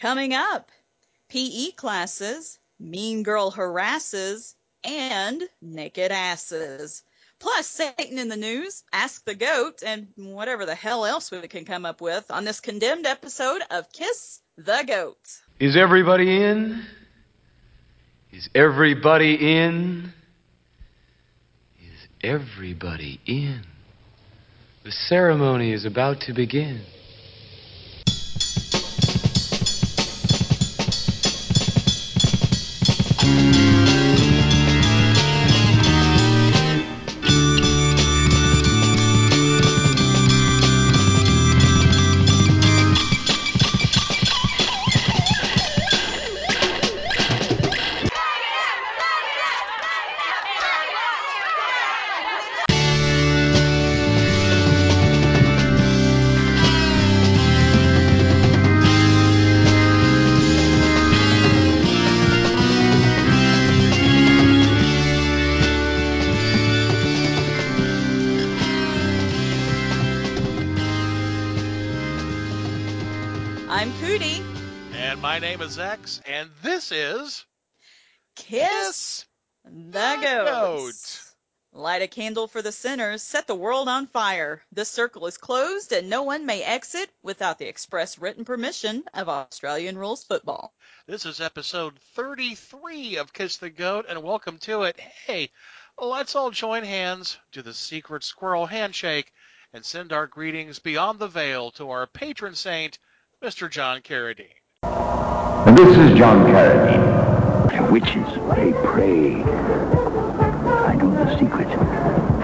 Coming up, PE classes, mean girl harasses, and naked asses. Plus, Satan in the news, Ask the Goat, and whatever the hell else we can come up with on this condemned episode of Kiss the Goat. Is everybody in? Is everybody in? Is everybody in? The ceremony is about to begin. Candle for the sinners, set the world on fire. This circle is closed and no one may exit without the express written permission of Australian Rules Football. This is episode 33 of Kiss the Goat, and welcome to it. Hey, let's all join hands, do the secret squirrel handshake, and send our greetings beyond the veil to our patron saint, Mr. John Carradine. And this is John Carradine. Witches, they pray. I know the secret.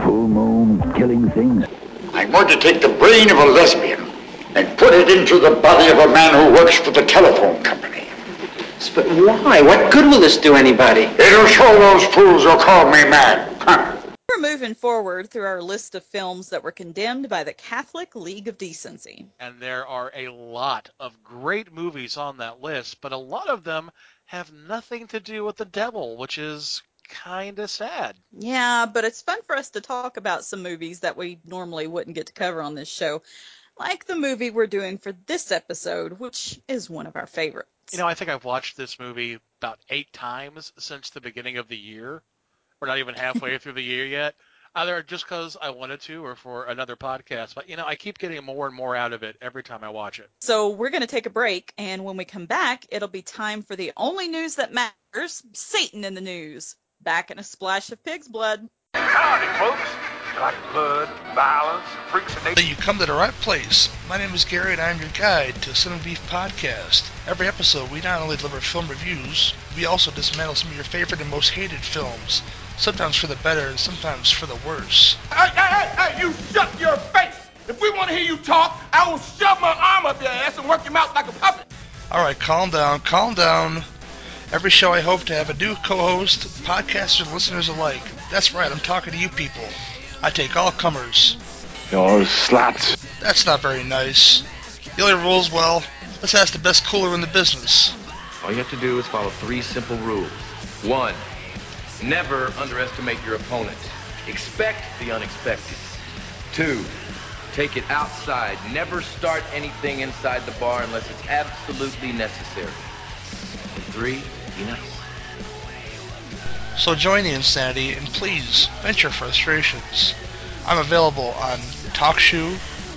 Full moon, killing things. I'm going to take the brain of a lesbian and put it into the body of a man who works for the telephone company. But why? What good will this do anybody? It'll show those fools who call me mad. Huh. We're moving forward through our list of films that were condemned by the Catholic League of Decency. And there are a lot of great movies on that list, but a lot of them have nothing to do with the devil, which is kind of sad. Yeah, but it's fun for us to talk about some movies that we normally wouldn't get to cover on this show, like the movie we're doing for this episode, which is one of our favorites. You know, I think I've watched this movie about eight times since the beginning of the year. We're not even halfway through the year yet. Either just because I wanted to or for another podcast. But, you know, I keep getting more and more out of it every time I watch it. So we're going to take a break, and when we come back, it'll be time for the only news that matters Satan in the news. Back in a splash of pig's blood. Howdy, folks. You like blood, violence, freaks and Then you come to the right place. My name is Gary, and I'm your guide to Cinema Beef Podcast. Every episode, we not only deliver film reviews, we also dismantle some of your favorite and most hated films, sometimes for the better and sometimes for the worse. Hey, hey, hey, hey, you shut your face! If we want to hear you talk, I will shove my arm up your ass and work your mouth like a puppet. All right, calm down, calm down. Every show, I hope to have a new co-host, podcasters and listeners alike. That's right, I'm talking to you people. I take all comers. You're sluts. That's not very nice. The only rules, well, let's ask the best cooler in the business. All you have to do is follow three simple rules. One, never underestimate your opponent. Expect the unexpected. Two, take it outside. Never start anything inside the bar unless it's absolutely necessary. And three, So join the insanity and please vent your frustrations. I'm available on TalkShoe,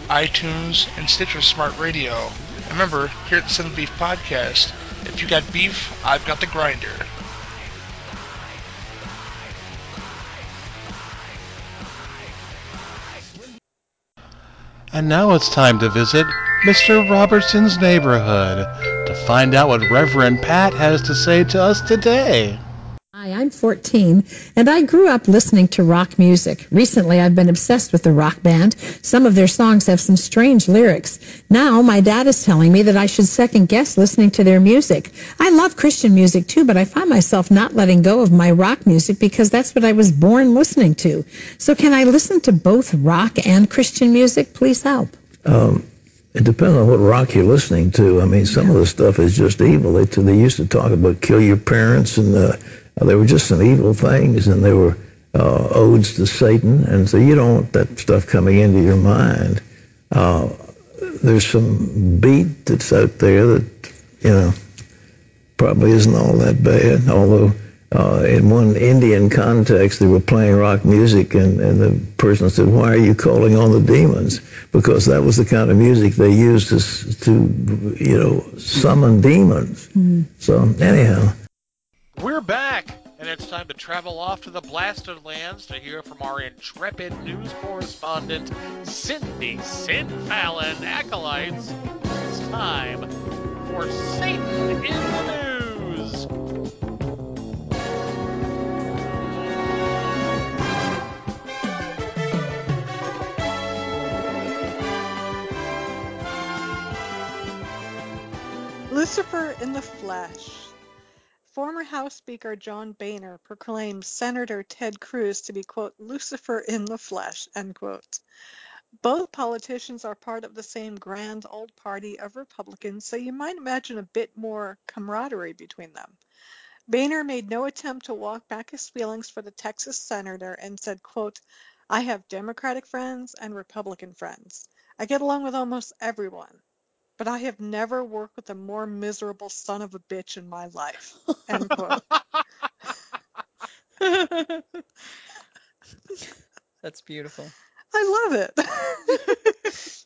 iTunes, and Stitcher Smart Radio. And remember, here at the Cinema Beef Podcast, if you got beef, I've got the grinder. And now it's time to visit Mr. Robertson's neighborhood to find out what Reverend Pat has to say to us today. Hi, I'm 14, and I grew up listening to rock music. Recently, I've been obsessed with the rock band. Some of their songs have some strange lyrics. Now, my dad is telling me that I should second guess listening to their music. I love Christian music too, but I find myself not letting go of my rock music because that's what I was born listening to. So, can I listen to both rock and Christian music? Please help. Um, it depends on what rock you're listening to. I mean, some of the stuff is just evil. They, they used to talk about kill your parents, and uh, they were just some evil things, and they were uh, odes to Satan. And so you don't want that stuff coming into your mind. Uh, there's some beat that's out there that you know, probably isn't all that bad. Although Uh, in one Indian context, they were playing rock music, and, and the person said, "Why are you calling on the demons?" Because that was the kind of music they used to, to you know, summon demons. Mm-hmm. So anyhow. We're back, and it's time to travel off to the blasted lands to hear from our intrepid news correspondent, Cindy Sin Fallon Acolytes. It's time for Satan in the News. Lucifer in the flesh. Former House Speaker John Boehner proclaimed Senator Ted Cruz to be, quote, Lucifer in the flesh, end quote. Both politicians are part of the same grand old party of Republicans, so you might imagine a bit more camaraderie between them. Boehner made no attempt to walk back his feelings for the Texas senator and said, quote, I have Democratic friends and Republican friends. I get along with almost everyone but I have never worked with a more miserable son of a bitch in my life. End quote. That's beautiful. I love it.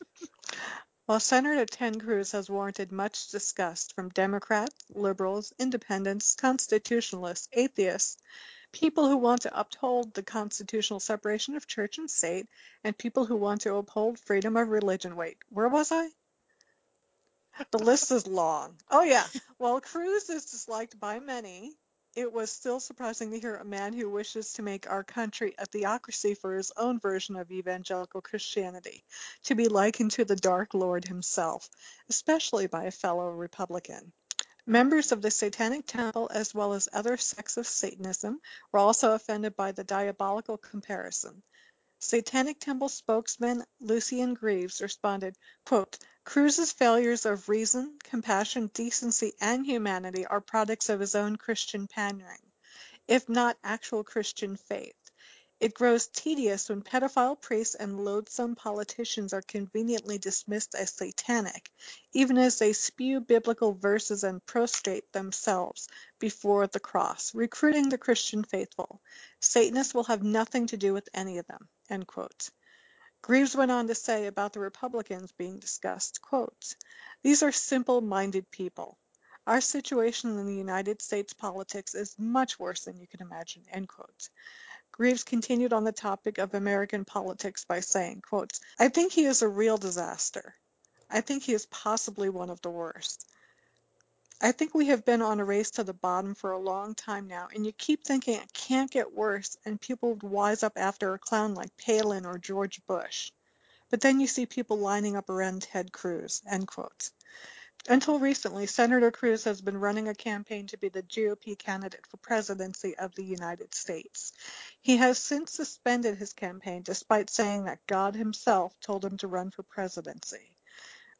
While Senator Ted Cruz has warranted much disgust from Democrats, liberals, independents, constitutionalists, atheists, people who want to uphold the constitutional separation of church and state, and people who want to uphold freedom of religion. Wait, where was I? The list is long. Oh yeah. While Cruz is disliked by many, it was still surprising to hear a man who wishes to make our country a theocracy for his own version of evangelical Christianity to be likened to the Dark Lord himself, especially by a fellow Republican. Members of the Satanic Temple, as well as other sects of Satanism, were also offended by the diabolical comparison. Satanic Temple spokesman Lucien Greaves responded, quote, Cruz's failures of reason, compassion, decency, and humanity are products of his own Christian pandering, if not actual Christian faith. It grows tedious when pedophile priests and loathsome politicians are conveniently dismissed as satanic, even as they spew biblical verses and prostrate themselves before the cross, recruiting the Christian faithful. Satanists will have nothing to do with any of them. Greaves went on to say about the Republicans being discussed, quote, These are simple-minded people. Our situation in the United States politics is much worse than you can imagine, end quote. Greaves continued on the topic of American politics by saying, quote, I think he is a real disaster. I think he is possibly one of the worst. I think we have been on a race to the bottom for a long time now, and you keep thinking it can't get worse, and people would wise up after a clown like Palin or George Bush. But then you see people lining up around Ted Cruz. Until recently, Senator Cruz has been running a campaign to be the GOP candidate for presidency of the United States. He has since suspended his campaign despite saying that God himself told him to run for presidency.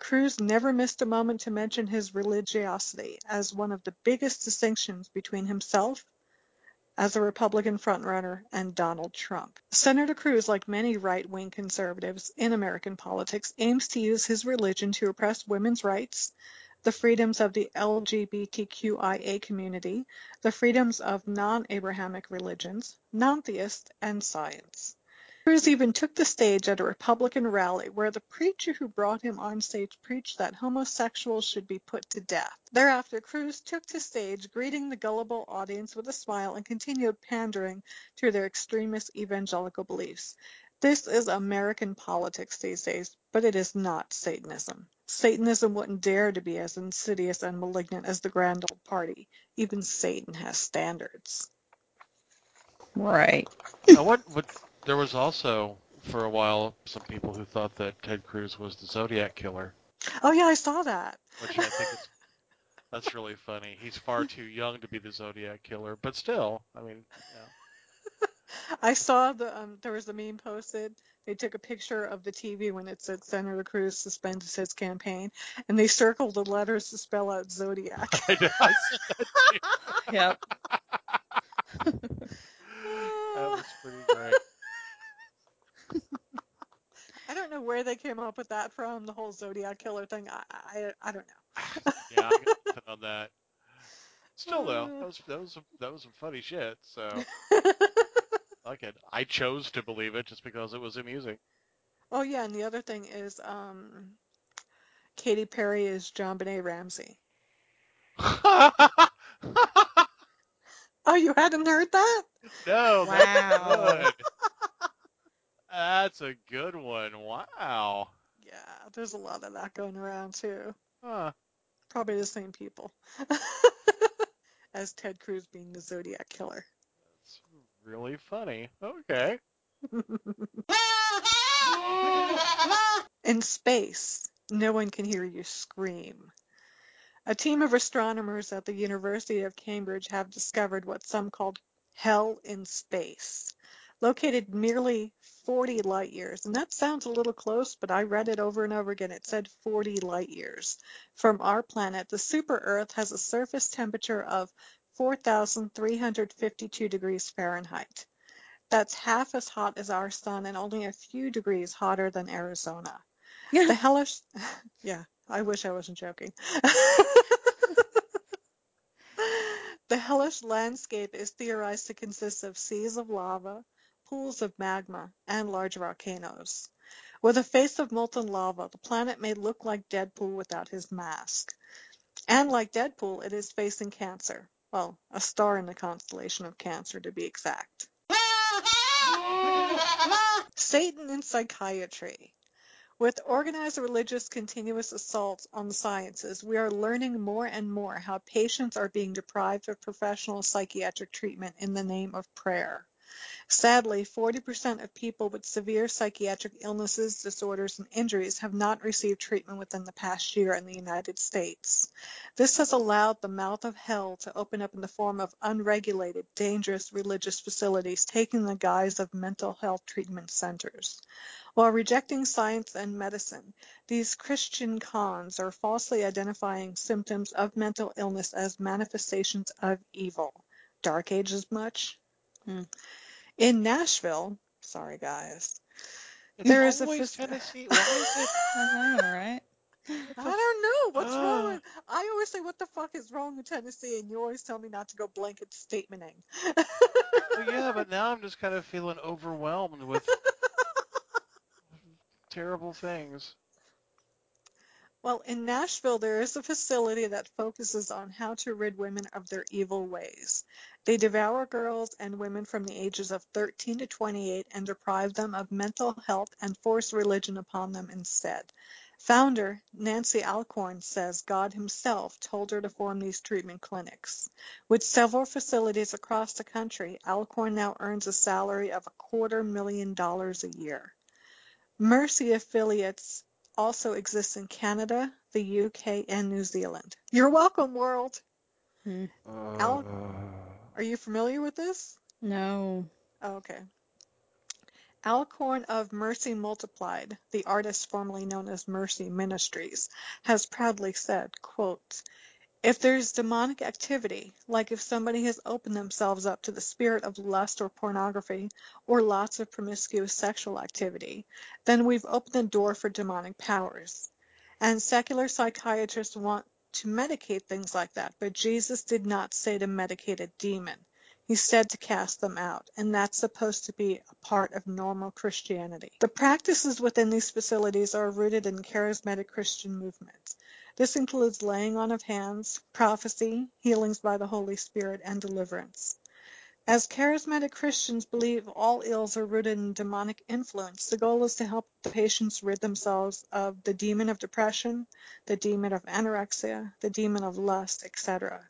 Cruz never missed a moment to mention his religiosity as one of the biggest distinctions between himself as a Republican frontrunner and Donald Trump. Senator Cruz, like many right-wing conservatives in American politics, aims to use his religion to oppress women's rights, the freedoms of the LGBTQIA community, the freedoms of non-Abrahamic religions, non-theists, and science. Cruz even took the stage at a Republican rally where the preacher who brought him on stage preached that homosexuals should be put to death. Thereafter, Cruz took to stage, greeting the gullible audience with a smile and continued pandering to their extremist evangelical beliefs. This is American politics these days, but it is not Satanism. Satanism wouldn't dare to be as insidious and malignant as the Grand Old Party. Even Satan has standards. Right. Now, what, what, there was also, for a while, some people who thought that Ted Cruz was the Zodiac Killer, Oh yeah, I saw that. which I think is, that's really funny. He's far too young to be the Zodiac Killer, but still, I mean, yeah. I saw the um, there was a meme posted. They took a picture of the TV when it said Senator Cruz suspended his campaign, and they circled the letters to spell out Zodiac. I, know, I saw that. Yep. That was pretty great. I don't know where they came up with that from. The whole Zodiac killer thing. I I, I don't know. Yeah, I got to on that. Still though, that was that was some, that was some funny shit. So like it, I chose to believe it just because it was amusing. Oh yeah, and the other thing is, um, Katy Perry is JonBenét Ramsey. Oh, you hadn't heard that? No, Wow. That's a good one. Wow. Yeah, there's a lot of that going around too. Huh. Probably the same people as Ted Cruz being the Zodiac killer. That's really funny. Okay. In space, no one can hear you scream. A team of astronomers at the University of Cambridge have discovered what some called hell in space, located merely 40 light years. And that sounds a little close, but I read it over and over again. It said 40 light years from our planet. The super Earth has a surface temperature of 4,352 degrees Fahrenheit. That's half as hot as our sun and only a few degrees hotter than Arizona. Yeah. The hellish, yeah, I wish I wasn't joking. the hellish landscape is theorized to consist of seas of lava, pools of magma, and large volcanoes. With a face of molten lava, the planet may look like Deadpool without his mask. And like Deadpool, it is facing Cancer. Well, a star in the constellation of Cancer to be exact. Satan in psychiatry. With organized religious continuous assaults on the sciences, we are learning more and more how patients are being deprived of professional psychiatric treatment in the name of prayer. Sadly, 40% of people with severe psychiatric illnesses, disorders, and injuries have not received treatment within the past year in the United States. This has allowed the mouth of hell to open up in the form of unregulated, dangerous religious facilities taking the guise of mental health treatment centers. While rejecting science and medicine, these Christian cons are falsely identifying symptoms of mental illness as manifestations of evil. Dark Ages much? Hmm. In Nashville, sorry guys, It's there is a always fac- Tennessee. Why is it? I know, right? I don't know what's wrong Ah. with. I always say, "What the fuck is wrong with Tennessee?" And you always tell me not to go blanket statementing. Well, yeah, but now I'm just kind of feeling overwhelmed with terrible things. Well, in Nashville, there is a facility that focuses on how to rid women of their evil ways. They devour girls and women from the ages of 13 to 28 and deprive them of mental health and force religion upon them instead. Founder Nancy Alcorn says God himself told her to form these treatment clinics. With several facilities across the country, Alcorn now earns a salary of a quarter million dollars a year. Mercy affiliates also exists in Canada, the UK, and New Zealand. You're welcome, world. Hmm. Al- are you familiar with this? No. Oh, okay. Alcorn of Mercy Multiplied, the artist formerly known as Mercy Ministries, has proudly said, quote, if there's demonic activity, like if somebody has opened themselves up to the spirit of lust or pornography, or lots of promiscuous sexual activity, then we've opened the door for demonic powers. And secular psychiatrists want to medicate things like that, but Jesus did not say to medicate a demon. He said to cast them out, and that's supposed to be a part of normal Christianity. The practices within these facilities are rooted in charismatic Christian movements. This includes laying on of hands, prophecy, healings by the Holy Spirit, and deliverance. As charismatic Christians believe all ills are rooted in demonic influence, the goal is to help the patients rid themselves of the demon of depression, the demon of anorexia, the demon of lust, etc.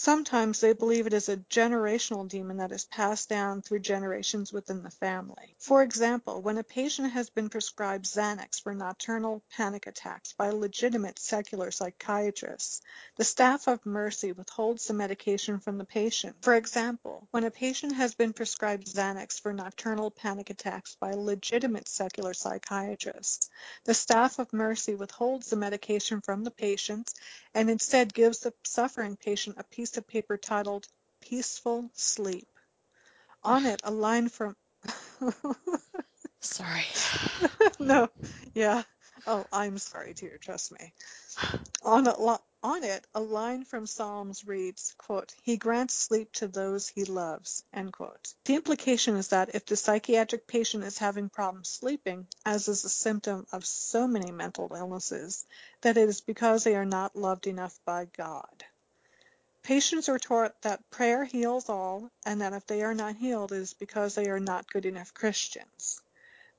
Sometimes they believe it is a generational demon that is passed down through generations within the family. For example, when a patient has been prescribed Xanax for nocturnal panic attacks by legitimate secular psychiatrists, the staff of Mercy withholds the medication from the patient. For example, when a patient has been prescribed Xanax for nocturnal panic attacks by legitimate secular psychiatrists, the staff of Mercy withholds the medication from the patient and instead gives the suffering patient a piece of paper titled Peaceful Sleep. On it, a line from. Sorry. no, yeah. Oh, I'm sorry, dear, trust me. On a, On it, a line from Psalms reads, quote, He grants sleep to those he loves. End quote. The implication is that if the psychiatric patient is having problems sleeping, as is a symptom of so many mental illnesses, that it is because they are not loved enough by God. Patients are taught that prayer heals all, and that if they are not healed, it is because they are not good enough Christians.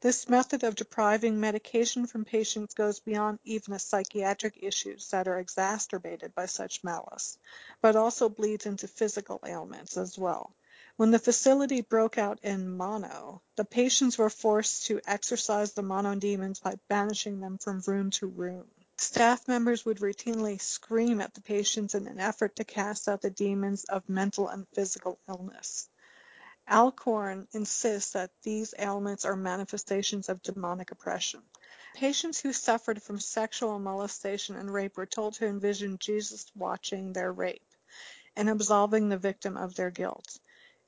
This method of depriving medication from patients goes beyond even the psychiatric issues that are exacerbated by such malice, but also bleeds into physical ailments as well. When the facility broke out in mono, the patients were forced to exorcise the mono demons by banishing them from room to room. Staff members would routinely scream at the patients in an effort to cast out the demons of mental and physical illness. Alcorn insists that these ailments are manifestations of demonic oppression. Patients who suffered from sexual molestation and rape were told to envision Jesus watching their rape and absolving the victim of their guilt.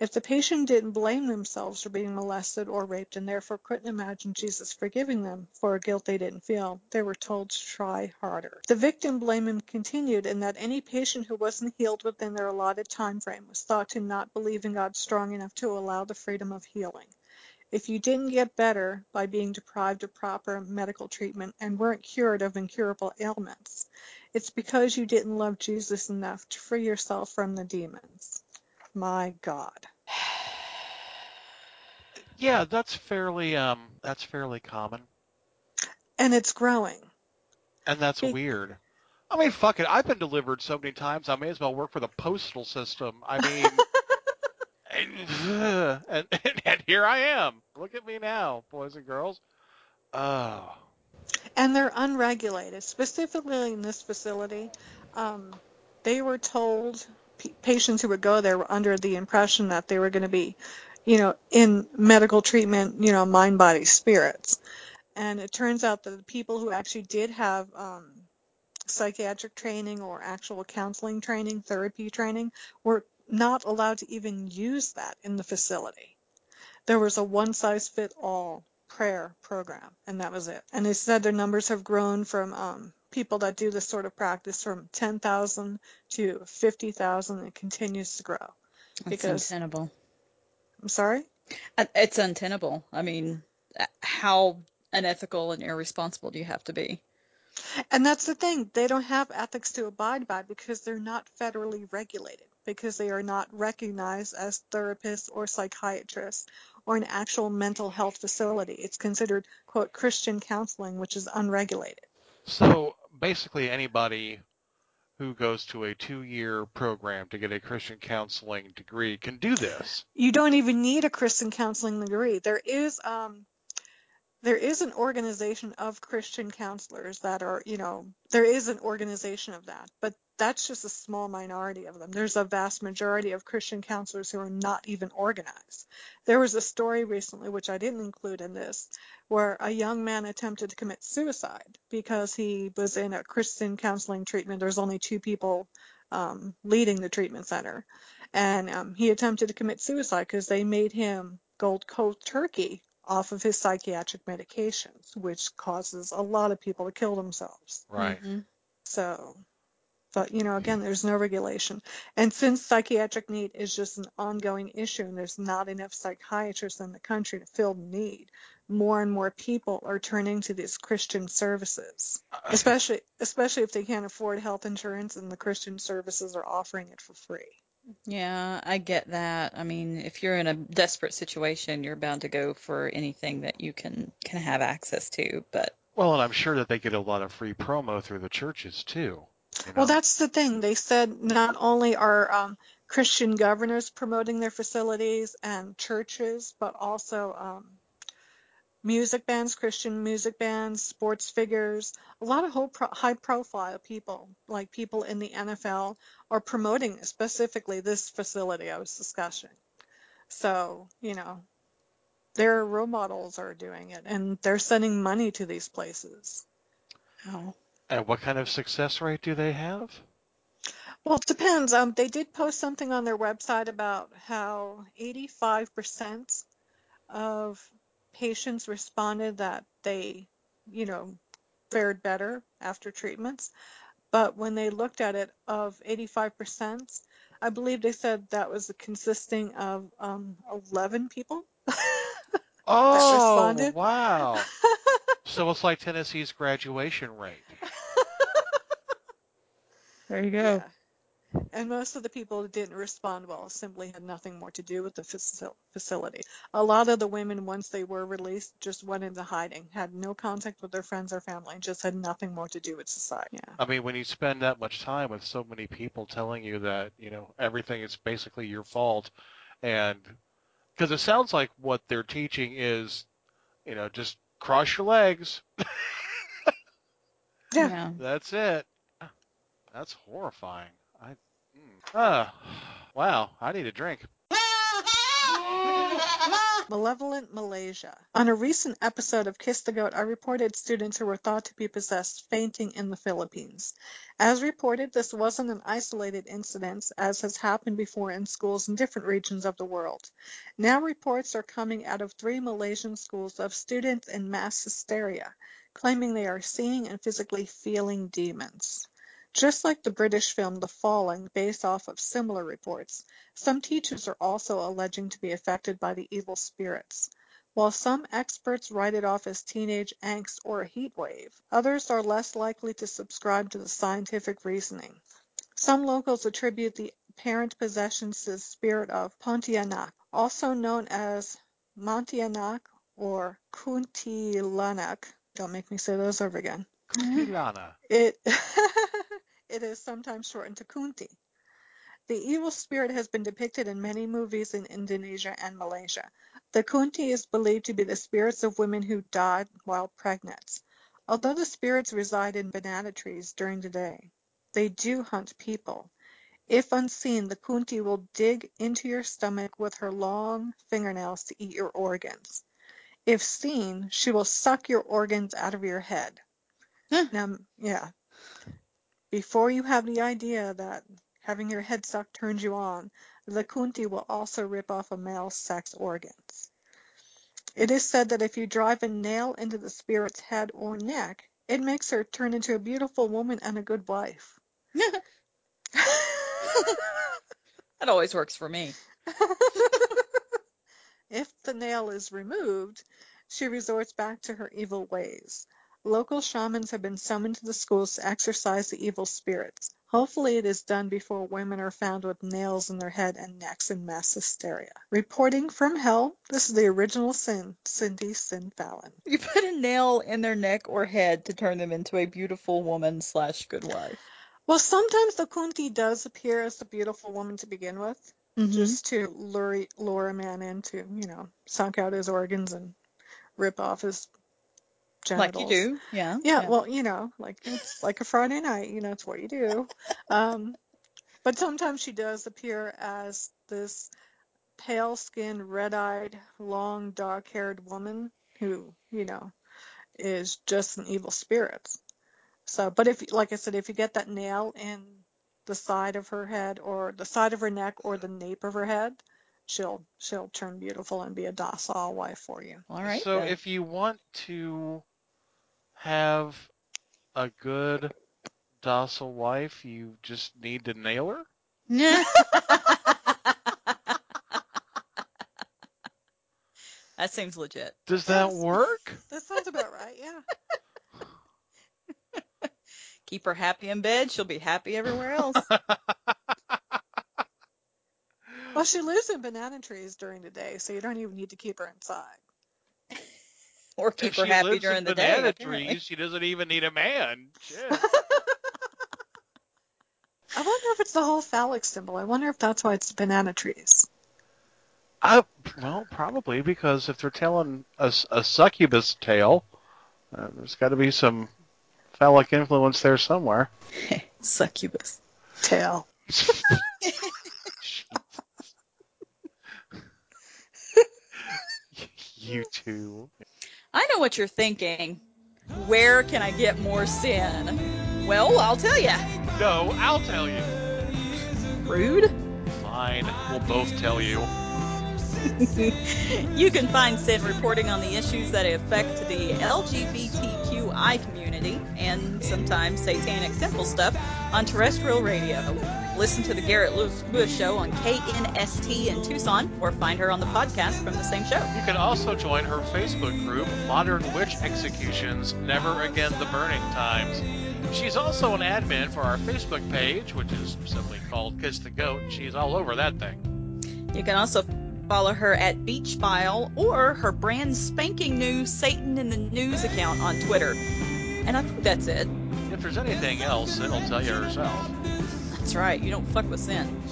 If the patient didn't blame themselves for being molested or raped and therefore couldn't imagine Jesus forgiving them for a guilt they didn't feel, they were told to try harder. The victim blaming continued in that any patient who wasn't healed within their allotted time frame was thought to not believe in God strong enough to allow the freedom of healing. If you didn't get better by being deprived of proper medical treatment and weren't cured of incurable ailments, it's because you didn't love Jesus enough to free yourself from the demons. My God. Yeah, that's fairly um that's fairly common. And it's growing. And that's Be- weird. I mean, fuck it. I've been delivered so many times. I may as well work for the postal system. I mean, and, and, and here I am. Look at me now, boys and girls. Oh, And they're unregulated. Specifically in this facility, um, they were told patients who would go there were under the impression that they were going to be, you know, in medical treatment, you know, mind, body, spirits. And it turns out that the people who actually did have um, psychiatric training or actual counseling training, therapy training, were not allowed to even use that in the facility. There was a one size fit all prayer program, and that was it. And they said their numbers have grown from um, people that do this sort of practice from 10,000 to 50,000. It continues to grow. That's Because, untenable. I'm sorry? Uh, It's untenable. I mean, uh, how unethical and irresponsible do you have to be? And that's the thing. They don't have ethics to abide by because they're not federally regulated, because they are not recognized as therapists or psychiatrists or an actual mental health facility. It's considered, quote, Christian counseling, which is unregulated. so basically anybody who goes to a two-year program to get a Christian counseling degree can do this. You don't even need a Christian counseling degree. There is um, there is an organization of Christian counselors that are, you know, there is an organization of that, but that's just a small minority of them. There's a vast majority of Christian counselors who are not even organized. There was a story recently, which I didn't include in this, where a young man attempted to commit suicide because he was in a Christian counseling treatment. There's only two people um, leading the treatment center. And um, he attempted to commit suicide because they made him go cold turkey off of his psychiatric medications, which causes a lot of people to kill themselves. Right. hmm So, but you know, again, there's no regulation. And since psychiatric need is just an ongoing issue and there's not enough psychiatrists in the country to fill the need, more and more people are turning to these Christian services. Especially especially if they can't afford health insurance and the Christian services are offering it for free. Yeah, I get that. I mean, if you're in a desperate situation, you're bound to go for anything that you can can have access to. But Well, and I'm sure that they get a lot of free promo through the churches too. You Well, know. that's the thing. They said not only are um, Christian governors promoting their facilities and churches, but also um, music bands, Christian music bands, sports figures, a lot of whole high profile people, like people in the NFL, are promoting specifically this facility I was discussing. So, you know, their role models are doing it and they're sending money to these places. oh, And what kind of success rate do they have? Well, it depends. Um, they did post something on their website about how 85% of patients responded that they, you know, fared better after treatments. But when they looked at it, of 85%, I believe they said that was consisting of um, 11 people. Oh, responded. wow. so it's like Tennessee's graduation rate. There you go. Yeah. And most of the people that didn't respond well simply had nothing more to do with the facil- facility. A lot of the women, once they were released, just went into hiding, had no contact with their friends or family, just had nothing more to do with society. Yeah. I mean, when you spend that much time with so many people telling you that, you know, everything is basically your fault, and because it sounds like what they're teaching is, you know, just cross your legs. Yeah. Yeah. That's it. That's horrifying. Ah, wow. I need a drink. Malevolent Malaysia. On a recent episode of Kiss the Goat, I reported students who were thought to be possessed fainting in the Philippines. As reported, this wasn't an isolated incident, as has happened before in schools in different regions of the world. Now reports are coming out of three Malaysian schools of students in mass hysteria, claiming they are seeing and physically feeling demons. Just like the British film The Falling" based off of similar reports, some teachers are also alleging to be affected by the evil spirits. While some experts write it off as teenage angst or a heat wave, others are less likely to subscribe to the scientific reasoning. Some locals attribute the apparent possessions to the spirit of Pontianak, also known as Montianak or Kuntilanak. Don't make me say those over again. Ilana. It it is sometimes shortened to Kunti. The evil spirit has been depicted in many movies in Indonesia and Malaysia. The Kunti is believed to be the spirits of women who died while pregnant. Although the spirits reside in banana trees during the day, they do hunt people. If unseen, the Kunti will dig into your stomach with her long fingernails to eat your organs. If seen, she will suck your organs out of your head. Now, yeah. Before you have the idea that having your head sucked turns you on, the Kunti will also rip off a male's sex organs. It is said that if you drive a nail into the spirit's head or neck, it makes her turn into a beautiful woman and a good wife. That always works for me. If the nail is removed, she resorts back to her evil ways. Local shamans have been summoned to the schools to exorcise the evil spirits. Hopefully it is done before women are found with nails in their head and necks in mass hysteria. Reporting from hell, this is the original sin, Cindy Sin Fallon. You put a nail in their neck or head to turn them into a beautiful woman slash good wife. Well, sometimes the Kunti does appear as a beautiful woman to begin with, Mhm. just to lure, lure a man in to, you know, suck out his organs and rip off his Like genitals. you do. Yeah. Yeah, well, you know, like it's like a Friday night, you know, it's what you do. Um, but sometimes she does appear as this pale skinned, red eyed, long, dark haired woman who, you know, is just an evil spirit. So, but if, like I said, if you get that nail in the side of her head or the side of her neck or the nape of her head, she'll she'll turn beautiful and be a docile wife for you. All right. so then. if you want to have a good docile wife, you just need to nail her? That seems legit. Does that Yes. work? That sounds about right, yeah. Keep her happy in bed, she'll be happy everywhere else. Well, she lives in banana trees during the day, so you don't even need to keep her inside. Or keep her she happy lives during in the banana day. apparently. trees, she doesn't even need a man. Shit. I wonder if it's the whole phallic symbol. I wonder if that's why it's banana trees. Uh, well, probably because if they're telling a succubus tale, uh, there's got to be some phallic influence there somewhere. Succubus. tale. you two. I know what you're thinking. Where can I get more sin? Well, I'll tell you. No, I'll tell you. Rude. Fine, we'll both tell you. you can find Sin reporting on the issues that affect the LGBTQI community and sometimes satanic temple stuff on terrestrial radio. Listen to the Garrett Lewis Show on KNST in Tucson or find her on the podcast from the same show. You can also join her Facebook group, Modern Witch Executions Never Again the Burning Times. She's also an admin for our Facebook page, which is simply called Kiss the Goat. She's all over that thing. You can also follow her at Beach File or her brand spanking new Satan in the News account on Twitter. And I think that's it. If there's anything else, it'll tell you herself. That's right, you don't fuck with sin.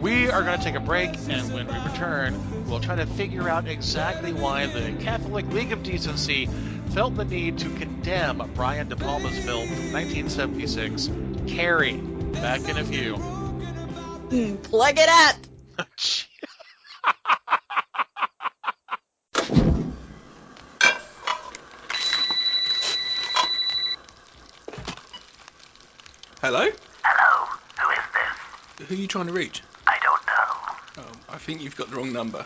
We are going to take a break, and when we return, we'll try to figure out exactly why the Catholic League of Decency felt the need to condemn Brian De Palma's film from 1976, Carrie. Back in a few. Mm, plug it up! Hello? Hello, who is this? Who are you trying to reach? I don't know. Oh, I think you've got the wrong number.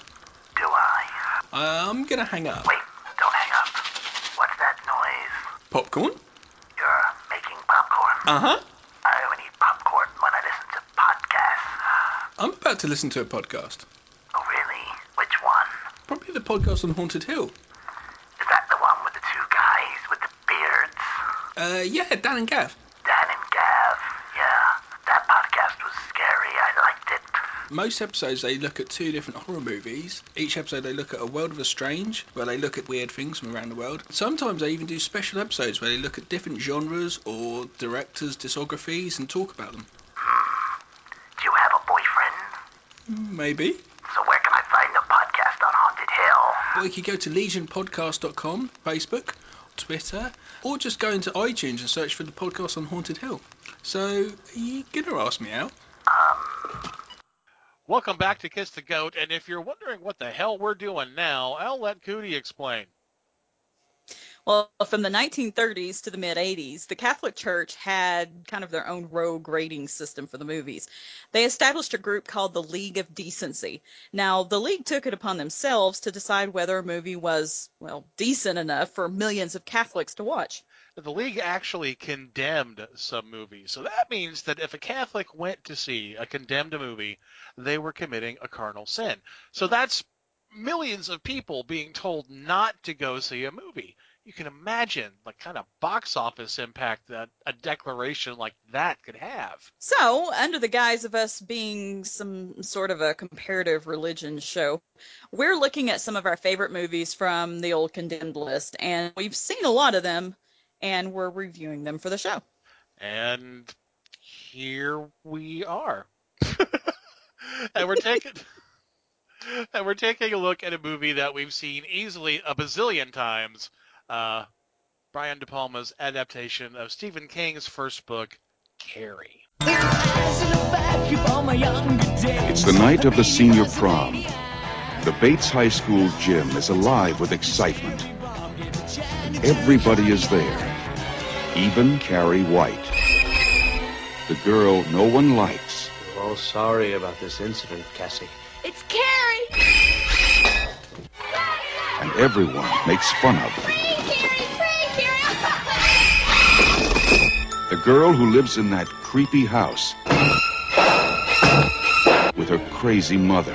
Do I? I'm gonna hang up. Wait, don't hang up. What's that noise? Popcorn? You're making popcorn. Uh huh. I only eat popcorn when I listen to podcasts. I'm about to listen to a podcast. Oh, really? Which one? Probably the podcast on Haunted Hill. Is that the one with the two guys with the beards? Uh, yeah, Dan and Gav. Dan and Gav. Yeah, that podcast was scary. I liked it. Most episodes they look at two different horror movies. Each episode they look at a world of the strange, where they look at weird things from around the world. Sometimes they even do special episodes where they look at different genres or directors' discographies and talk about them. Do you have a boyfriend? Mm, maybe. So where can I find the podcast on Haunted Hill? Or you could go to legionpodcast.com, Facebook, Twitter, or just go into iTunes and search for the podcast on Haunted Hill. So, are you gonna ask me out? Um, Welcome back to Kiss the Goat, and if you're wondering what the hell we're doing now, I'll let Cootie explain. Well, from the 1930s to the mid 80s, the Catholic Church had kind of their own rogue rating system for the movies. They established a group called the League of Decency. Now, the League took it upon themselves to decide whether a movie was, well, decent enough for millions of Catholics to watch. The League actually condemned some movies, so that means that if a Catholic went to see a condemned movie, they were committing a carnal sin. So that's millions of people being told not to go see a movie. You can imagine the kind of box office impact that a declaration like that could have. So, under the guise of us being some sort of a comparative religion show, we're looking at some of our favorite movies from the old condemned list, and we've seen a lot of them, and we're reviewing them for the show. And here we are. and we're taking and we're taking a look at a movie that we've seen easily a bazillion times. Uh, Brian De Palma's adaptation of Stephen King's first book, Carrie. It's the night of the senior prom. The Bates High School gym is alive with excitement. Everybody is there, even Carrie White. The girl no one likes. We're all sorry about this incident, Cassie. It's Carrie! and everyone makes fun of. Her. The girl who lives in that creepy house with her crazy mother.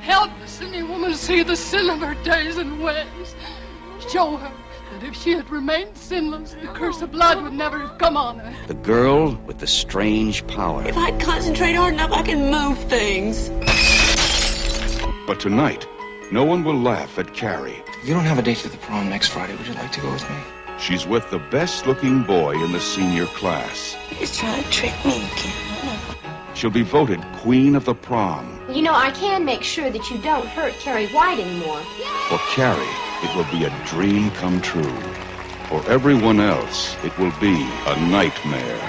Help the sinning woman see the sin of her days and ways. Show her that if she had remained sinless, the curse of blood would never have come on her. The girl with the strange power. If I concentrate hard enough, I can move things. But tonight, no one will laugh at Carrie. You don't have a date to the prom next Friday. Would you like to go with me? She's with the best looking boy in the senior class. He's trying to trick me again. She'll be voted queen of the prom. You know, I can make sure that you don't hurt Carrie White anymore. For Carrie, it will be a dream come true. For everyone else, it will be a nightmare.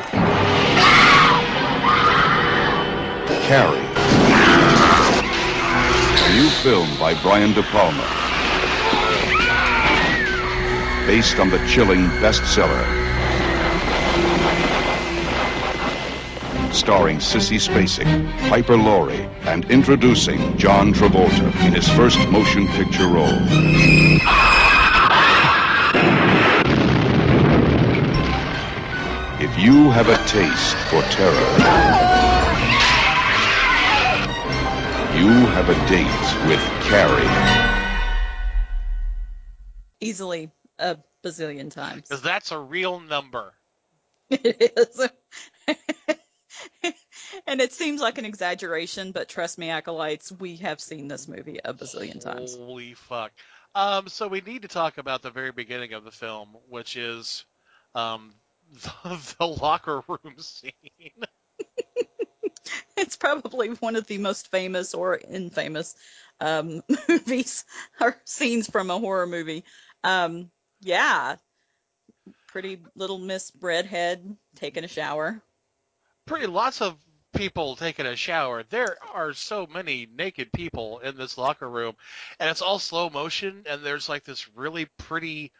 Carrie. A new film by Brian De Palma. Based on the chilling bestseller starring Sissy Spacek, Piper Laurie, and introducing John Travolta in his first motion picture role. If you have a taste for terror, you have a date with Carrie. Easily a bazillion times. Because that's a real number. It is. and it seems like an exaggeration, but trust me, acolytes, we have seen this movie a bazillion times. Holy fuck. Um, so we need to talk about the very beginning of the film, which is um, the, the locker room scene. It's probably one of the most famous or infamous um, movies or scenes from a horror movie. Um, yeah, pretty little Miss Redhead taking a shower. Pretty lots of people taking a shower. There are so many naked people in this locker room, and it's all slow motion, and there's like this really pretty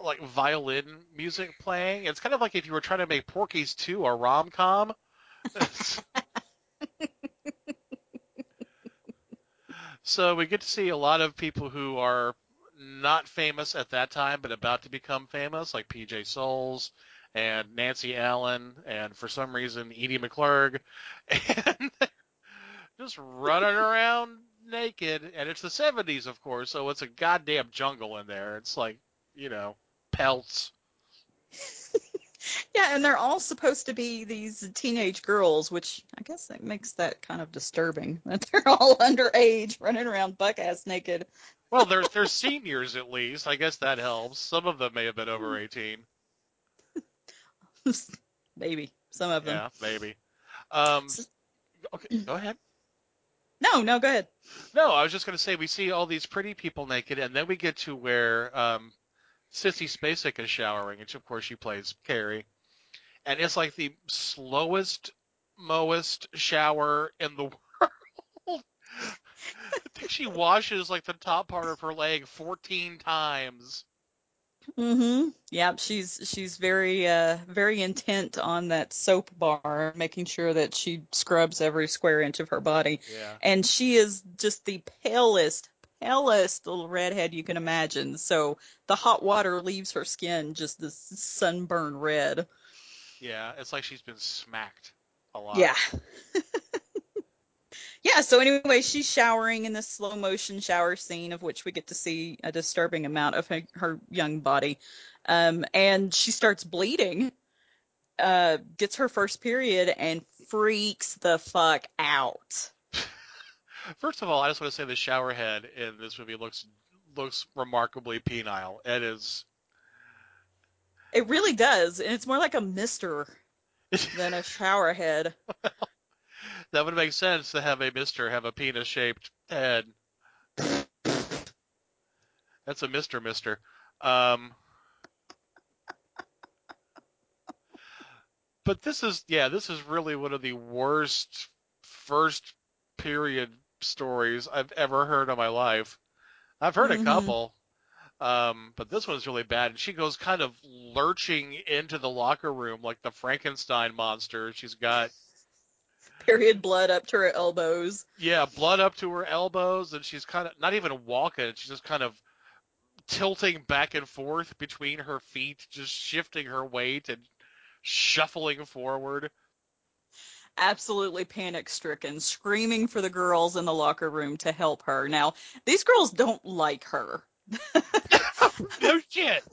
like violin music playing. It's kind of like if you were trying to make Porky's 2 a rom-com. So we get to see a lot of people who are not famous at that time, but about to become famous, like PJ Soles and Nancy Allen, and for some reason Edie McClurg, and just running around naked. And it's the 70s, of course, so it's a goddamn jungle in there. It's like, you know, pelts. Yeah, and they're all supposed to be these teenage girls, which I guess that makes that kind of disturbing that they're all underage running around buck ass naked. Well, they're they're seniors at least. I guess that helps. Some of them may have been over mm. 18. Maybe some of them. Yeah, maybe. Um, okay, go ahead. No, no, go ahead. No, I was just going to say we see all these pretty people naked, and then we get to where um, Sissy Spacek is showering, which of course she plays Carrie, and it's like the slowest, mowest shower in the world. I think she washes like the top part of her leg 14 times. Mm-hmm. Yep, she's she's very uh very intent on that soap bar, making sure that she scrubs every square inch of her body. Yeah. And she is just the palest, palest little redhead you can imagine. So the hot water leaves her skin just this sunburn red. Yeah, it's like she's been smacked a lot. Yeah. yeah, so anyway, she's showering in this slow motion shower scene of which we get to see a disturbing amount of her, her young body. Um, and she starts bleeding, uh, gets her first period, and freaks the fuck out. First of all, I just want to say the shower head in this movie looks looks remarkably penile. It is It really does, and it's more like a mister than a shower head. That would make sense to have a mister have a penis shaped head. That's a mister mister. Um, but this is yeah, this is really one of the worst first period stories I've ever heard in my life. I've heard Mhm. a couple. Um, but this one's really bad. And she goes kind of lurching into the locker room like the Frankenstein monster. She's got Period blood up to her elbows. yeah, blood up to her elbows, and she's kind of not even walking. She's just kind of tilting back and forth between her feet, just shifting her weight and shuffling forward. absolutely panic stricken, screaming for the girls in the locker room to help her. Now, these girls don't like her. no shit.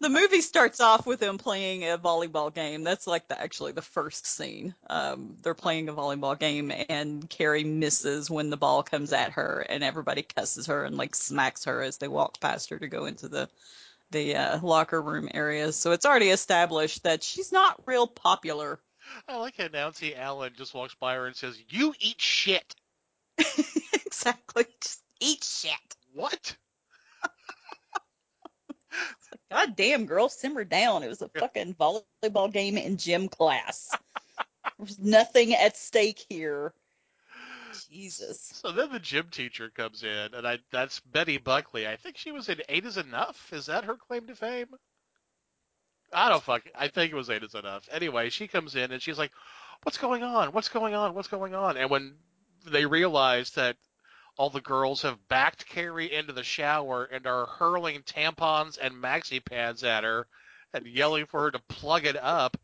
The movie starts off with them playing a volleyball game. That's like the actually the first scene. Um, they're playing a volleyball game, and Carrie misses when the ball comes at her, and everybody cusses her and like smacks her as they walk past her to go into the the uh, locker room area. So it's already established that she's not real popular. I like how Nancy Allen just walks by her and says, "You eat shit." exactly. Just eat shit. What? God damn, girl, simmer down. It was a fucking volleyball game in gym class. There's nothing at stake here. Jesus. So then the gym teacher comes in, and I that's Betty Buckley. I think she was in Eight is Enough. Is that her claim to fame? I don't fuck. I think it was Eight is Enough. Anyway, she comes in and she's like, "What's going on? What's going on? What's going on?" And when they realize that all the girls have backed Carrie into the shower and are hurling tampons and maxi pads at her and yelling for her to plug it up,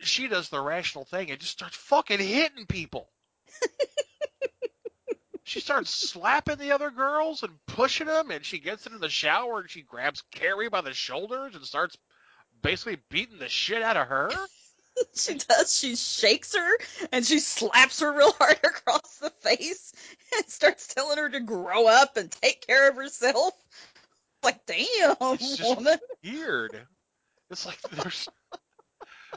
she does the rational thing and just starts fucking hitting people. she starts slapping the other girls and pushing them, and she gets into the shower and she grabs Carrie by the shoulders and starts basically beating the shit out of her. she does. She shakes her and she slaps her real hard across the face and starts telling her to grow up and take care of herself. Like, damn, woman. weird. It's like there's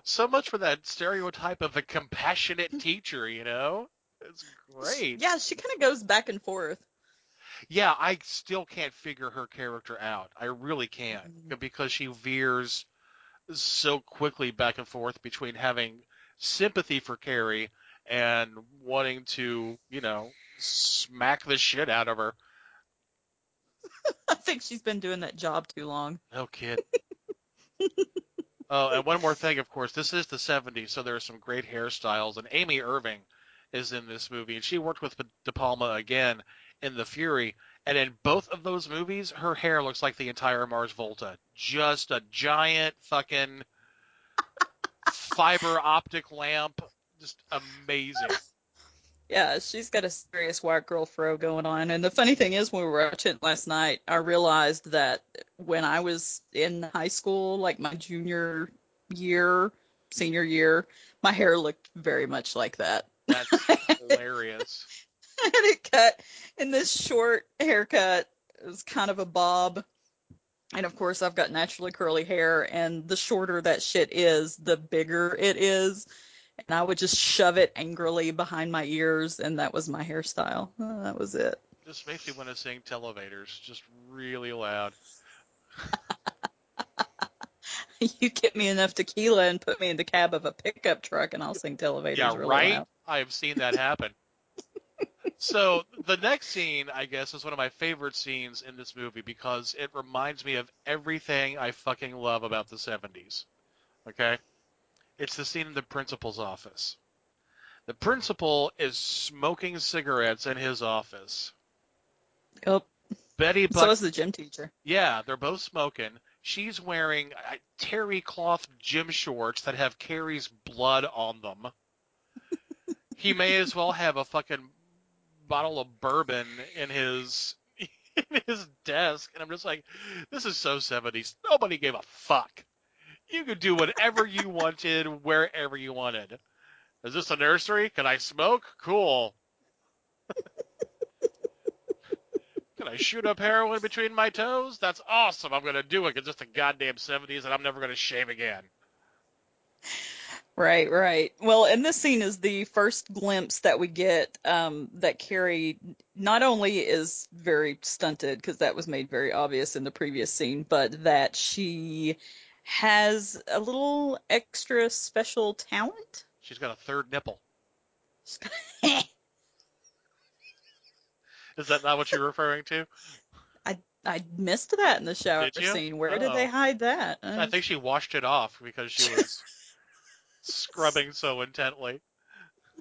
so much for that stereotype of the compassionate teacher, you know? It's great. Yeah, she kind of goes back and forth. Yeah, I still can't figure her character out. I really can't mm-hmm. because she veers so quickly back and forth between having sympathy for Carrie and wanting to, you know, smack the shit out of her. I think she's been doing that job too long. No kid. oh, and one more thing, of course, this is the 70s, so there are some great hairstyles, and Amy Irving is in this movie, and she worked with De Palma again in The Fury, and in both of those movies, her hair looks like the entire Mars Volta. Just a giant fucking fiber optic lamp. Just amazing. Yeah, she's got a serious white girl fro going on. And the funny thing is, when we were watching it last night, I realized that when I was in high school, like my junior year, senior year, my hair looked very much like that. That's hilarious. I had it cut in this short haircut. It was kind of a bob. And of course, I've got naturally curly hair, and the shorter that shit is, the bigger it is. And I would just shove it angrily behind my ears, and that was my hairstyle. Uh, that was it. Just makes me want to sing Televators just really loud. you get me enough tequila and put me in the cab of a pickup truck, and I'll sing Televators Yeah, really right? loud. I have seen that happen. So the next scene, I guess, is one of my favorite scenes in this movie because it reminds me of everything I fucking love about the 70s. Okay? It's the scene in the principal's office. The principal is smoking cigarettes in his office. Yep. Betty So is the gym teacher. Yeah, they're both smoking. She's wearing uh, terry cloth gym shorts that have Carrie's blood on them. he may as well have a fucking bottle of bourbon in his in his desk, and I'm just like, this is so 70s. Nobody gave a fuck. You could do whatever you wanted, wherever you wanted. Is this a nursery? Can I smoke? Cool. Can I shoot up heroin between my toes? That's awesome. I'm gonna do it. It's just the goddamn 70s, and I'm never gonna shave again. Right, right. Well, and this scene is the first glimpse that we get um, that Carrie not only is very stunted, because that was made very obvious in the previous scene, but that she has a little extra special talent. She's got a third nipple. Is that not what you're referring to? I I missed that in the shower scene. Where did they Oh. hide that? I think she washed it off because she was scrubbing so intently.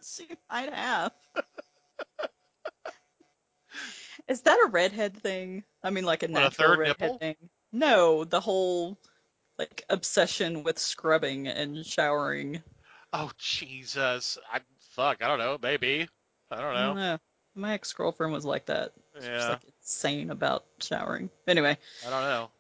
She might have. Is that a redhead thing? I mean, like a What, a natural third redhead nipple? thing? No, the whole like obsession with scrubbing and showering. Oh Jesus! I fuck. I don't know. Maybe. I don't I don't know. know. My ex girlfriend was like that. She was Yeah. like insane about showering. Anyway, I don't know.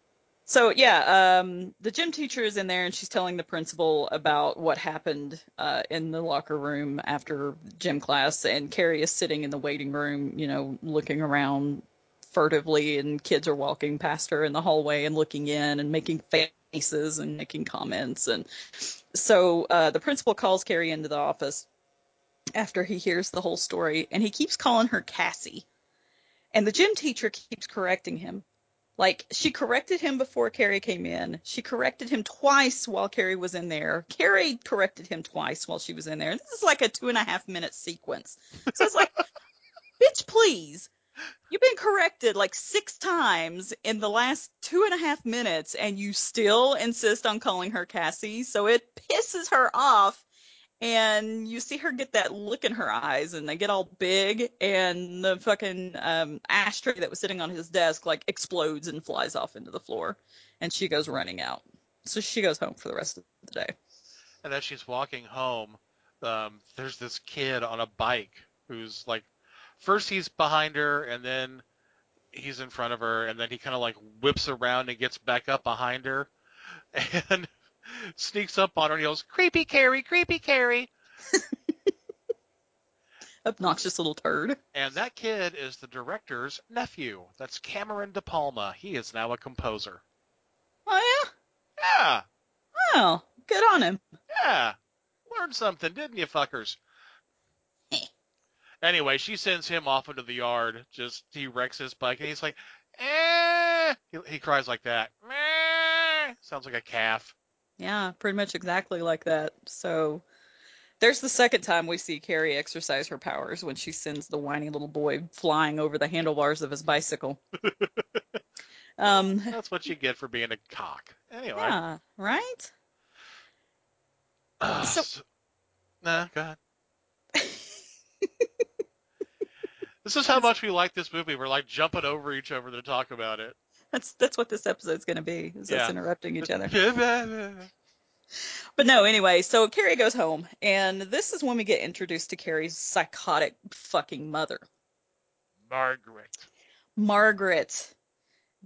So yeah, um, the gym teacher is in there and she's telling the principal about what happened uh, in the locker room after gym class, and Carrie is sitting in the waiting room, you know, looking around furtively, and kids are walking past her in the hallway and looking in and making faces and making comments, and so uh, the principal calls Carrie into the office after he hears the whole story, and he keeps calling her Cassie. And the gym teacher keeps correcting him. Like, she corrected him before Carrie came in. She corrected him twice while Carrie was in there. Carrie corrected him twice while she was in there. This is like a two and a half minute sequence. So it's like, bitch, please. You've been corrected like six times in the last two and a half minutes, and you still insist on calling her Cassie. So it pisses her off and you see her get that look in her eyes and they get all big and the fucking um, ashtray that was sitting on his desk like explodes and flies off into the floor and she goes running out. So she goes home for the rest of the day. And as she's walking home, um, there's this kid on a bike who's like, first he's behind her, and then he's in front of her, and then he kind of like whips around and gets back up behind her, and sneaks up on her and yells, "Creepy Carrie, creepy Carrie!" Obnoxious little turd. And that kid is the director's nephew. That's Cameron De Palma. He is now a composer. Oh Yeah, yeah. Oh, good on him. yeah. Learned something, didn't you, fuckers? Anyway, she sends him off into the yard. Just he wrecks his bike, and he's like, "Eh." He, he cries like that. Meh. Sounds like a calf. Yeah, pretty much exactly like that. So there's the second time we see Carrie exercise her powers when she sends the whiny little boy flying over the handlebars of his bicycle. um, That's what you get for being a cock. Anyway. yeah, right? Uh, So- so, nah, go ahead. this is how much we like this movie. We're like jumping over each other to talk about it. That's that's what this episode's going to be. Is us interrupting each other. But no, anyway, so Carrie goes home, and this is when we get introduced to Carrie's psychotic fucking mother. Margaret. Margaret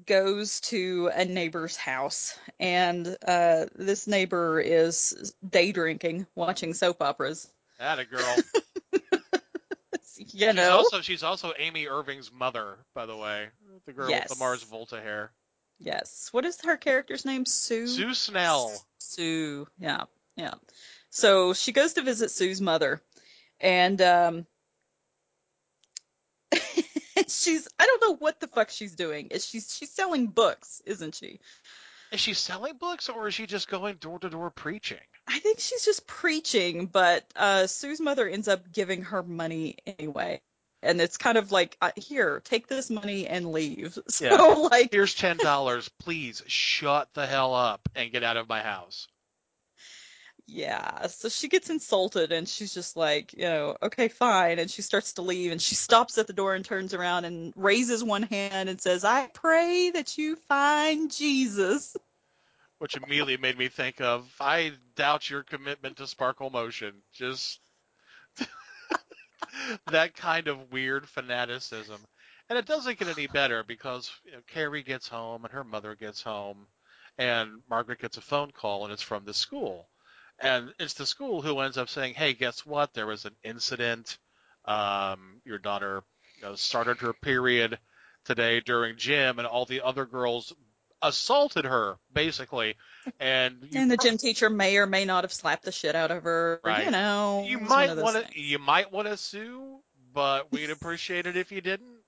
goes to a neighbor's house, and uh, this neighbor is day drinking, watching soap operas. That a girl. You She's know? also she's also Amy Irving's mother, by the way. The girl with the Mars Volta hair. Yes. What is her character's name? Sue? Sue Snell. Sue. Yeah. Yeah. So she goes to visit Sue's mother, and um, she's I don't know what the fuck she's doing. Is she's she's selling books, isn't she? Is she selling books or is she just going door to door preaching? I think she's just preaching, but uh, Sue's mother ends up giving her money anyway. And it's kind of like, uh, here, take this money and leave. So, Yeah. like, Here's ten dollars. Please shut the hell up and get out of my house. Yeah, so she gets insulted and she's just like, you know, okay, fine. And she starts to leave and she stops at the door and turns around and raises one hand and says, I pray that you find Jesus. Which immediately made me think of I doubt your commitment to Sparkle Motion. Just that kind of weird fanaticism. And it doesn't get any better because you know, Carrie gets home and her mother gets home and Margaret gets a phone call and it's from the school. And it's the school who ends up saying, "Hey, guess what? There was an incident. Um, your daughter you know, started her period today during gym, and all the other girls assaulted her, basically. And And the gym teacher may or may not have slapped the shit out of her. Right. You know, you might want to you might want to sue, but we'd appreciate it if you didn't.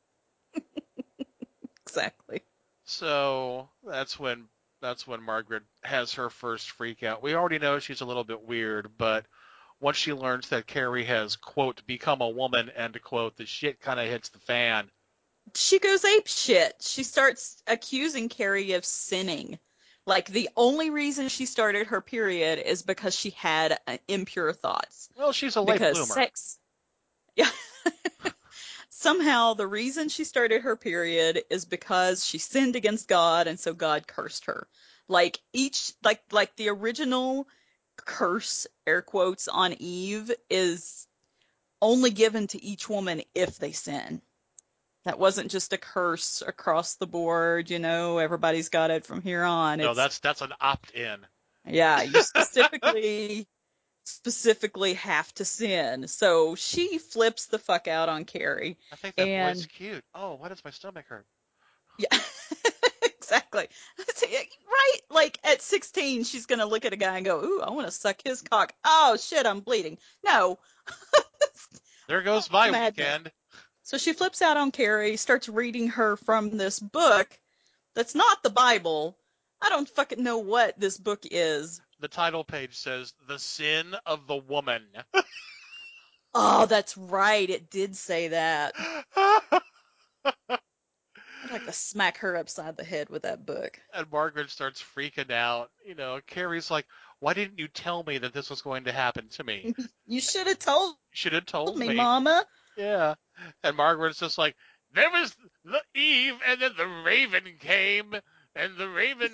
Exactly. So that's when that's when Margaret has her first freak out. We already know she's a little bit weird, but once she learns that Carrie has quote become a woman end quote, the shit kind of hits the fan. She goes ape shit. She starts accusing Carrie of sinning. Like the only reason she started her period is because she had uh, impure thoughts. Well, she's a late because bloomer. sex yeah somehow the reason she started her period is because she sinned against god and so god cursed her. Like each like like the original curse air quotes on eve is only given to each woman if they sin. That wasn't just a curse across the board you know everybody's got it from here on. No, It's- that's that's an opt-in. yeah, you specifically specifically have to sin. So she flips the fuck out on Carrie. I think that and boy's cute. Oh, why does my stomach hurt? yeah, exactly. Right? Like at 16, she's gonna look at a guy and go, "Ooh, I want to suck his cock." Oh shit, I'm bleeding. No. There goes my Madness. weekend. So she flips out on Carrie, starts reading her from this book that's not the Bible. I don't fucking know what this book is. The title page says "The Sin of the Woman." Oh, that's right. It did say that. I'd like to smack her upside the head with that book. and Margaret starts freaking out. You know, Carrie's like, "Why didn't you tell me that this was going to happen to me? You should have told should have told me, me." Mama. Yeah. And Margaret's just like, "There was the Eve, and then the raven came, and the raven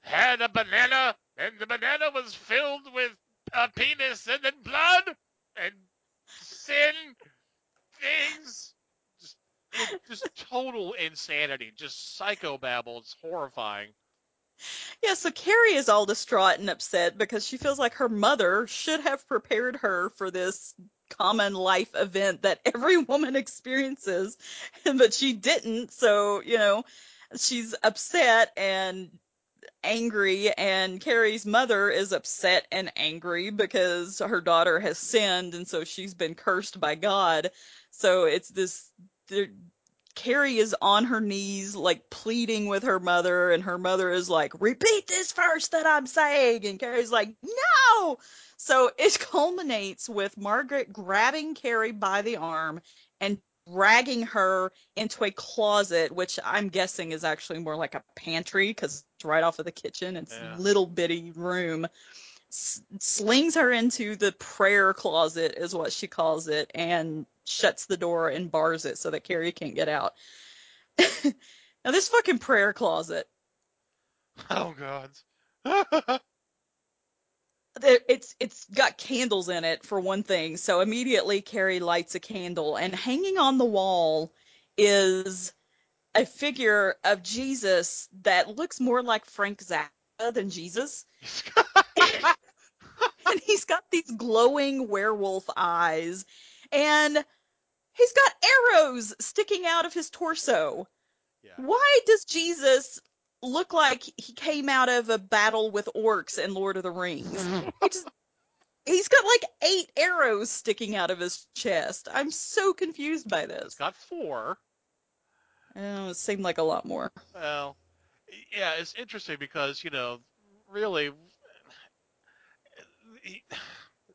had a banana, and the banana was filled with a penis and then blood and sin things. Just, just total insanity. Just psychobabble. It's horrifying. Yeah, so Carrie is all distraught and upset because she feels like her mother should have prepared her for this common life event that every woman experiences, but she didn't. So, you know, she's upset and angry, and Carrie's mother is upset and angry because her daughter has sinned, and so she's been cursed by God. So it's this. Carrie is on her knees, like pleading with her mother, and her mother is like, Repeat this first that I'm saying. And Carrie's like, No! So it culminates with Margaret grabbing Carrie by the arm and dragging her into a closet, which I'm guessing is actually more like a pantry because it's right off of the kitchen. It's Yeah. little bitty room. S- slings her into the prayer closet, is what she calls it, and shuts the door and bars it so that Carrie can't get out. now, this fucking prayer closet, Oh God. it's it's got candles in it for one thing. So immediately Carrie lights a candle, and hanging on the wall is a figure of Jesus that looks more like Frank Zappa than Jesus. and he's got these glowing werewolf eyes, and he's got arrows sticking out of his torso. Why does Jesus look like he came out of a battle with orcs in Lord of the Rings? Just, he's got like eight arrows sticking out of his chest. I'm so confused by this. He's got four. Oh, it seemed like a lot more. Well, yeah, it's interesting because you know, really, he,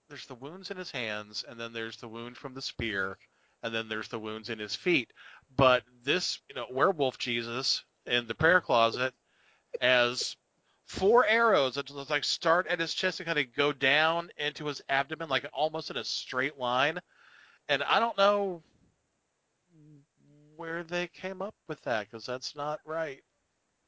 there's the wounds in his hands, and then there's the wound from the spear, and then there's the wounds in his feet. But this, you know, werewolf Jesus in the prayer closet has four arrows that just like start at his chest and kind of go down into his abdomen, like almost in a straight line. And I don't know where they came up with that because that's not right.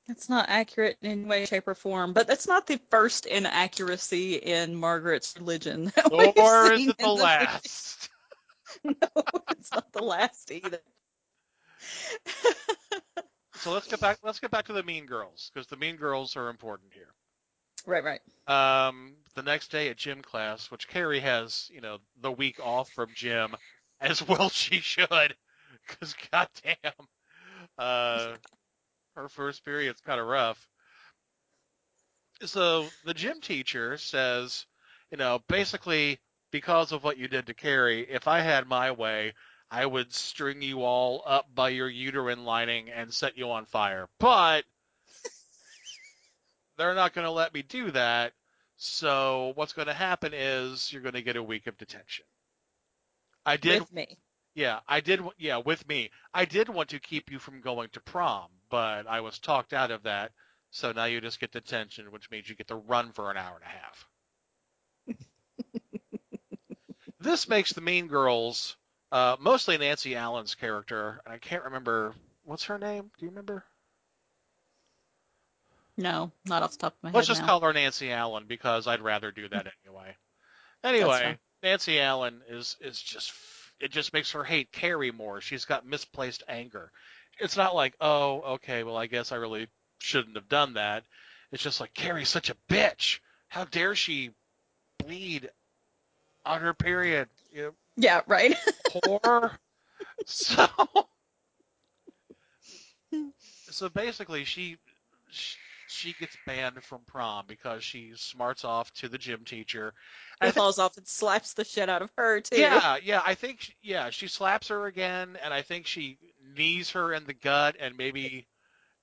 It's not accurate in any way, shape, or form, but that's not the first inaccuracy in Margaret's religion. Nor is it the- last. no, it's not the last either. So let's get back. Let's get back to the Mean Girls because the Mean Girls are important here. Right, right. Um, the next day at gym class, which Carrie has, you know, the week off from gym, as well she should, because goddamn, uh, her first period's kind of rough. So the gym teacher says, you know, basically because of what you did to Carrie, if I had my way, I would string you all up by your uterine lining and set you on fire. But they're not going to let me do that. So what's going to happen is you're going to get a week of detention. I did With me. Yeah, I did. Yeah, with me, I did want to keep you from going to prom, but I was talked out of that. So now you just get detention, which means you get to run for an hour and a half. this makes the Mean Girls, uh, mostly Nancy Allen's character. And I can't remember what's her name. Do you remember? No, not off the top of my head. Let's just now. call her Nancy Allen because I'd rather do that anyway. Anyway. Nancy Allen is is just it just makes her hate Carrie more. She's got misplaced anger. It's not like, oh, okay, well, I guess I really shouldn't have done that. It's just like Carrie's such a bitch. How dare she bleed on her period? You Yeah, right. poor. so, so basically, she she- she gets banned from prom because she smarts off to the gym teacher. And falls off and slaps the shit out of her too. Yeah, yeah. I think she- yeah, she slaps her again, and I think she knees her in the gut and maybe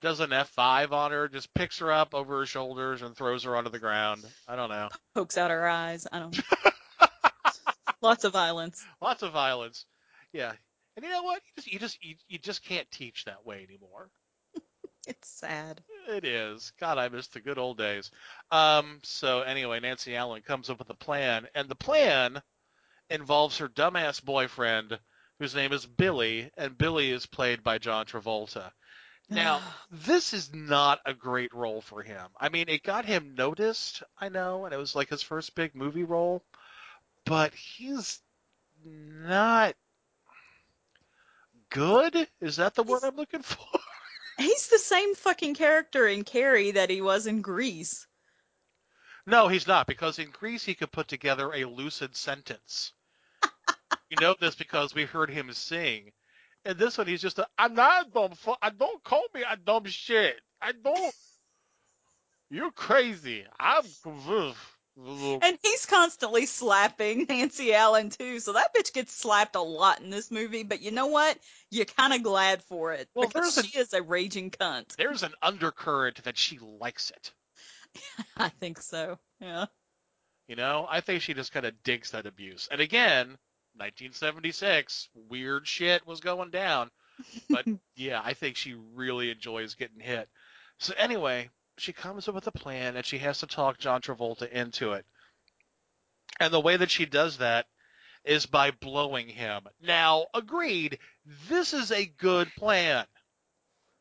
does an F five on her, just picks her up over her shoulders and throws her onto the ground. I don't know. Pokes out her eyes. I don't know. Lots of violence. Lots of violence. Yeah, and you know what? You just you just you, you just can't teach that way anymore. It's sad. It is. God, I miss the good old days. Um. So anyway, Nancy Allen comes up with a plan, and the plan involves her dumbass boyfriend, whose name is Billy, and Billy is played by John Travolta. Now, this is not a great role for him. I mean, it got him noticed, I know, and it was like his first big movie role, but he's not good. Is that the word I'm looking for? He's the same fucking character in Carrie that he was in Grease. No, he's not, because in Grease he could put together a lucid sentence. you know this because we heard him sing. And this one, he's just a, I'm not a dumb fu- I don't call me a dumb shit. I don't. You're crazy. I'm. And he's constantly slapping Nancy Allen too, so that bitch gets slapped a lot in this movie. But you know what? You're kind of glad for it Well, because she is a raging cunt. There's an undercurrent that she likes it. I think so. Yeah. You know, I think she just kind of digs that abuse. And again, 1976, weird shit was going down. But yeah, I think she really enjoys getting hit. So anyway, she comes up with a plan and she has to talk John Travolta into it. And the way that she does that is by blowing him. Now, agreed, this is a good plan.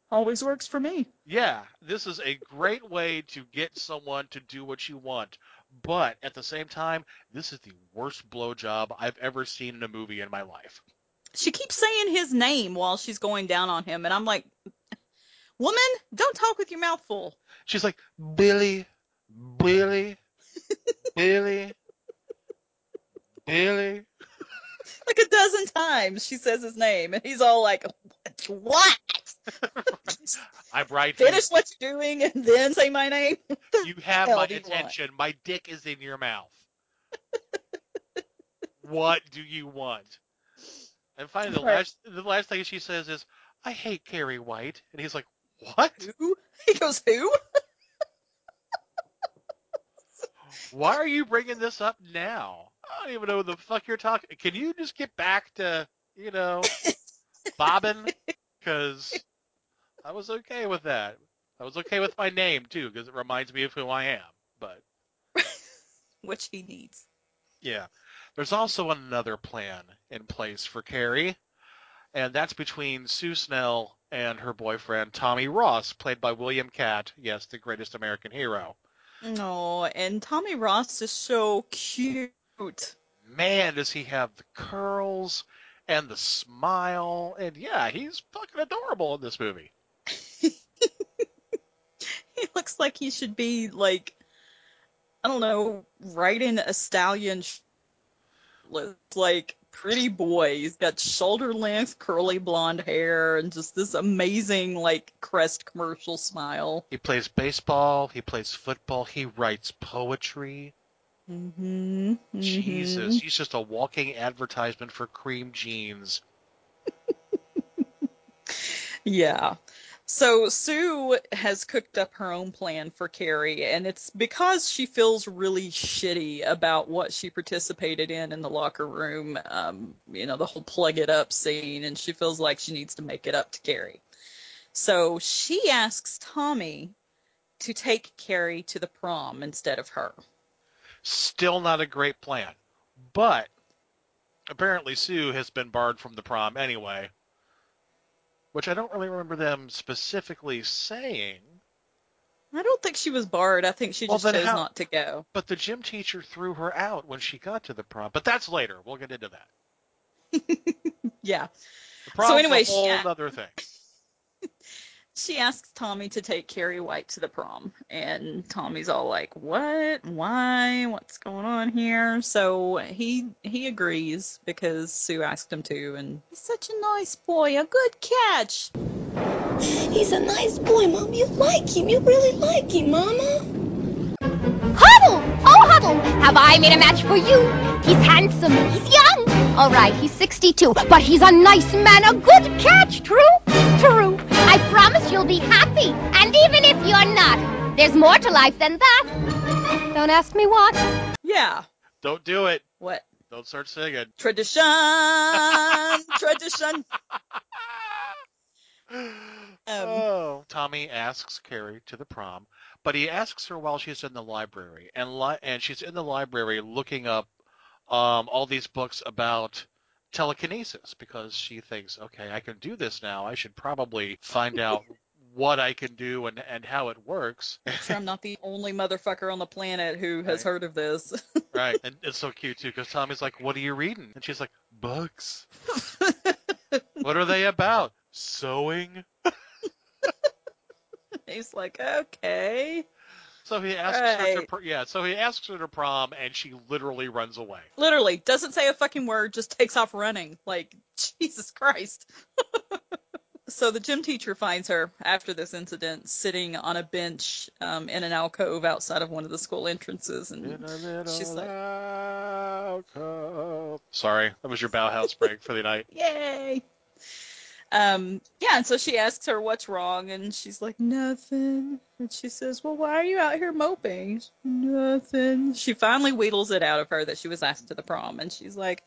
Always works for me. Yeah, this is a great way to get someone to do what you want. But at the same time, this is the worst blowjob I've ever seen in a movie in my life. She keeps saying his name while she's going down on him, and I'm like, woman, don't talk with your mouth full. She's like, Billy, Billy, Billy, Billy. Like a dozen times she says his name, and he's all like, what? I'm right here. Finish what you're doing and then say my name? You have my do want? attention. My dick is in your mouth. what do you want? And finally, the Right. last the last thing she says is, "I hate Carrie White," and he's like, "What? Who?" He goes, who? Why are you bringing this up now? I don't even know what the fuck you're talking. Can you just get back to you know, bobbing? Because I was okay with that. I was okay with my name too, because it reminds me of who I am. But Which he needs. Yeah. There's also another plan in place for Carrie, and that's between Sue Snell and her boyfriend Tommy Ross, played by William Katt, yes, the greatest American hero. Oh, and Tommy Ross is so cute. Man, does he have the curls and the smile, and yeah, he's fucking adorable in this movie. He looks like he should be like, I don't know, riding a stallion. Looks like pretty boy. He's got shoulder length curly blonde hair and just this amazing like Crest commercial smile. He plays baseball, he plays football, he writes poetry. Mm-hmm. Jesus, he's just a walking advertisement for cream jeans. Yeah. So Sue has cooked up her own plan for Carrie, and it's because she feels really shitty about what she participated in in the locker room. Um, you know, the whole plug it up scene, and she feels like she needs to make it up to Carrie. So she asks Tommy to take Carrie to the prom instead of her. Still not a great plan. But apparently Sue has been barred from the prom anyway. Which I don't really remember them specifically saying. I don't think she was barred. I think she just then chose how- not to go. But the gym teacher threw her out when she got to the prom. But that's later. We'll get into that. Yeah. The prom's anyway, a whole other thing. She asks Tommy to take Carrie White to the prom, and Tommy's all like, "What? Why? What's going on here?" So he he agrees because Sue asked him to, and he's such a nice boy, a good catch. He's a nice boy, Mom. You like him. You really like him, Mama. Hodel! Oh, Hodel! Have I made a match for you? He's handsome. He's young. All right, he's 62, but he's a nice man, a good catch. True? True. I promise you'll be happy. And even if you're not, there's more to life than that. Don't ask me what. Yeah. Don't do it. What? Don't start singing. Tradition, tradition. Um, oh, Tommy asks Carrie to the prom, but he asks her while she's in the library, and li- and she's in the library looking up um, all these books about telekinesis because she thinks, okay, I can do this now. I should probably find out what I can do and, and how it works. sure I'm not the only motherfucker on the planet who has heard of this. right. And it's so cute too because Tommy's like, "What are you reading?" And she's like, "Books." what are they about? Sewing. He's like, okay. So he asks her to pr- yeah. So he asks her to prom, and she literally runs away. Literally, doesn't say a fucking word, just takes off running. Like, Jesus Christ. so the gym teacher finds her after this incident sitting on a bench um, in an alcove outside of one of the school entrances. And In a she's like, alcove. Sorry, that was your Bauhaus break for the night. Yay! Um, yeah, and so she asks her what's wrong, and she's like, nothing. And she says, well, why are you out here moping? Nothing. She finally wheedles it out of her that she was asked to the prom, and she's like,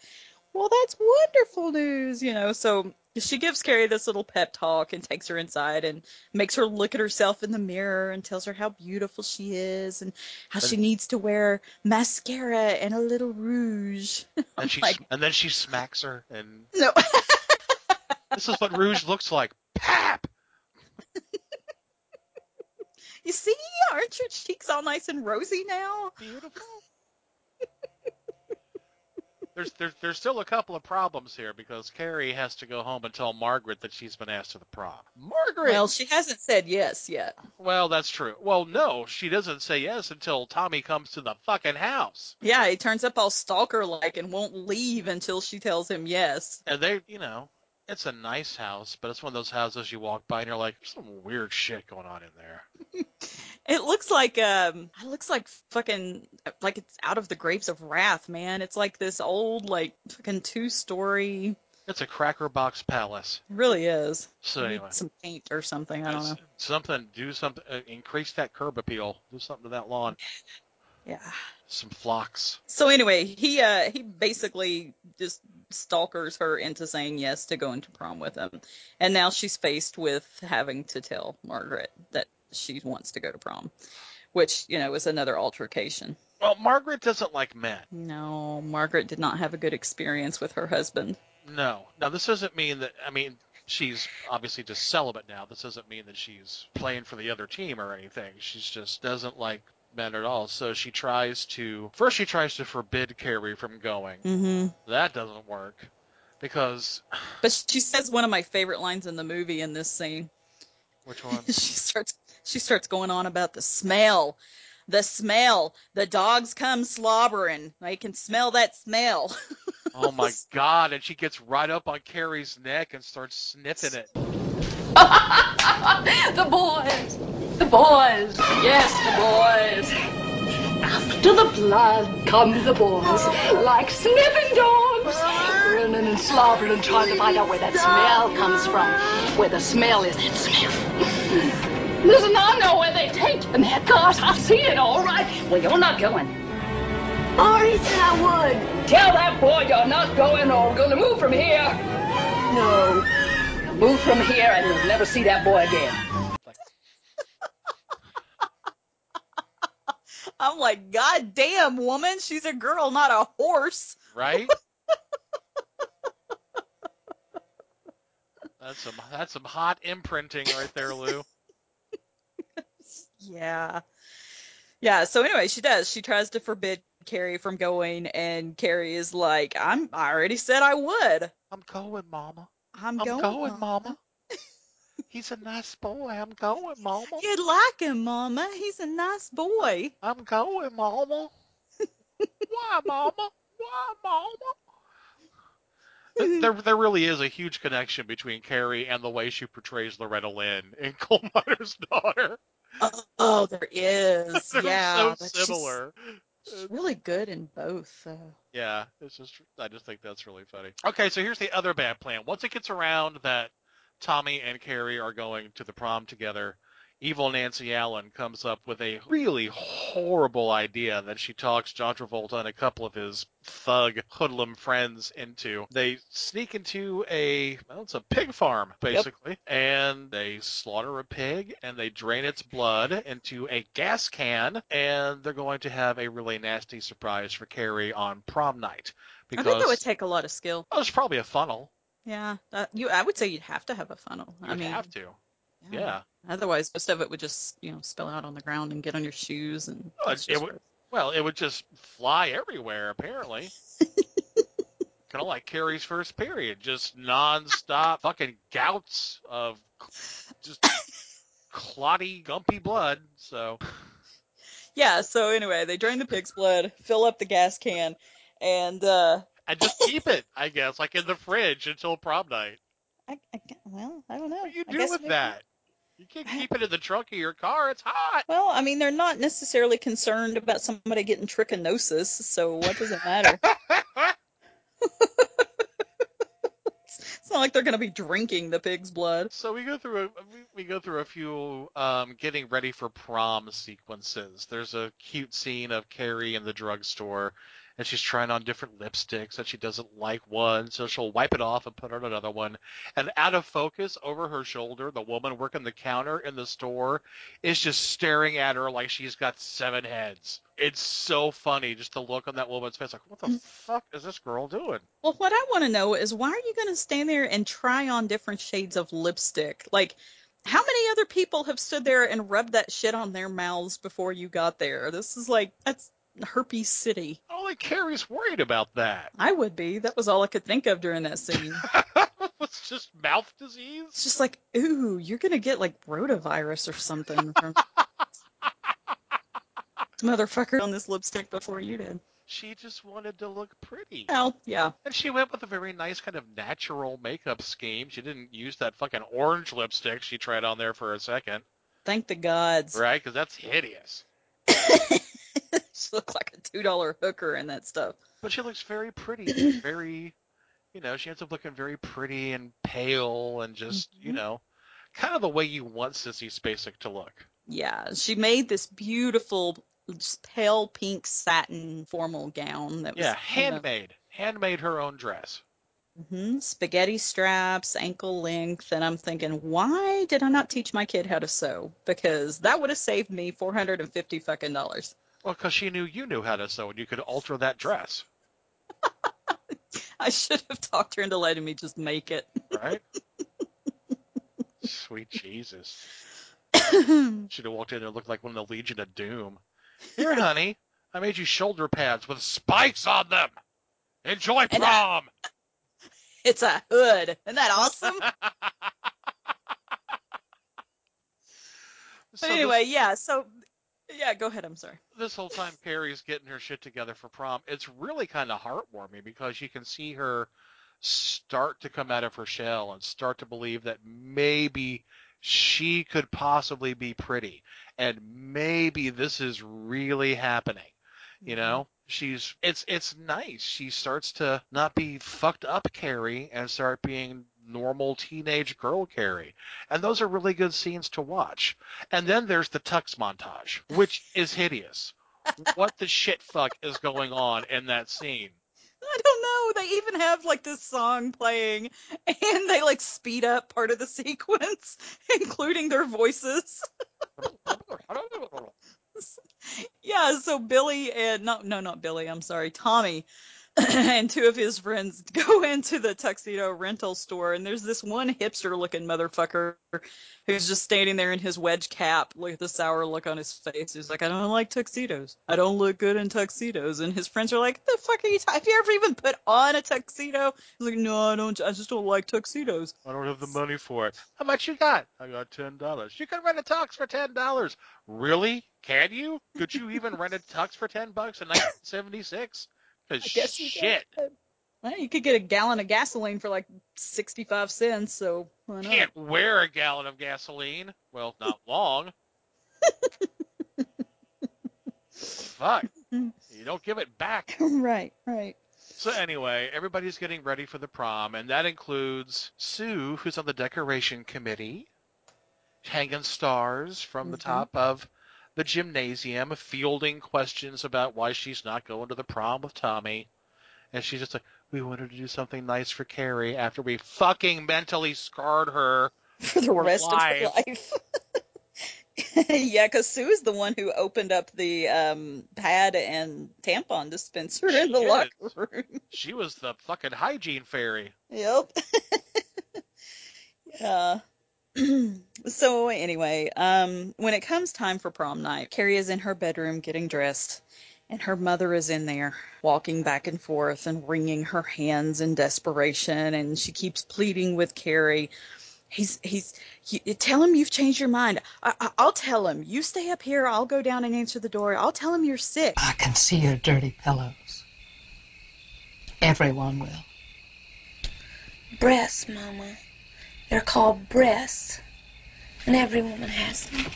well, that's wonderful news, you know. So she gives Carrie this little pep talk and takes her inside and makes her look at herself in the mirror and tells her how beautiful she is and how she needs to wear mascara and a little rouge. And she like- and then she smacks her, and No. this is what rouge looks like. Pap. You see, aren't your cheeks all nice and rosy now? Beautiful. There's, there's there's still a couple of problems here because Carrie has to go home and tell Margaret that she's been asked to the prom. Margaret. Well, she hasn't said yes yet. Well, that's true. Well, no, she doesn't say yes until Tommy comes to the fucking house. Yeah, he turns up all stalker like and won't leave until she tells him yes. And they, you know, it's a nice house, but it's one of those houses you walk by and you're like, there's some weird shit going on in there. It looks like um it looks like fucking like it's out of the grapes of wrath, man. It's like this old like fucking two-story It's a cracker box palace. it really is. So anyway. some paint or something, I don't know. Something, do something, uh, increase that curb appeal. Do something to that lawn. Yeah. Some flocks. So anyway, he uh he basically just stalkers her into saying yes to going to prom with him. And now she's faced with having to tell Margaret that she wants to go to prom, which, you know, is another altercation. Well, Margaret doesn't like men. No, Margaret did not have a good experience with her husband. No. Now, this doesn't mean that, I mean, she's obviously just celibate now. This doesn't mean that she's playing for the other team or anything. She's just doesn't like men at all. So she tries to, first, she tries to forbid Carrie from going. Mm-hmm. That doesn't work because, But she says one of my favorite lines in the movie in this scene. which one? she starts she starts going on about the smell. The smell. The dogs come slobbering. I can smell that smell. Oh my God. And she gets right up on Carrie's neck and starts sniffing it. the boys. The boys. Yes, the boys. After the blood come the boys, like sniffing dogs, grinning and slobbering and trying to find out where that smell comes from. Where the smell is. That smell. Listen, I know where they take them. That gosh, I see it all right. Well, you're not going. Already said I would. Tell that boy you're not going or we're going to move from here. No. We'll move from here and you'll never see that boy again. I'm like, God damn, woman, she's a girl, not a horse. Right? That's some that's some hot imprinting right there, Lou. Yeah. Yeah, so anyway, she does. She tries to forbid Carrie from going, and Carrie is like, I'm I already said I would. I'm going, Mama. I'm, I'm going, going, Mama. He's a nice boy. I'm going, Mama. You'd like him, Mama. He's a nice boy. I'm going, Mama. Why, Mama? Why, Mama? There, there really is a huge connection between Carrie and the way she portrays Loretta Lynn in Coal Miner's Daughter. Oh, oh there is. They're yeah. so but she's- similar. She's uh, really good in both. Yeah, it's just I just think that's really funny. Okay, so here's the other bad plan. Once it gets around that Tommy and Carrie are going to the prom together, evil Nancy Allen comes up with a really horrible idea that she talks John Travolta and a couple of his thug hoodlum friends into. They sneak into a well, it's a pig farm basically, and they slaughter a pig and they drain its blood into a gas can, and they're going to have a really nasty surprise for Carrie on prom night I think that would take a lot of skill. well, there's probably a funnel. Yeah, that, you. I would say you'd have to have a funnel. I You'd mean, have to. Yeah. Otherwise, most of it would just, you know, spill out on the ground and get on your shoes and. Well, it's it would, well, it would just fly everywhere, apparently. kind of like Carrie's first period, just non-stop fucking gouts of just clotty, gumpy blood. So Yeah. So anyway, they drain the pig's blood, fill up the gas can, and uh, and just keep it, I guess, like in the fridge until prom night. I, I, well, I don't know. What do you do with that? You can't keep it in the trunk of your car. It's hot. Well, I mean, they're not necessarily concerned about somebody getting trichinosis, so what does it matter? it's not like they're going to be drinking the pig's blood. So we go through a we- we go through a few um, getting ready for prom sequences. There's a cute scene of Carrie in the drugstore, and she's trying on different lipsticks, and she doesn't like one, so she'll wipe it off and put on another one. And out of focus, over her shoulder, the woman working the counter in the store is just staring at her like she's got seven heads. It's so funny, just the look on that woman's face, like, what the fuck is this girl doing? Well, what I want to know is why are you going to stand there and try on different shades of lipstick? Like, how many other people have stood there and rubbed that shit on their mouths before you got there? This is like, that's herpes city. Oh, Only Carrie's worried about that. I would be. That was all I could think of during that scene. It's just mouth disease. It's just like, ooh, you're gonna get like rotavirus or something from motherfucker on this lipstick before you did. She just wanted to look pretty. Well, yeah. And she went with a very nice kind of natural makeup scheme. She didn't use that fucking orange lipstick she tried on there for a second, Thank the gods. right? Because that's hideous. she looked like a two dollar hooker in that stuff. But she looks very pretty, very, you know, she ends up looking very pretty and pale and just, you know, kind of the way you want Sissy Spacek to look. Yeah, she made this beautiful pale pink satin formal gown that was Yeah, handmade. Handmade her own dress. Mm-hmm. spaghetti straps, ankle length, and I'm thinking, why did I not teach my kid how to sew? Because that would have saved me four hundred and fifty fucking dollars. Well, because she knew you knew how to sew and you could alter that dress, I should have talked her into letting me just make it. right? Sweet Jesus. Should have walked in there and looked like one of the Legion of Doom. Here, honey, I made you shoulder pads with spikes on them. Enjoy And I- prom. It's a hood. Isn't that awesome? So but anyway, yeah. So, yeah. Go ahead. I'm sorry. this whole time Carrie's getting her shit together for prom, it's really kind of heartwarming because you can see her start to come out of her shell and start to believe that maybe she could possibly be pretty and maybe this is really happening. You mm-hmm. know, she's it's it's nice. She starts to not be fucked up Carrie and start being normal teenage girl Carrie. And those are really good scenes to watch. And then there's the tux montage, which is hideous. what the shit fuck is going on in that scene? I don't know. They even have like this song playing, and they like speed up part of the sequence, including their voices. yeah. So Billy and no, no, not Billy. I'm sorry, Tommy. and two of his friends go into the tuxedo rental store, and there's this one hipster looking motherfucker who's just standing there in his wedge cap with the sour look on his face. He's like, I don't like tuxedos. I don't look good in tuxedos. And his friends are like, the fuck are you? ta- Have you ever even put on a tuxedo? He's like, no, I don't. I just don't like tuxedos. I don't have the money for it. How much you got? I got ten dollars. You can rent a tux for ten dollars. Really? Can you? Could you even rent a tux for ten bucks in 1976? Cause guess you shit, could. Well, you could get a gallon of gasoline for like 65 cents, so why not? can't wear a gallon of gasoline. Well, not long. Fuck. You don't give it back. right, right. So anyway, everybody's getting ready for the prom, and that includes Sue, who's on the decoration committee, hanging stars from the Mhm. top of the gymnasium, fielding questions about why she's not going to the prom with Tommy. And she's just like, we wanted to do something nice for Carrie after we fucking mentally scarred her For the rest life. of her life. yeah, because Sue's the one who opened up the um, pad and tampon dispenser in the She locker room. She was the fucking hygiene fairy. Yep. yeah. so anyway, um, when it comes time for prom night, Carrie is in her bedroom getting dressed, and her mother is in there walking back and forth and wringing her hands in desperation, and she keeps pleading with Carrie. He's he's you, you tell him you've changed your mind. I, I, I'll tell him. You stay up here. I'll go down and answer the door. I'll tell him you're sick. I can see your dirty pillows. Everyone will. Breasts, Mama. They're called breasts. And every woman has them.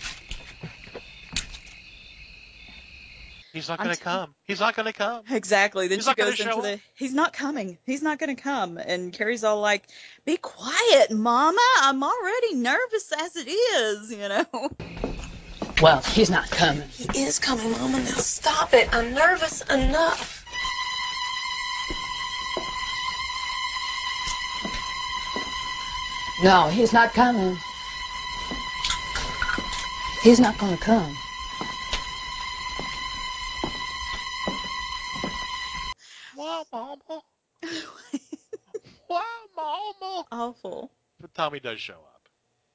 He's not going to come. He's not going to come. Exactly. Then He's she goes into show the. He's not coming. He's not going to come. And Carrie's all like, "Be quiet, Mama. I'm already nervous as it is." You know. Well, he's not coming. He is coming, Mama. Now stop it. I'm nervous enough. No, he's not coming. He's not going to come. Wow, mama. wow, mama. Awful. But Tommy does show up.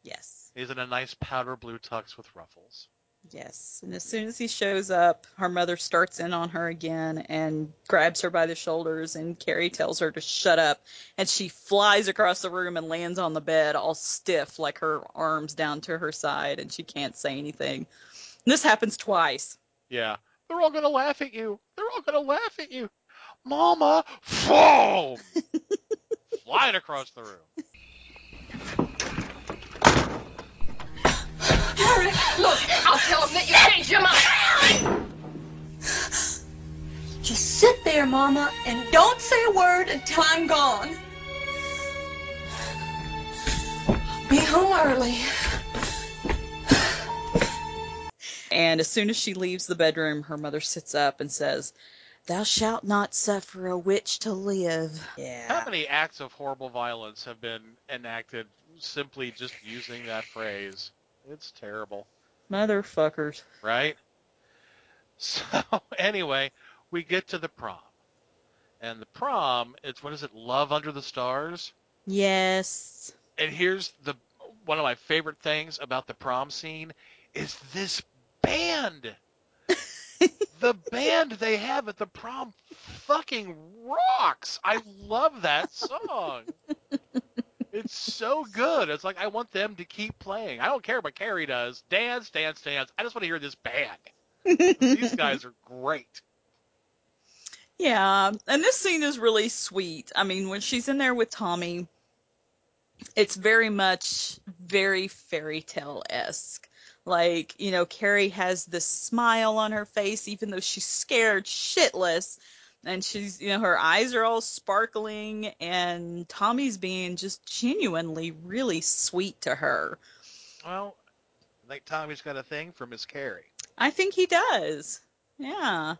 Yes. He's in a nice powder blue tux with ruffles. Yes. And as soon as he shows up, her mother starts in on her again and grabs her by the shoulders, and Carrie tells her to shut up. And she flies across the room and lands on the bed, all stiff, like her arms down to her side, and she can't say anything. And this happens twice. Yeah. They're all going to laugh at you. They're all going to laugh at you. Mama, foam! Flying across the room. Harry, look, I'll tell him that you changed your mind. Just sit there, Mama, and don't say a word until I'm gone. Be home early. And as soon as she leaves the bedroom, her mother sits up and says, Thou shalt not suffer a witch to live. Yeah. How many acts of horrible violence have been enacted simply just using that phrase? It's terrible, Motherfuckers. right? So anyway, we get to the prom. And the prom, it's what is it? Love under the stars? Yes. And here's the one of my favorite things about the prom scene is this band. the band they have at the prom fucking rocks. I love that song. it's so good. It's like I want them to keep playing. I don't care what Carrie does. Dance, dance, dance. I just want to hear this band. These guys are great. Yeah, and this scene is really sweet. I mean, when she's in there with Tommy, it's very much very fairy tale esque. Like, you know, Carrie has this smile on her face, even though she's scared shitless. And she's, you know, her eyes are all sparkling, and Tommy's being just genuinely really sweet to her. Well, I think Tommy's got a thing for Miss Carrie. I think he does. Yeah.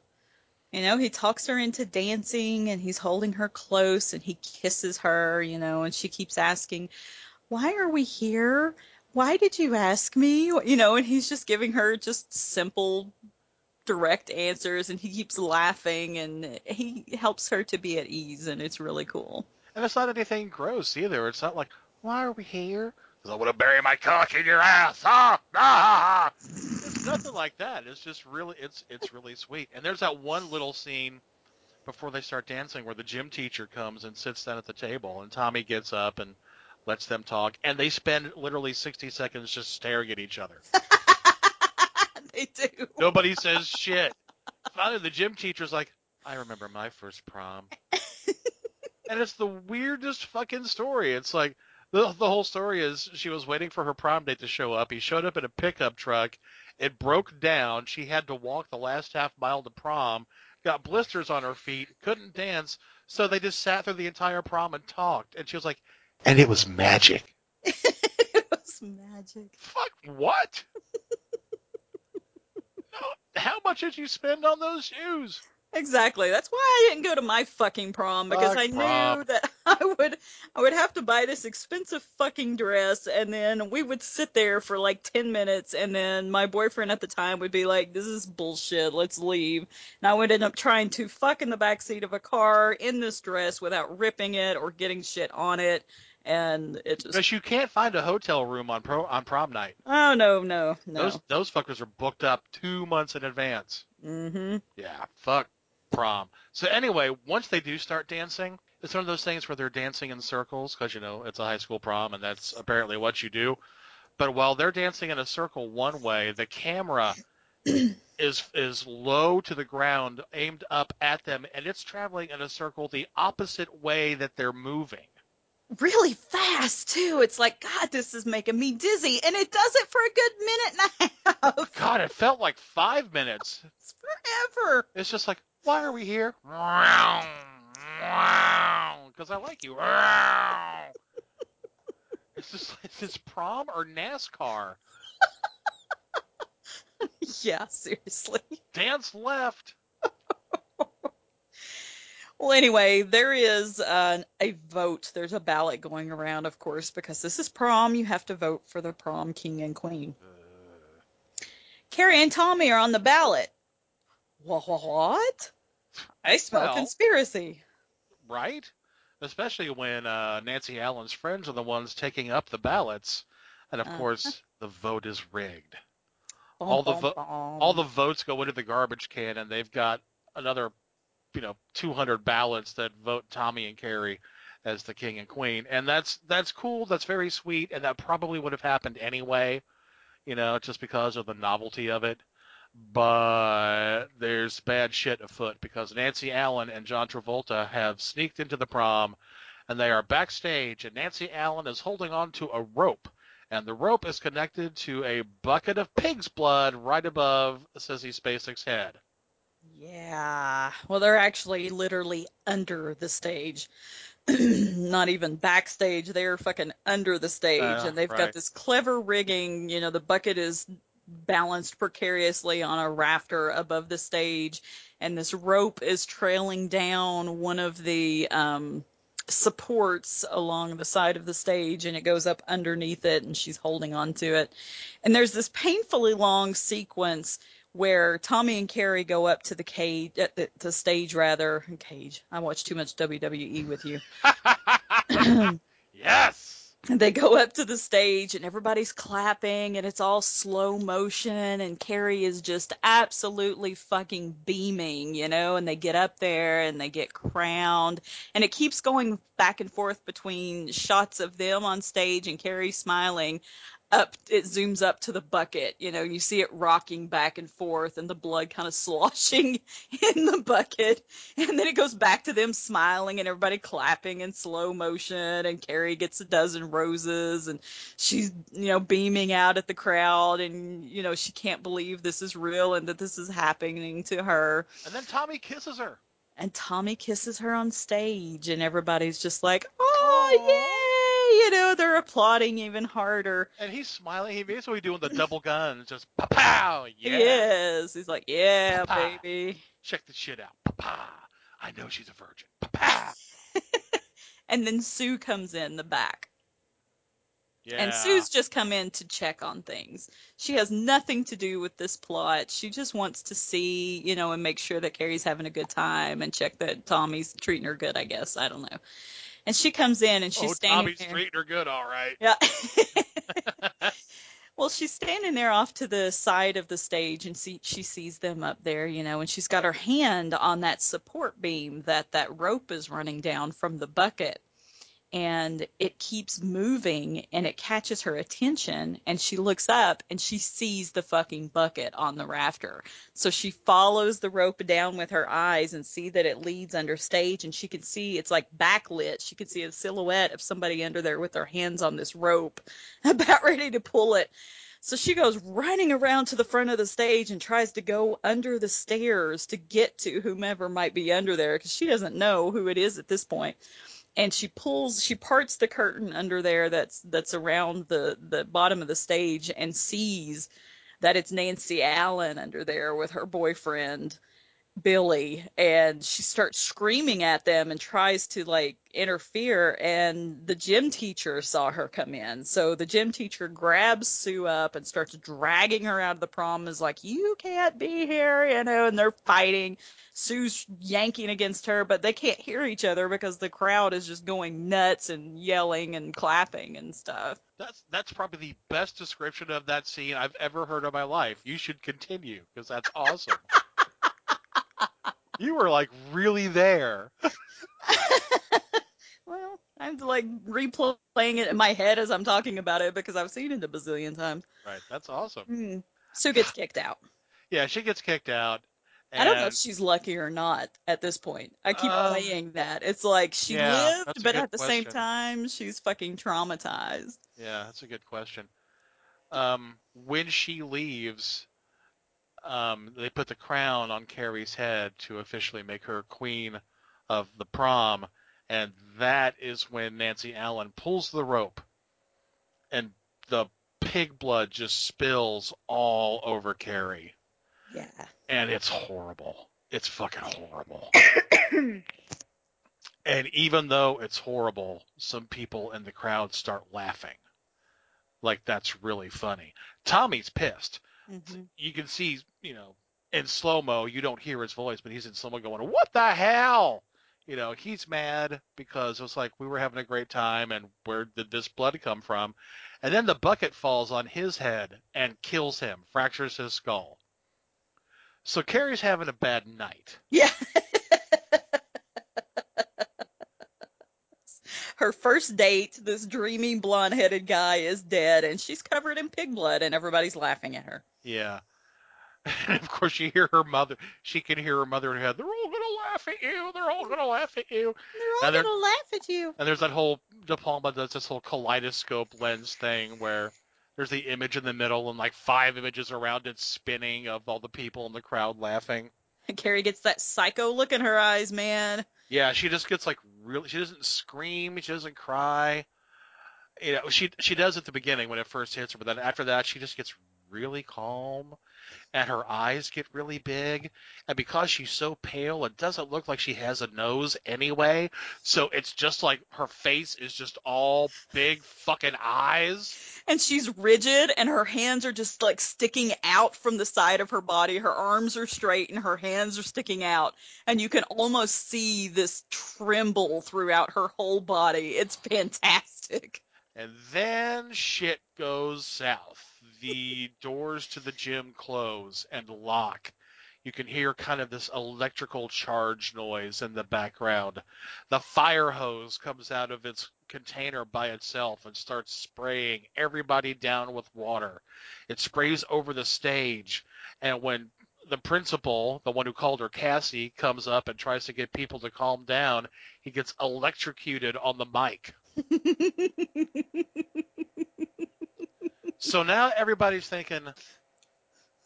You know, he talks her into dancing and he's holding her close and he kisses her, you know, and she keeps asking, Why are we here? Why did you ask me? You know, and he's just giving her just simple, direct answers and he keeps laughing and he helps her to be at ease and it's really cool. And it's not anything gross either. It's not like, why are we here? Because I want to bury my cock in your ass. Ah, ah. It's nothing like that. It's just really, it's it's really sweet. And there's that one little scene before they start dancing where the gym teacher comes and sits down at the table, and Tommy gets up and lets them talk, and they spend literally 60 seconds just staring at each other. they do. Nobody says shit. Finally, the gym teacher's like, I remember my first prom. and it's the weirdest fucking story. It's like, the, the whole story is she was waiting for her prom date to show up. He showed up in a pickup truck. It broke down. She had to walk the last half mile to prom, got blisters on her feet, couldn't dance, so they just sat through the entire prom and talked. And she was like, and it was magic. it was magic. Fuck what? How much did you spend on those shoes? Exactly. That's why I didn't go to my fucking prom because Fuck I knew that I would I would have to buy this expensive fucking dress and then we would sit there for like 10 minutes and then my boyfriend at the time would be like this is bullshit, let's leave. And I would end up trying to fuck in the back seat of a car in this dress without ripping it or getting shit on it and it just Because you can't find a hotel room on pro on prom night. oh no no no. Those those fuckers are booked up two months in advance. mm-hmm. Yeah, fuck prom. So anyway, once they do start dancing, it's one of those things where they're dancing in circles because you know it's a high school prom and that's apparently what you do. But while they're dancing in a circle one way, the camera is is low to the ground, aimed up at them, and it's traveling in a circle the opposite way that they're moving. Really fast too. It's like God, this is making me dizzy, and it does it for a good minute and a half. God, it felt like five minutes. It's forever. It's just like, why are we here? Because I like you. It's just is this prom or NASCAR? yeah, seriously. Dance left. Well, anyway, there is uh, a vote. There's a ballot going around, of course, because this is prom. You have to vote for the prom king and queen. Carrie and Tommy are on the ballot. Wha- wha- What? I smell Well- conspiracy. right? Especially when uh, Nancy Allen's friends are the ones taking up the ballots, and of Uh-huh. course the vote is rigged. All the vo- all the votes go into the garbage can, and they've got another, you know, 200 ballots that vote Tommy and Carrie as the king and queen, and that's that's cool. That's very sweet, and that probably would have happened anyway, you know, just because of the novelty of it. But there's bad shit afoot because Nancy Allen and John Travolta have sneaked into the prom, and they are backstage, and Nancy Allen is holding on to a rope and the rope is connected to a bucket of pig's blood right above Sissy Spacek's head. Yeah. Well, they're actually literally under the stage. Not even backstage. They're fucking under the stage. Uh, and they've right. got this clever rigging. You know, the bucket is balanced precariously on a rafter above the stage. And this rope is trailing down one of the um, supports along the side of the stage. And it goes up underneath it. And she's holding on to it. And there's this painfully long sequence where Tommy and Carrie go up to the cage, uh, the, the stage rather, cage. I watch too much WWE with you. Yes. they go up to the stage and everybody's clapping and it's all slow motion and Carrie is just absolutely fucking beaming, you know, and they get up there and they get crowned and it keeps going back and forth between shots of them on stage and Carrie smiling up it zooms up to the bucket you know and you see it rocking back and forth and the blood kind of sloshing in the bucket. And then it goes back to them smiling and everybody clapping in slow motion. And carrie gets a dozen roses and she's you know beaming out at the crowd. And you know she can't believe this is real and that this is happening to her. And then Tommy kisses her. and Tommy kisses her on stage, and everybody's just like, "Oh, yay!" You know, they're applauding even harder. And he's smiling. He basically doing the double guns, just pow pow. Yeah. Yes, he's like, "Yeah, Pa-pa. baby." Check this shit out. Pa I know she's a virgin. Pa And then Sue comes in the back, Yeah. and Sue's just come in to check on things. She has nothing to do with this plot. She just wants to see, you know, and make sure that Carrie's having a good time and check that Tommy's treating her good. I guess I don't know. And she comes in and she's oh, standing Tommy's there. treating her good, all right. Yeah. well, she's standing there off to the side of the stage and see, she sees them up there, you know, and she's got her hand on that support beam that that rope is running down from the bucket. And it keeps moving and it catches her attention and she looks up and she sees the fucking bucket on the rafter. So she follows the rope down with her eyes and see that it leads under stage and she can see it's like backlit. She can see a silhouette of somebody under there with their hands on this rope about ready to pull it. So she goes running around to the front of the stage and tries to go under the stairs to get to whomever might be under there because she doesn't know who it is at this point. And she pulls, she parts the curtain under there that's that's around the the bottom of the stage and sees that it's Nancy Allen under there with her boyfriend. Billy and she starts screaming at them and tries to like interfere and the gym teacher saw her come in. So the gym teacher grabs Sue up and starts dragging her out of the prom is like, You can't be here, you know, and they're fighting. Sue's yanking against her, but they can't hear each other because the crowd is just going nuts and yelling and clapping and stuff. That's that's probably the best description of that scene I've ever heard in my life. You should continue because that's awesome. You were like really there. Well, I'm like replaying it in my head as I'm talking about it because I've seen it a bazillion times. Right, that's awesome. Hmm. Sue gets kicked out. Yeah, she gets kicked out. I don't know if she's lucky or not at this point. I keep Um, playing that. It's like she yeah, lived, but at the same time, she's fucking traumatized. Yeah, that's a good question. Um, when she leaves, um, they put the crown on Carrie's head to officially make her queen of the prom, and that is when Nancy Allen pulls the rope, and the pig blood just spills all over Carrie, Yeah. and it's horrible. It's fucking horrible. And even though it's horrible, some people in the crowd start laughing. Like that's really funny. Tommy's pissed. Mhm. You can see, you know, in slow mo, you don't hear his voice, but he's in slow mo going, "What the hell?" You know, he's mad because it was like we were having a great time, and where did this blood come from? And then the bucket falls on his head and kills him, fractures his skull. So Carrie's having a bad night. Yeah. Her first date, this dreamy blonde headed guy is dead, and she's covered in pig blood, and everybody's laughing at her. Yeah. And of course, you hear her mother. She can hear her mother in her head. They're all gonna laugh at you. They're all gonna laugh at you. They're And there- laugh at you. And there's that whole De Palma does this whole kaleidoscope lens thing where there's the image in the middle and like five images around it spinning of all the people in the crowd laughing. And Carrie gets that psycho look in her eyes, man. Yeah, she just gets like really. She doesn't scream. She doesn't cry. You know, she she does at the beginning when it first hits her, but then after that, she just gets really calm, and her eyes get really big. And because she's so pale, it doesn't look like she has a nose anyway. So it's just like her face is just all big fucking eyes. And she's rigid, and her hands are just like sticking out from the side of her body. Her arms are straight, and her hands are sticking out. And you can almost see this tremble throughout her whole body. It's fantastic. And then shit goes south. The doors to the gym close and lock. You can hear kind of this electrical charge noise in the background. The fire hose comes out of its container by itself and starts spraying everybody down with water. It sprays over the stage. And when the principal, the one who called her Cassie, comes up and tries to get people to calm down, he gets electrocuted on the mic. So now everybody's thinking,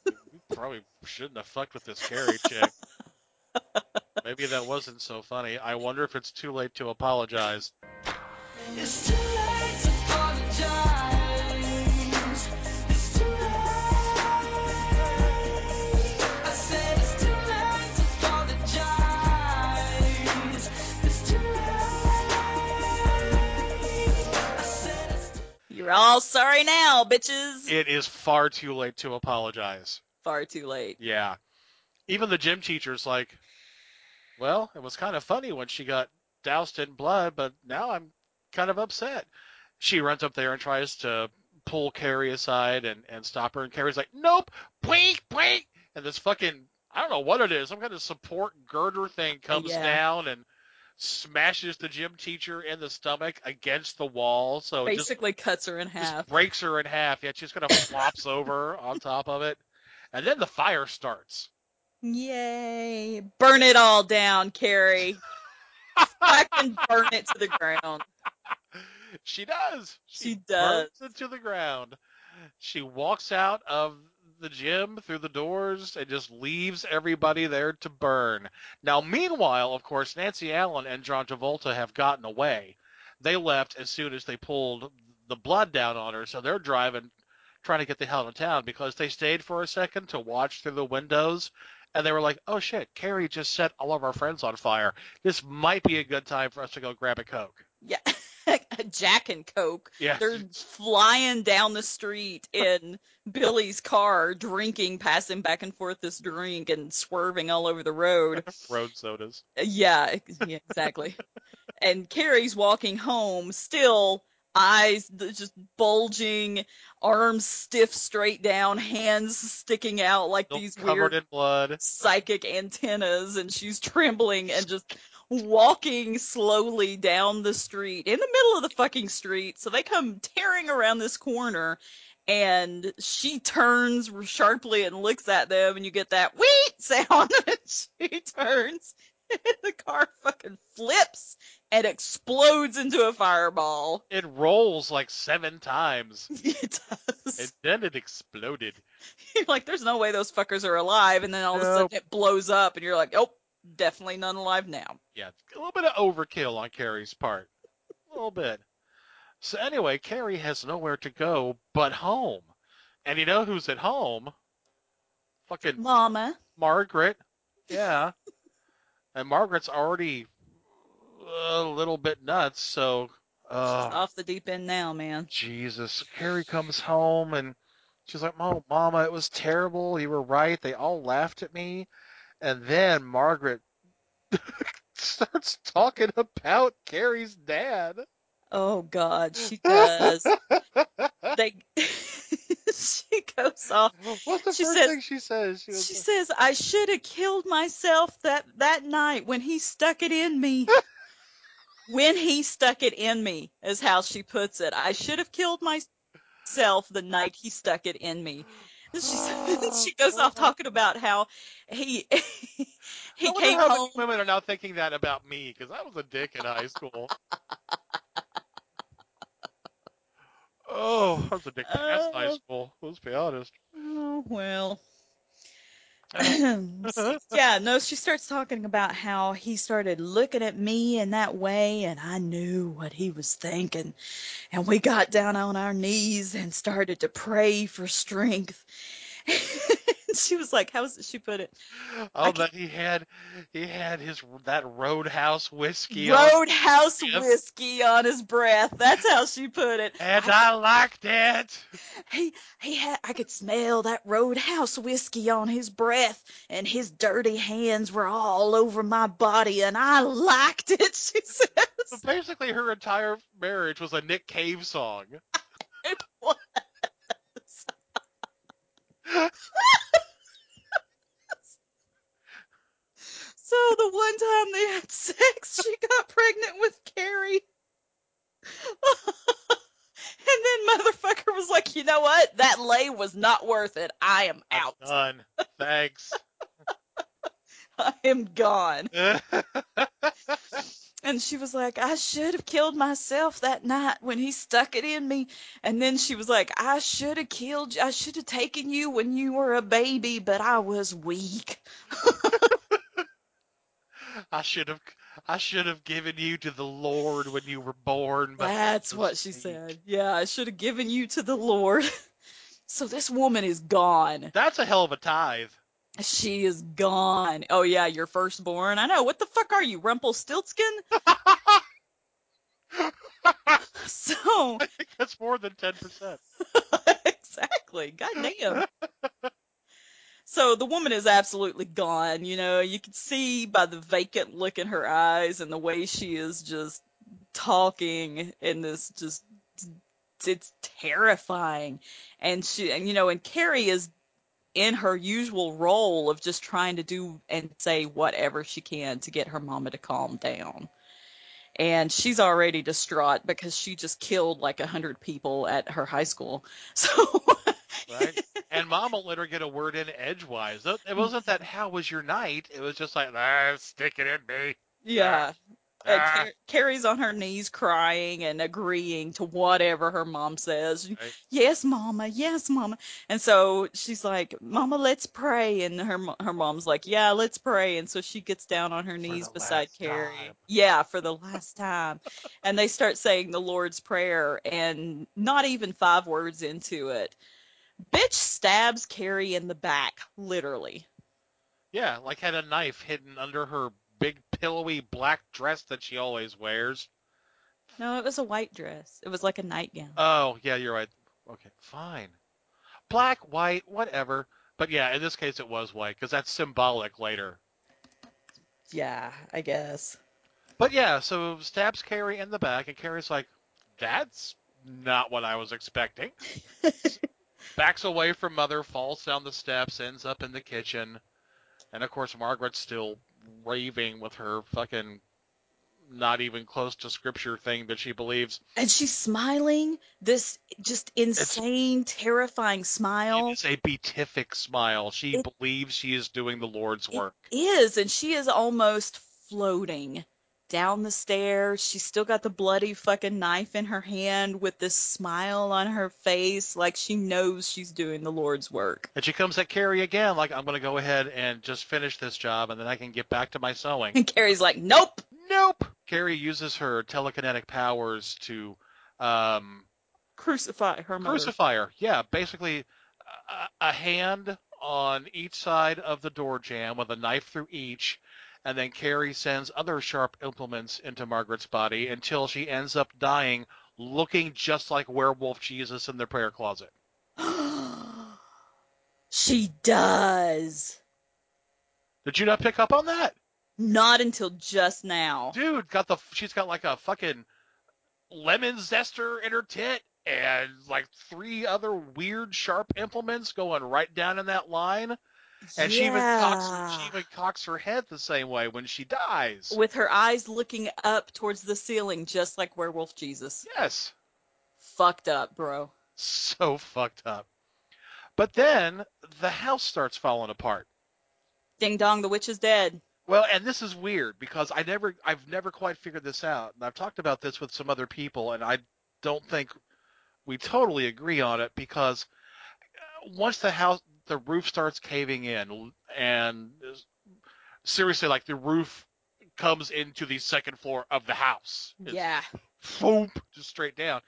we probably shouldn't have fucked with this Carrie chick. Maybe that wasn't so funny. I wonder if it's too late to apologize. It's too late to apologize. You're all sorry now, bitches. It is far too late to apologize. Far too late. Yeah. Even the gym teacher's like, well, it was kind of funny when she got doused in blood, but now I'm kind of upset. She runs up there and tries to pull Carrie aside and, and stop her, and Carrie's like, nope, wait, wait. And this fucking, I don't know what it is, some kind of support girder thing comes Yeah. down and smashes the gym teacher in the stomach against the wall. So it just Basically cuts her in half. breaks her in half. Yeah, she just kind of flops over on top of it. And then the fire starts. Yay. Burn it all down, Carrie. Fucking burn it to the ground. She does. She does. Burns it to the ground. She walks out of the gym through the doors and just leaves everybody there to burn. Now, meanwhile, of course, Nancy Allen and John Travolta have gotten away. They left as soon as they pulled the blood down on her, so they're driving, trying to get the hell out of town because they stayed for a second to watch through the windows and they were like, "Oh shit, Carrie just set all of our friends on fire. This might be a good time for us to go grab a coke." Yeah. Jack and Coke. Yeah. They're flying down the street in Billy's car, drinking, passing back and forth this drink and swerving all over the road. Road sodas. Uh, yeah, yeah, exactly. and Carrie's walking home, still eyes just bulging, arms stiff straight down, hands sticking out like Still these covered weird in blood. psychic antennas, and she's trembling and just walking slowly down the street in the middle of the fucking street. So they come tearing around this corner. And she turns sharply and looks at them, and you get that wheat sound. and she turns, and the car fucking flips and explodes into a fireball. It rolls like seven times. It does. And then it exploded. You're like, there's no way those fuckers are alive, and then all of a sudden it blows up, and you're like, oh, definitely none alive now. Yeah, a little bit of overkill on Carrie's part. A little bit. So anyway, Carrie has nowhere to go but home. And you know who's at home? Fucking Mama. Margaret. Yeah. and Margaret's already a little bit nuts, so uh Off the deep end now, man. Jesus. Carrie comes home and she's like, "Mom, Mama, it was terrible. You were right. They all laughed at me." And then Margaret starts talking about Carrie's dad. Oh God, she does. they. she goes off. What's the she first says, thing she says? She, She like, says, "I should have killed myself that that night when he stuck it in me." when he stuck it in me is how she puts it. I should have killed myself the night he stuck it in me. And oh, She goes off talking about how he he I came how home. many women are now thinking that about me because I was a dick in high school. oh, I was a dick past high Oh. school. Let's be honest. Oh well. Uh-huh. Uh-huh. yeah, no, she starts talking about how he started looking at me in that way, and I knew what he was thinking. And we got down on our knees and started to pray for strength. she was like, "How she put it?" Oh, that he had he had his that Roadhouse whiskey. on Roadhouse Yep. whiskey on his breath. That's how she put it. and I liked it. He he had I could smell that roadhouse whiskey on his breath and his dirty hands were all over my body and I liked it, she So says. basically, her entire marriage was a Nick Cave song. It was. So the one time they had sex, she got pregnant with Carrie. and then motherfucker was like, you know what? That lay was not worth it. I am out. Done. Thanks. I am gone. And she was like, I should have killed myself that night when he stuck it in me. And then she was like, I should have killed you. I should have taken you when you were a baby, but I was weak. I should have I should have given you to the Lord when you were born. But That's what she said. Yeah, I should have given you to the Lord. So this woman is gone. That's a hell of a tithe. She is gone. Oh yeah, your firstborn. I know. What the fuck are you, Rumpelstiltskin? so That's more than ten percent. exactly. God damn. So the woman is absolutely gone. You know, you can see by the vacant look in her eyes and the way she is just talking in this just it's terrifying. And she and you know, and Carrie is in her usual role of just trying to do and say whatever she can to get her mama to calm down. And she's already distraught because she just killed like a hundred people at her high school. So right? And mom won't let her get a word in edgewise. It it wasn't that how was your night? It was just like ah, stick it in me. Yeah. Ah. Car- Carrie's on her knees crying and agreeing to whatever her mom says. Right. Yes, mama. Yes, mama. And so she's like, "Mama, let's pray." And her her mom's like, "Yeah, let's pray." And so she gets down on her knees beside Carrie. Yeah, for the last time. and they start saying the Lord's prayer and not even 5 words into it, bitch stabs Carrie in the back, literally. Yeah, like had a knife hidden under her big pillowy black dress that she always wears. No, it was a white dress. It was like a nightgown. Oh, yeah, you're right. Okay, fine. Black, white, whatever. But yeah, in this case it was white because that's symbolic later. Yeah, I guess. But yeah, so stabs Carrie in the back, and Carrie's like, "That's not what I was expecting." Backs away from Mother, falls down the steps, ends up in the kitchen, and of course Margaret's still raving with her fucking not even close to scripture thing that she believes. And she's smiling this just insane, terrifying smile. It's a beatific smile. She believes she is doing the Lord's work. is, and she is almost floating down the stairs. She's still got the bloody fucking knife in her hand with this smile on her face, like she knows she's doing the Lord's work. And she comes at Carrie again, like, I'm going to go ahead and just finish this job, and then I can get back to my sewing. And Carrie's like, nope. Nope. Carrie uses her telekinetic powers to um, Crucify her mother. crucify her. Yeah, basically a, a hand on each side of the door jamb with a knife through each, and then Carrie sends other sharp implements into Margaret's body until she ends up dying, looking just like werewolf Jesus in the prayer closet. She does. Did you not pick up on that? Not until just now. Dude, got the she's got like a fucking lemon zester in her tit and like three other weird sharp implements going right down in that line. And she even cocks she even cocks her head the same way when she dies. With her eyes looking up towards the ceiling, just like Werewolf Jesus. Yes. Fucked up, bro. So fucked up. But then the house starts falling apart. Ding dong, the witch is dead. Well, and this is weird because I never I've never quite figured this out. And I've talked about this with some other people and I don't think we totally agree on it because once the house the roof starts caving in and seriously like the roof comes into the second floor of the house. It's Yeah. Boom, just straight down.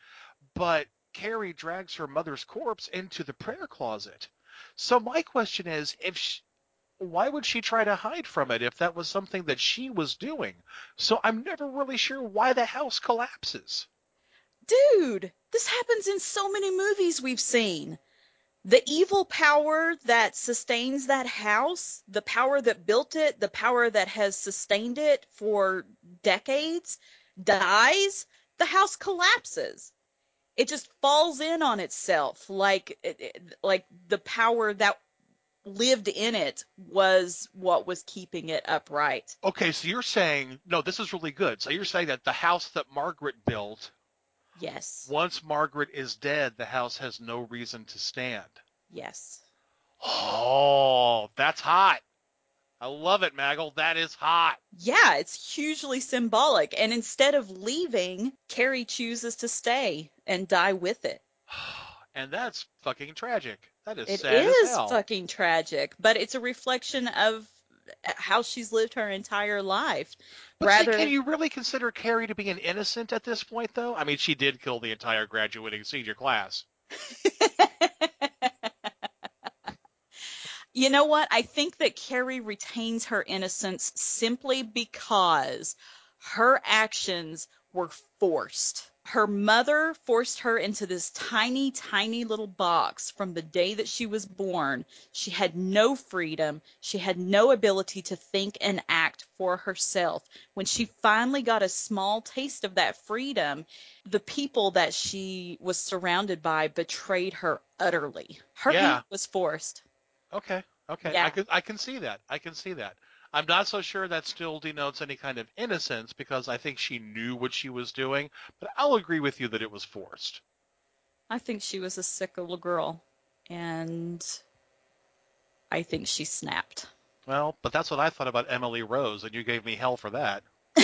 But Carrie drags her mother's corpse into the prayer closet. So my question is, if she, why would she try to hide from it if that was something that she was doing? So I'm never really sure why the house collapses. Dude, this happens in so many movies we've seen. The evil power that sustains that house, the power that built it, the power that has sustained it for decades, dies, the house collapses. It just falls in on itself like like the power that lived in it was what was keeping it upright. Okay, so you're saying no, this is really good. So you're saying that the house that Margaret built, Yes. once Margaret is dead, the house has no reason to stand. Yes. Oh, that's hot. I love it, Maggle. That is hot. Yeah, it's hugely symbolic. And instead of leaving, Carrie chooses to stay and die with it. And that's fucking tragic. That is It sad as hell. fucking tragic, but it's a reflection of Uh, how she's lived her entire life. But see, can you really consider Carrie to be an innocent at this point, though? I mean, she did kill the entire graduating senior class. You know what? I think that Carrie retains her innocence simply because her actions were forced. Her mother forced her into this tiny, tiny little box from the day that she was born. She had no freedom. She had no ability to think and act for herself. When she finally got a small taste of that freedom, the people that she was surrounded by betrayed her utterly. Her Yeah. hand was forced. Okay, okay. Yeah. I can I can see that. I can see that. I'm not so sure that still denotes any kind of innocence because I think she knew what she was doing, but I'll agree with you that it was forced. I think she was a sick little girl, and I think she snapped. Well, but that's what I thought about Emily Rose, and you gave me hell for that.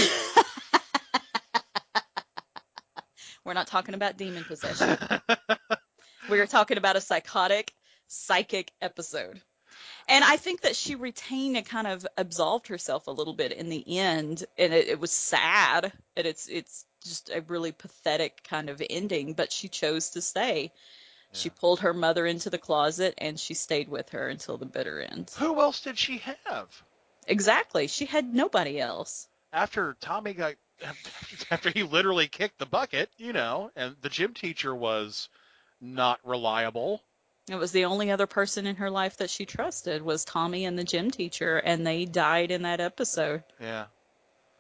We're not talking about demon possession. We're talking about a psychotic, psychic episode. And I think that she retained and kind of absolved herself a little bit in the end, and it, it was sad, and it's it's just a really pathetic kind of ending. But she chose to stay. She pulled her mother into the closet and she stayed with her until the bitter end. Who else did she have? Exactly. She had nobody else. After Tommy got, after he literally kicked the bucket, you know, and the gym teacher was not reliable. It was the only other person in her life that she trusted was Tommy and the gym teacher, and they died in that episode. Yeah.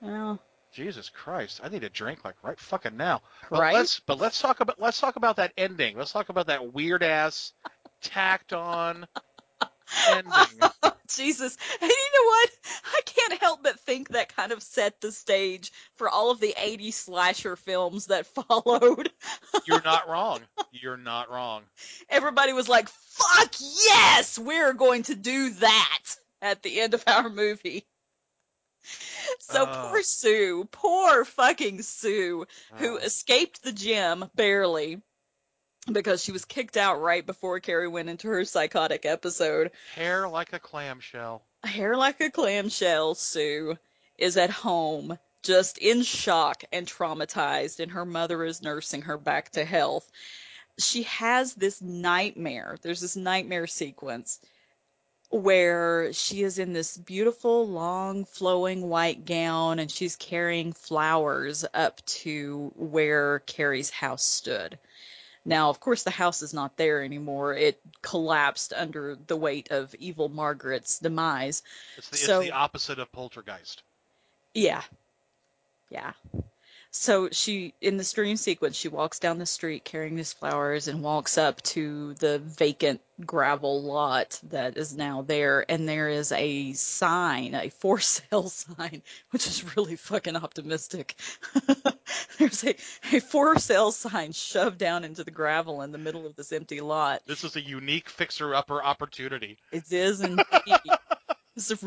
Well, Jesus Christ, I need a drink like right fucking now. But Right? let's but let's talk about let's talk about that ending. Let's talk about that weird ass tacked on ending. Jesus. And you know what? I can't help but think that kind of set the stage for all of the 80 slasher films that followed. You're not wrong. You're not wrong. Everybody was like, fuck yes, we're going to do that at the end of our movie. So Oh. poor Sue, poor fucking Sue, who uh. escaped the gym barely because she was kicked out right before Carrie went into her psychotic episode. Hair like a clamshell. Hair like a clamshell, Sue is at home, just in shock and traumatized, and her mother is nursing her back to health. She has this nightmare. There's this nightmare sequence where she is in this beautiful, long, flowing white gown and she's carrying flowers up to where Carrie's house stood. Now, of course, the house is not there anymore. It collapsed under the weight of evil Margaret's demise. It's the so, it's the opposite of poltergeist. yeah. Yeah. So she, in this dream sequence, she walks down the street carrying these flowers and walks up to the vacant gravel lot that is now there. And there is a sign, a for sale sign, which is really fucking optimistic. There's a, a for sale sign shoved down into the gravel in the middle of this empty lot. This is a unique fixer upper opportunity. It is indeed. It's a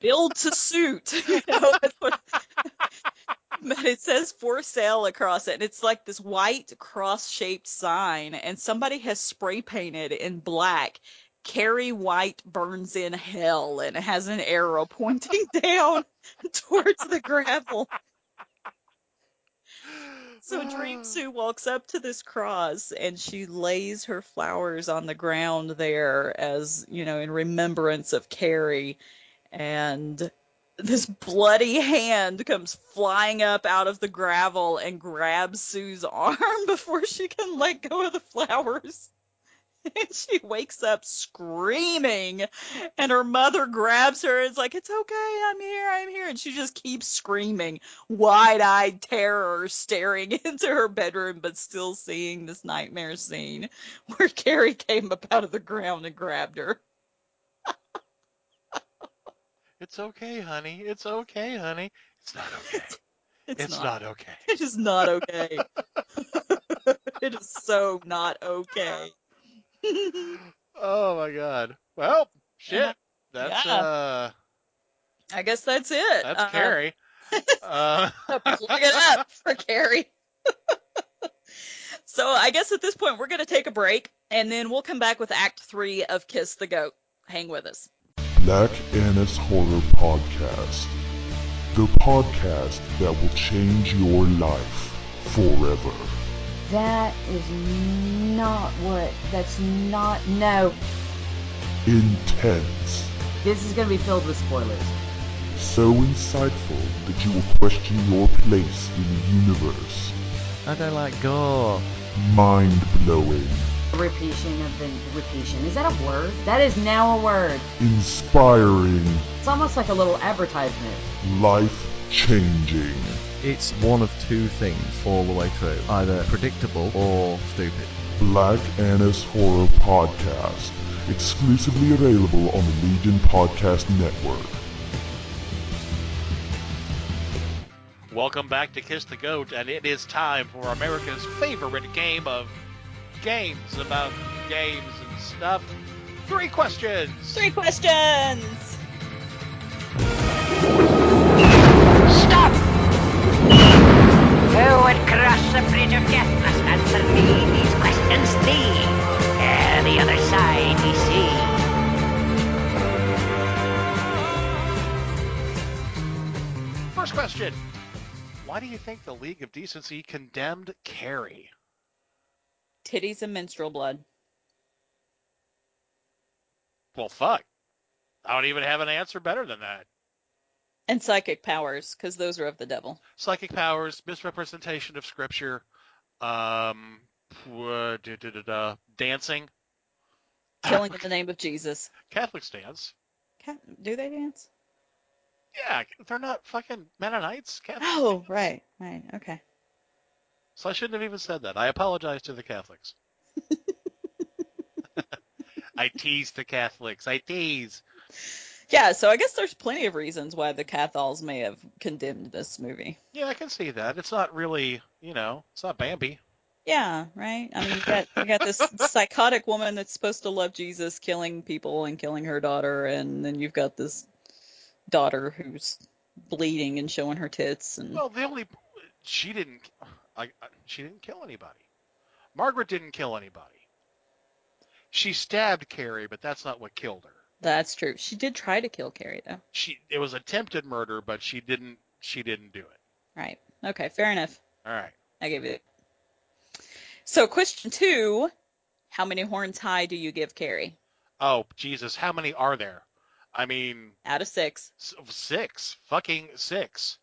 build to suit. You know, but it says for sale across it, and it's like this white cross shaped sign, and somebody has spray painted in black. Carrie White burns in hell, and it has an arrow pointing down towards the gravel. So Dream Sue walks up to this cross and she lays her flowers on the ground there as, you know, in remembrance of Carrie. And this bloody hand comes flying up out of the gravel and grabs Sue's arm before she can let go of the flowers. And she wakes up screaming, and her mother grabs her and is like, It's okay, I'm here, I'm here. And she just keeps screaming, wide eyed terror, staring into her bedroom, but still seeing this nightmare scene where Carrie came up out of the ground and grabbed her. It's okay, honey. It's okay, honey. It's not okay. It's, It's not okay. It is not okay. it is so not okay. Oh my god. Well, shit. That's Yeah. uh I guess that's it. that's Uh, Carrie. Uh plug it up for Carrie. so I guess at this point we're going to take a break and then we'll come back with Act Three of Kiss the Goat. Hang with us. Black Annis Horror Podcast. The podcast that will change your life forever. That is not what. That's not. No. Intense. This is going to be filled with spoilers. So insightful that you will question your place in the universe. I don't like gore. Mind blowing. Repetition of the repetition. Is that a word? That is now a word. Inspiring. It's almost like a little advertisement. Life changing. It's one of two things all the way through either predictable or stupid. Black Annis Horror Podcast. Exclusively available on the Legion Podcast Network. Welcome back to Kiss the Goat, and it is time for America's favorite game of games about games and stuff. Three questions. Three questions. Stop! Who would cross the bridge of death must answer me these questions three. Ere eh, the other side we see. First question. Why do you think the League of Decency condemned Carrie? Titties and menstrual blood. Well, fuck. I don't even have an answer better than that. And psychic powers, because those are of the devil. Psychic powers, misrepresentation of scripture, um, uh, da, da, da, da, dancing. Killing in the name of Jesus. Catholics dance. Ca- Do they dance? Yeah, they're not fucking Mennonites. Catholics. Oh, right, right, okay. So I shouldn't have even said that. I apologize to the Catholics. I tease the Catholics. I tease. Yeah, so I guess there's plenty of reasons why the Cathals may have condemned this movie. Yeah, I can see that. It's not really, you know, it's not Bambi. Yeah, right. I mean, you got you got this psychotic woman that's supposed to love Jesus, killing people and killing her daughter, and then you've got this daughter who's bleeding and showing her tits, and Well, the only she didn't. I, I she didn't kill anybody. Margaret didn't kill anybody. She stabbed Carrie, but that's not what killed her. that's true. She did try to kill Carrie, though. She it was attempted murder, but she didn't. She didn't do it. Right. Okay. Fair enough. All right. I give it. So, question two: How many horns high do you give Carrie Oh Jesus, how many are there? I mean, out of six? six. Fucking six.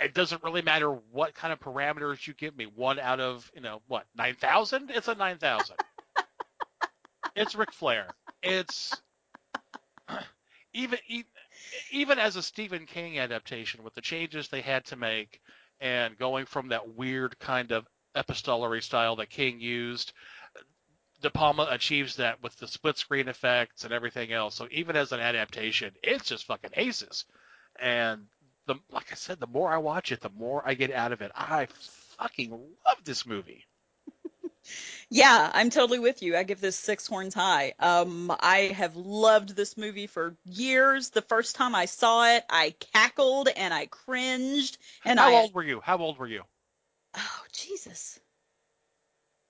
It- doesn't really matter what kind of parameters you give me. One out of you know what nine thousand? It's a nine thousand. it's Ric Flair. It's even even as a Stephen King adaptation with the changes they had to make and going from that weird kind of epistolary style that King used. De Palma achieves that with the split screen effects and everything else. So even as an adaptation, it's just fucking aces. And the like I said, the more I watch it, the more I get out of it. I fucking love this movie. Yeah, I'm totally with you. I give this six horns high. Um, I have loved this movie for years. The first time I saw it, I cackled and I cringed, and How I old were you? How old were you? oh Jesus.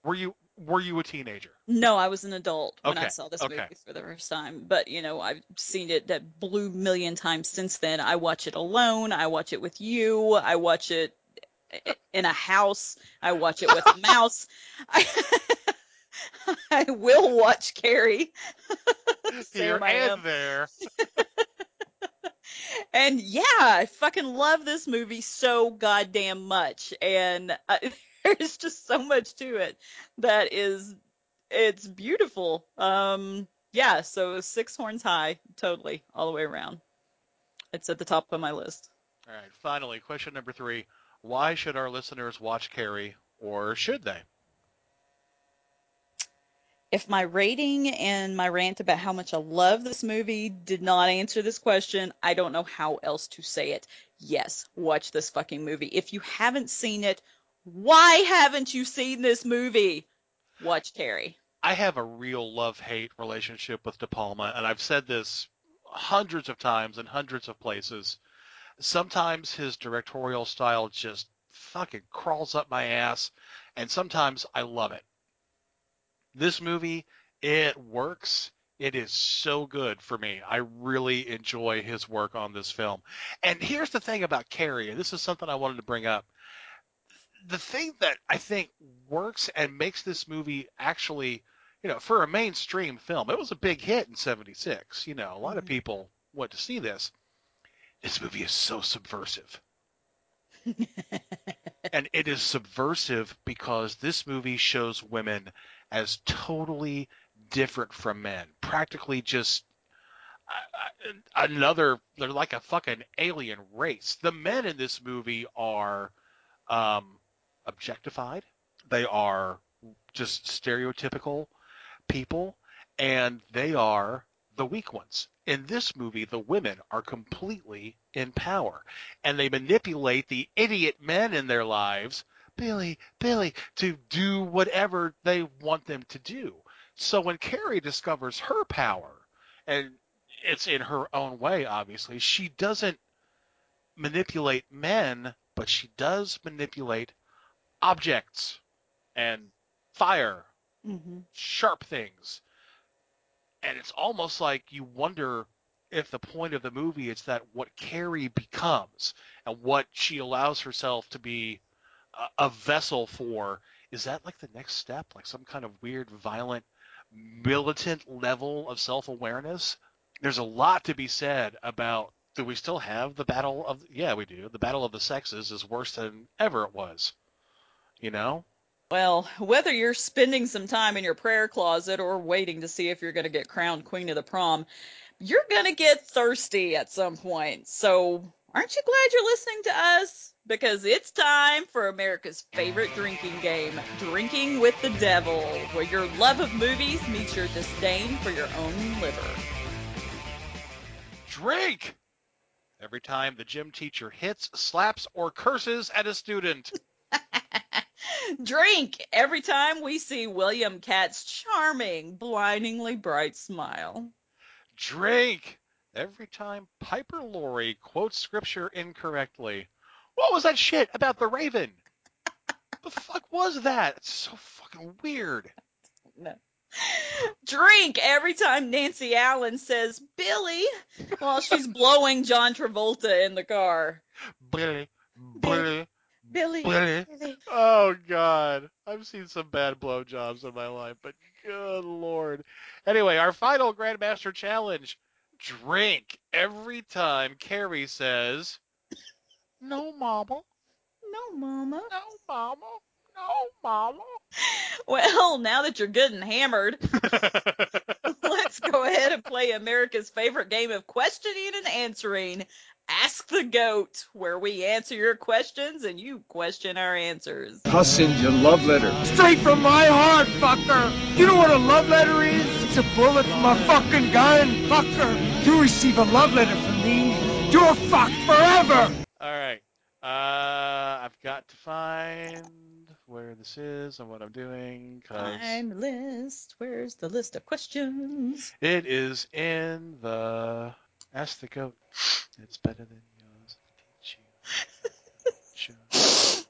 Were you were you a teenager? No, I was an adult when I saw this okay. movie for the first time. But you know, I've seen it that blue million times since then. I watch it alone. I watch it with you. I watch it in a house. I watch it with a mouse. I, I will watch Carrie. Here I and there. And yeah, I fucking love this movie so goddamn much. And uh, there's just so much to it that is, it's beautiful. Um, yeah, so six horns high, totally, all the way around. It's at the top of my list. All right. Finally, question number three: Why should our listeners watch Carrie, or should they? If my rating and my rant about how much I love this movie did not answer this question, I don't know how else to say it. Yes, watch this fucking movie. If you haven't seen it, why haven't you seen this movie? Watch Carrie. I have a real love-hate relationship with De Palma, and I've said this hundreds of times in hundreds of places. Sometimes his directorial style just fucking crawls up my ass, and sometimes I love it. This movie, it works. It is so good for me. I really enjoy his work on this film. And here's the thing about Carrie, and this is something I wanted to bring up. The thing that I think works and makes this movie actually, you know, for a mainstream film, it was a big hit in 76. You know, a lot of people went to see this. This movie is so subversive. and it is subversive because this movie shows women as totally different from men. Practically just uh, uh, another, they're like a fucking alien race. The men in this movie are um, objectified, they are just stereotypical people, and they are the weak ones. In this movie, the women are completely in power, and they manipulate the idiot men in their lives, Billy, Billy, to do whatever they want them to do. So when Carrie discovers her power, and it's in her own way, obviously, she doesn't manipulate men, but she does manipulate objects and fire Mm-hmm. sharp things. And it's almost like you wonder if the point of the movie is that what Carrie becomes and what she allows herself to be a, a vessel for. Is that like the next step, like some kind of weird, violent, militant level of self-awareness? There's a lot to be said about. Do we still have the battle of? Yeah, we do. The battle of the sexes is worse than ever it was. You know, Well, whether you're spending some time in your prayer closet or waiting to see if you're going to get crowned queen of the prom, you're going to get thirsty at some point. So, aren't you glad you're listening to us? Because it's time for America's favorite drinking game, Drinking with the Devil, where your love of movies meets your disdain for your own liver. drink. Every time the gym teacher hits, slaps, or curses at a student. Drink every time we see William Katt's charming, blindingly bright smile. Drink every time Piper Laurie quotes scripture incorrectly. What was that shit about the raven? the fuck was that? It's so fucking weird. No. Drink every time Nancy Allen says Billy while she's blowing John Travolta in the car. Billy, Billy, Billy, Billy. Oh god, I've seen some bad blowjobs in my life, but good lord. Anyway, our final Grandmaster challenge: drink every time Carrie says, "No, Mama, No, Mama. no, Mama, no, Mama." Well, now that you're good and hammered, let's go ahead and play America's favorite game of questioning and answering. Ask the Goat, where we answer your questions and you question our answers. I'll send you a love letter. Straight from my heart, fucker! You know what a love letter is? It's a bullet from a fucking gun, fucker! You receive a love letter from me, you're fucked forever! All right. Uh, I've got to find where this is and what I'm doing because Find the list. Where's the list of questions? it is in the Ask the Goat. It's better than yours. Teach you. Sure.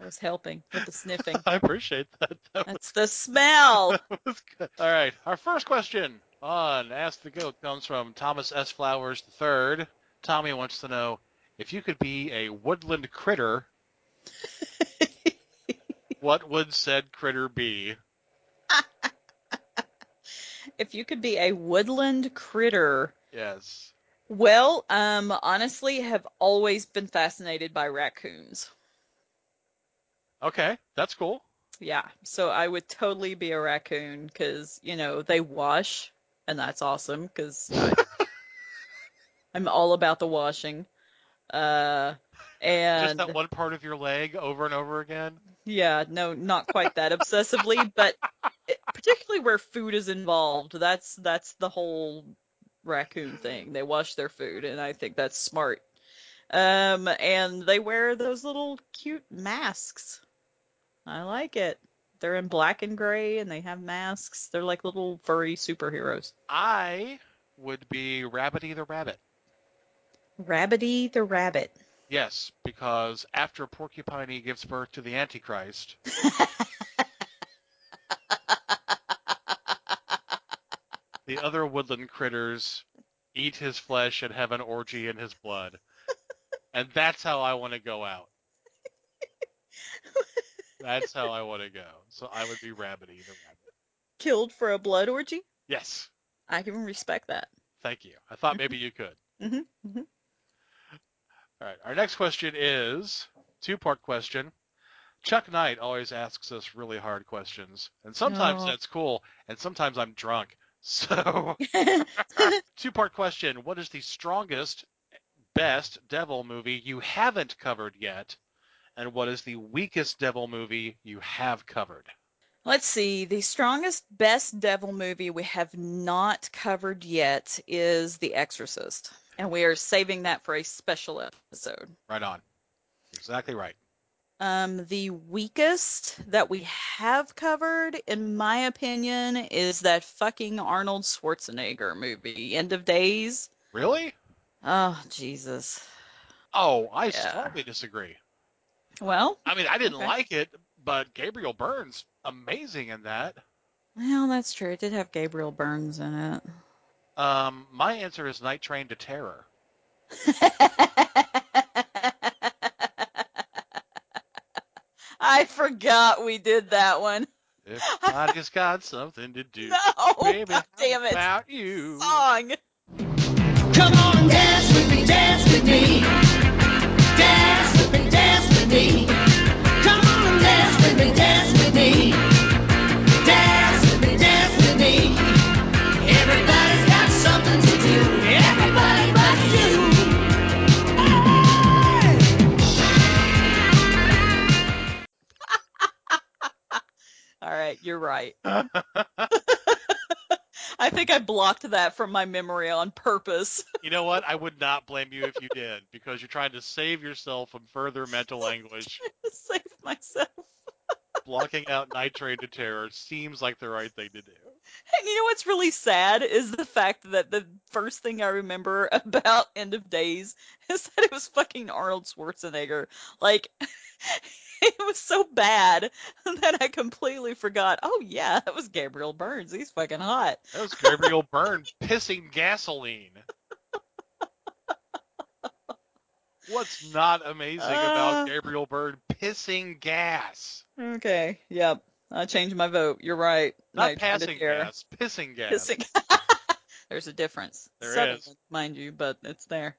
I was helping with the sniffing. I appreciate that. That That's the smell. was good. All right. Our first question on Ask the Goat comes from Thomas S. Flowers III. Tommy wants to know if you could be a woodland critter, what would said critter be? If you could be a woodland critter, Yes. well, um, honestly, have always been fascinated by raccoons. Okay, that's cool. Yeah, so I would totally be a raccoon because you know they wash, and that's awesome because I'm all about the washing. Uh, and Just that one part of your leg over and over again. yeah, no, not quite that obsessively, but particularly where food is involved, that's that's the whole raccoon thing. They wash their food, and I think that's smart. Um, and they wear those little cute masks. I like it. They're in black and gray, and they have masks. They're like little furry superheroes. I would be Rabbity the Rabbit. Rabbity the rabbit. Yes, because after Porcupiney gives birth to the Antichrist, the other woodland critters eat his flesh and have an orgy in his blood. And that's how I want to go out. That's how I want to go. So I would be Rabbity the Rabbit. Killed for a blood orgy. Yes, I can respect that. thank you. I thought maybe you could. hmm hmm All right, our next question is two-part question. Chuck Knight always asks us really hard questions, and sometimes Oh. that's cool, and sometimes I'm drunk. So, two-part question: What is the strongest, best devil movie you haven't covered yet, and what is the weakest devil movie you have covered? Let's see. The strongest, best devil movie we have not covered yet is The Exorcist, and we are saving that for a special episode. Right on. Exactly right. Um, the weakest that we have covered, in my opinion, is that fucking Arnold Schwarzenegger movie, End of Days. Really? Oh, Jesus. Oh, I Yeah. strongly disagree. Well, I mean, I didn't Okay. like it, but Gabriel Byrne's amazing in that. well, that's true. It did have Gabriel Burns in it. Um, my answer is Night Train to Terror. I forgot we did that one. I just got something to do. No, Baby, God damn it. about you. Song. Come on and dance with me, dance with me. Dance with me, dance with me. Come on and dance with me, dance with me. Right, you're right. I think I blocked that from my memory on purpose. You know what? I would not blame you if you did, because you're trying to save yourself from further mental anguish. Save myself. Blocking out Night Train to Terror seems like the right thing to do. And you know what's really sad is the fact that the first thing I remember about End of Days is that it was fucking Arnold Schwarzenegger. Like, it was so bad that I completely forgot. Oh yeah, that was Gabriel Burns. He's fucking hot. That was Gabriel Burns pissing gasoline. What's not amazing Uh. about Gabriel Byrne pissing gas? Okay, yep. I changed my vote. You're right. Not to passing gas, pissing gas. Pissing. There's a difference. There is. mind you, but it's there.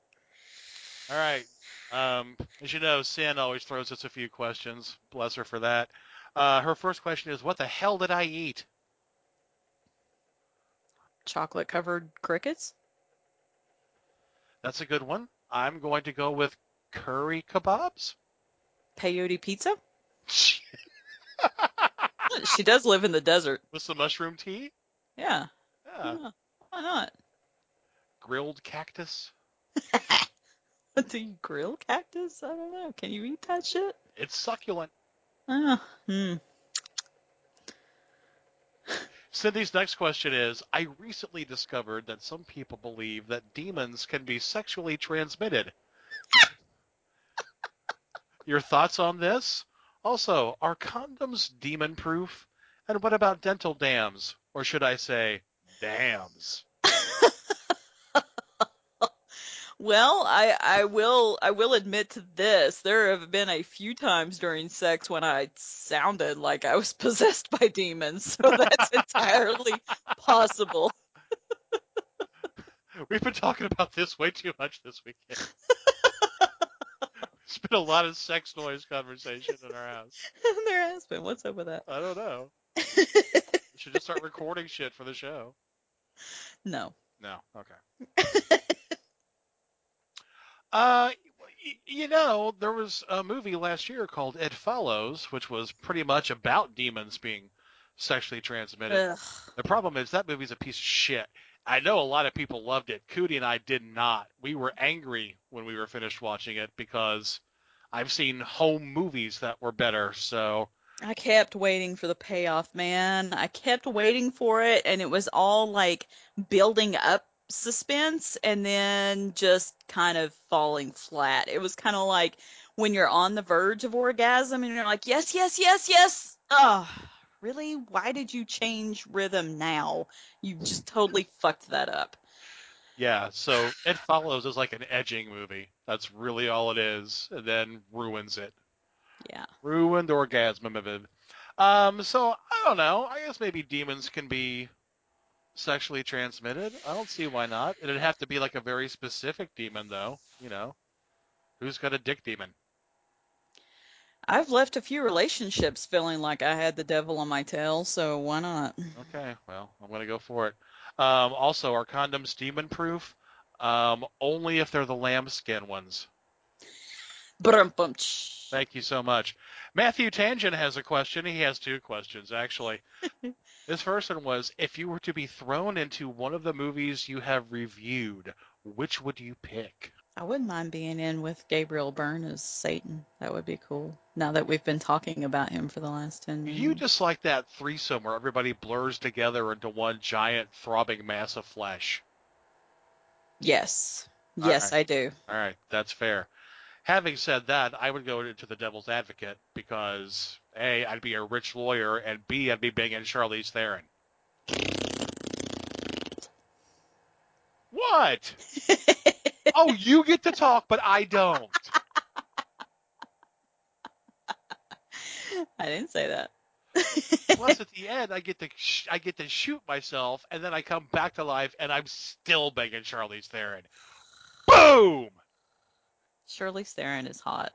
All right. Um, as you know, Sin always throws us a few questions. Bless her for that. Uh, her first question is, "What the hell did I eat?" Chocolate covered crickets. That's a good one. I'm going to go with curry kebabs. Peyote pizza. she does live in the desert. With some mushroom tea? Yeah. Yeah. Yeah, Why not? Grilled cactus? Do you grill cactus? I don't know. Can you eat that shit? It's succulent. Oh, hmm. Cindy's next question is I recently discovered that some people believe that demons can be sexually transmitted. Your thoughts on this? Also, are condoms demon proof? And what about dental dams? Or should I say, dams? Well, I I will I will admit to this. There have been a few times during sex when I sounded like I was possessed by demons, so that's entirely possible. We've been talking about this way too much this weekend. it's been a lot of sex noise conversation in our house. there has been. What's up with that? I don't know. we should just start recording shit for the show. No. No. Okay. Uh, y- you know, there was a movie last year called It Follows, which was pretty much about demons being sexually transmitted. Ugh. The problem is that movie's a piece of shit. I know a lot of people loved it. Cootie and I did not. We were angry when we were finished watching it because I've seen home movies that were better. So I kept waiting for the payoff, man. I kept waiting for it, and it was all like building up suspense and then just kind of falling flat. It was kind of like when you're on the verge of orgasm and you're like, yes, yes, yes, yes. Oh, really? Why did you change rhythm now? You just totally fucked that up. yeah, so It Follows is like an edging movie. That's really all it is, and then ruins it. Yeah. Ruined orgasm of it. Um, so I don't know. I guess maybe demons can be sexually transmitted. I don't see why not. It'd have to be like a very specific demon, though. You know, who's got a dick demon? I've left a few relationships feeling like I had the devil on my tail, so why not? Okay, well, I'm gonna go for it. Um, also, are condoms demon proof? Um, only if they're the lambskin ones. Thank you so much. Matthew Tangent has a question. He has two questions, actually. This first one was If you were to be thrown into one of the movies you have reviewed, which would you pick? I wouldn't mind being in with Gabriel Byrne as Satan. That would be cool. Now that we've been talking about him for the last 10 minutes. You just like that threesome where everybody blurs together into one giant throbbing mass of flesh. Yes. All Yes, right. I do. All right, that's fair. Having said that, I would go into the devil's advocate because A, I'd be a rich lawyer, and B, I'd be banging Charlize Theron. What? oh, you get to talk, but I don't. I didn't say that. Plus, at the end, I get to sh- I get to shoot myself, and then I come back to life, and I'm still banging Charlize Theron. Boom! Charlize Theron is hot.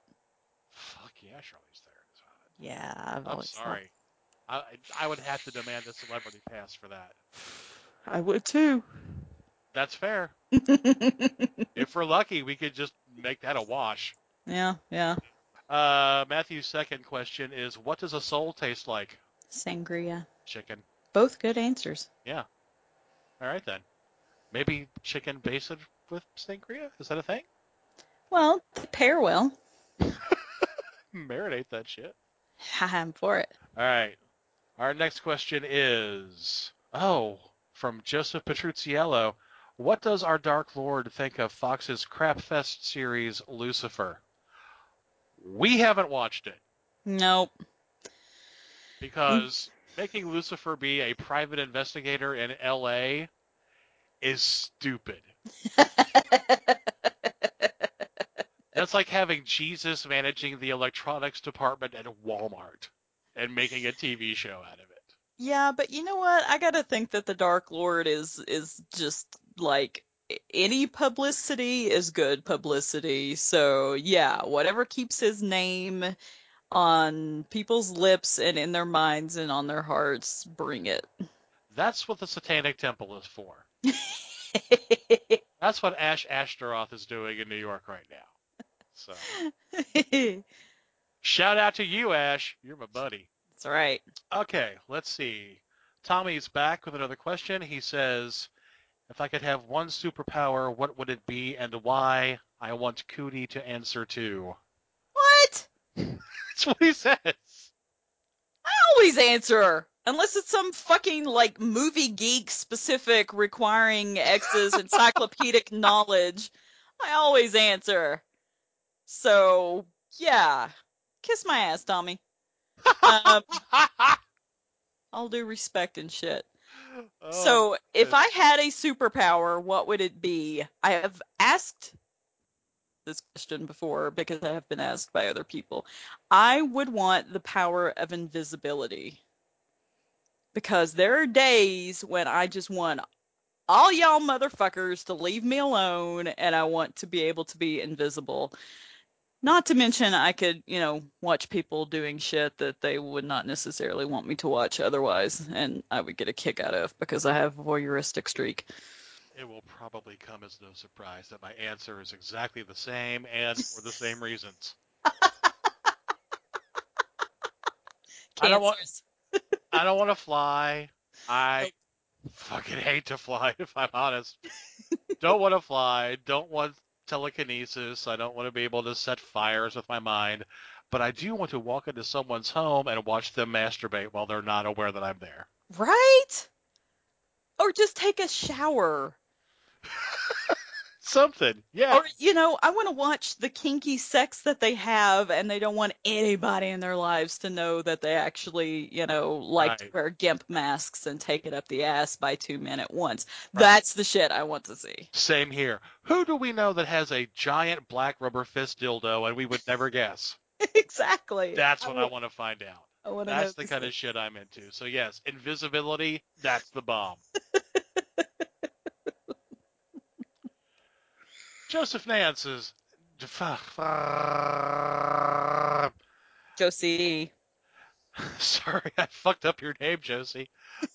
Fuck yeah, Charlize. Yeah, I've I'm always thought- sorry. I I would have to demand a celebrity pass for that. I would too. That's fair. if we're lucky, we could just make that a wash. Yeah, yeah. Uh, Matthew's second question is, what does a soul taste like? Sangria. Chicken. Both good answers. Yeah. All right then. Maybe chicken based with sangria? Is that a thing? Well, they pair well. Marinate that shit. I'm for it. All right. Our next question is, oh, from Joseph Petrucciello. What does our Dark Lord think of Fox's Crapfest series Lucifer? We haven't watched it Nope. because making Lucifer be a private investigator in L.A. is stupid. That's like having Jesus managing the electronics department at Walmart and making a TV show out of it. Yeah, but you know what? I gotta think that the Dark Lord is is just like any publicity is good publicity. So yeah, whatever keeps his name on people's lips and in their minds and on their hearts, bring it. That's what the Satanic Temple is for. That's what Ash Ashtaroth is doing in New York right now. So shout out to you, Ash. You're my buddy. That's right. Okay, let's see. Tommy's back with another question. He says, "If I could have one superpower, what would it be and why?" I want Cootie to answer too. What? That's what he says. I always answer. Unless it's some fucking like movie geek specific requiring X's encyclopedic knowledge. I always answer. So yeah. Kiss my ass, Tommy. Um, I'll do respect and shit. so if I had a superpower, what would it be? I have asked this question before because I have been asked by other people. I would want the power of invisibility. Because there are days when I just want all y'all motherfuckers to leave me alone and I want to be able to be invisible. Not to mention I could, you know, watch people doing shit that they would not necessarily want me to watch otherwise and I would get a kick out of because I have a voyeuristic streak. It will probably come as no surprise that my answer is exactly the same and for the same reasons. I don't want. I don't want to fly. I fucking hate to fly, if I'm honest. don't want to fly. Don't want telekinesis. I don't want to be able to set fires with my mind. But I do want to walk into someone's home and watch them masturbate while they're not aware that I'm there. Right? Or just take a shower. Something. Yeah. Or, you know, I want to watch the kinky sex that they have, and they don't want anybody in their lives to know that they actually, you know, like to wear gimp masks and take it up the ass by two men at once. Right. That's the shit I want to see. Same here. Who do we know that has a giant black rubber fist dildo and we would never guess? exactly. That's what I, wa- want to find out. I want to That's the kind of shit I'm into. So yes, invisibility, that's the bomb. Joseph Nance is Josie. Sorry, I fucked up your name, Josie.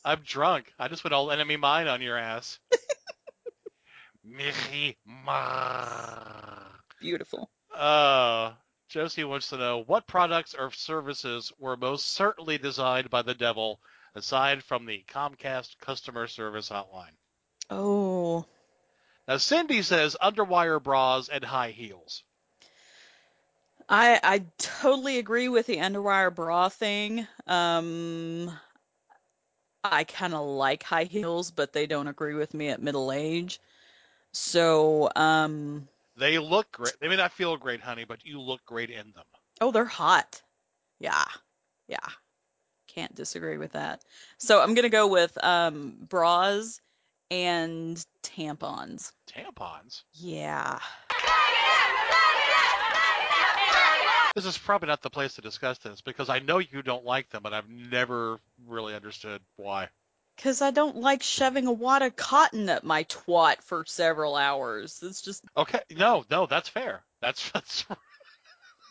I'm drunk. I just went all enemy mine on your ass. Michi Ma. Beautiful. Uh, Josie wants to know what products or services were most certainly designed by the devil, aside from the Comcast customer service hotline. Oh. Now, Cindy says underwire bras and high heels. I I totally agree with the underwire bra thing. Um, I kind of like high heels, but they don't agree with me at middle age. So, um, They look great. They may not feel great, honey, but you look great in them. oh, they're hot. Yeah, yeah. Can't disagree with that. So I'm gonna go with um bras and tampons. Tampons? Yeah. This is probably not the place to discuss this because I know you don't like them, but I've never really understood why. Because I don't like shoving a wad of cotton up my twat for several hours. It's just, Okay, no, no, that's fair. That's that's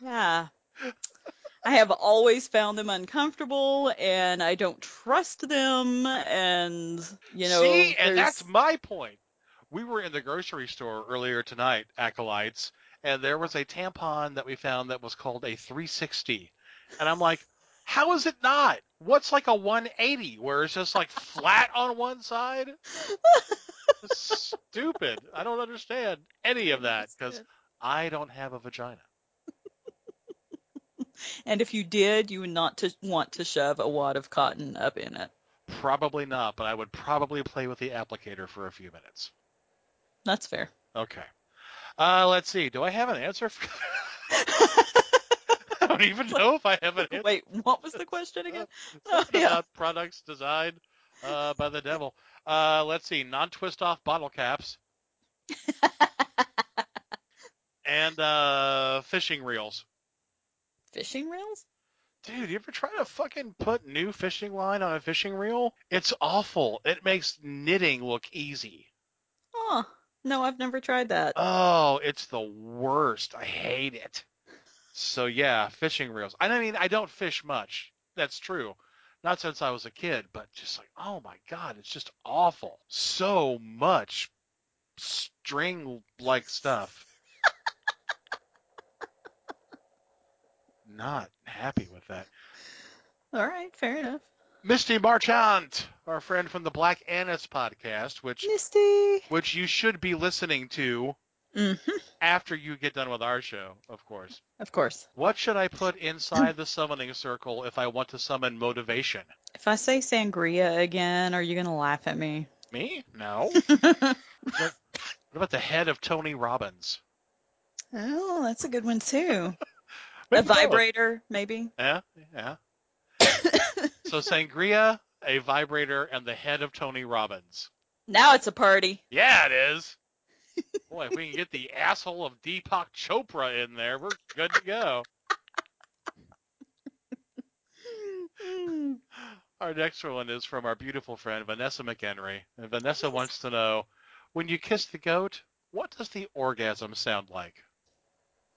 yeah. I have always found them uncomfortable and I don't trust them. And, you know, See, and there's- that's my point. We were in the grocery store earlier tonight, acolytes, and there was a tampon that we found that was called a 360. And I'm like, how is it not? What's like a 180 where it's just like flat on one side? Stupid. I don't understand any of that because I don't have a vagina. And if you did, you would not to want to shove a wad of cotton up in it. Probably not, but I would probably play with the applicator for a few minutes. That's fair. Okay. Uh, let's see. Do I have an answer? For... I don't even know if I have an answer. Wait, what was the question again? Something about products designed uh, by the devil. Uh, let's see. Non-twist off bottle caps. and uh, fishing reels. Fishing reels? Dude, you ever try to fucking put new fishing line on a fishing reel? It's awful. It makes knitting look easy. Oh, no, I've never tried that. Oh, it's the worst. I hate it. So yeah, fishing reels. I mean, I don't fish much. That's true. Not since I was a kid, but just like, oh my god, it's just awful. So much string like stuff. Not happy with that. All right, fair enough. Misty Marchant, our friend from the Black Annis podcast, which Misty, which you should be listening to Mm-hmm. after you get done with our show, of course. Of course. What should I put inside the summoning circle if I want to summon motivation? If I say sangria again, are you going to laugh at me? Me? No. what what about the head of Tony Robbins? Oh, that's a good one too. A vibrator, maybe. Yeah, yeah. so sangria, a vibrator, and the head of Tony Robbins. Now it's a party. Yeah, it is. Boy, if we can get the asshole of Deepak Chopra in there, we're good to go. Our next one is from our beautiful friend Vanessa McHenry. And Vanessa wants to know, when you kiss the goat, what does the orgasm sound like?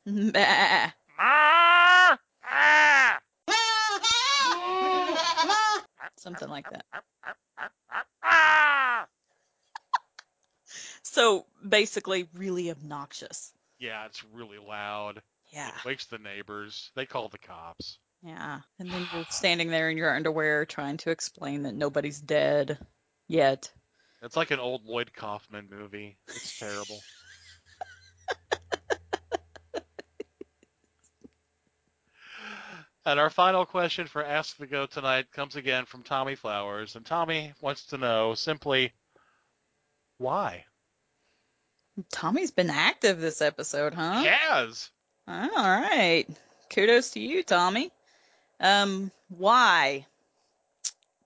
Bah. Something like that. So basically, really obnoxious. Yeah, it's really loud. Yeah. It wakes the neighbors. They call the cops. Yeah. And then you're standing there in your underwear trying to explain that nobody's dead yet. It's like an old Lloyd Kaufman movie. It's terrible. And our final question for Ask the Goat tonight comes again from Tommy Flowers. And Tommy wants to know simply, why? Tommy's been active this episode, huh? Has. All right. Kudos to you, Tommy. Um, why?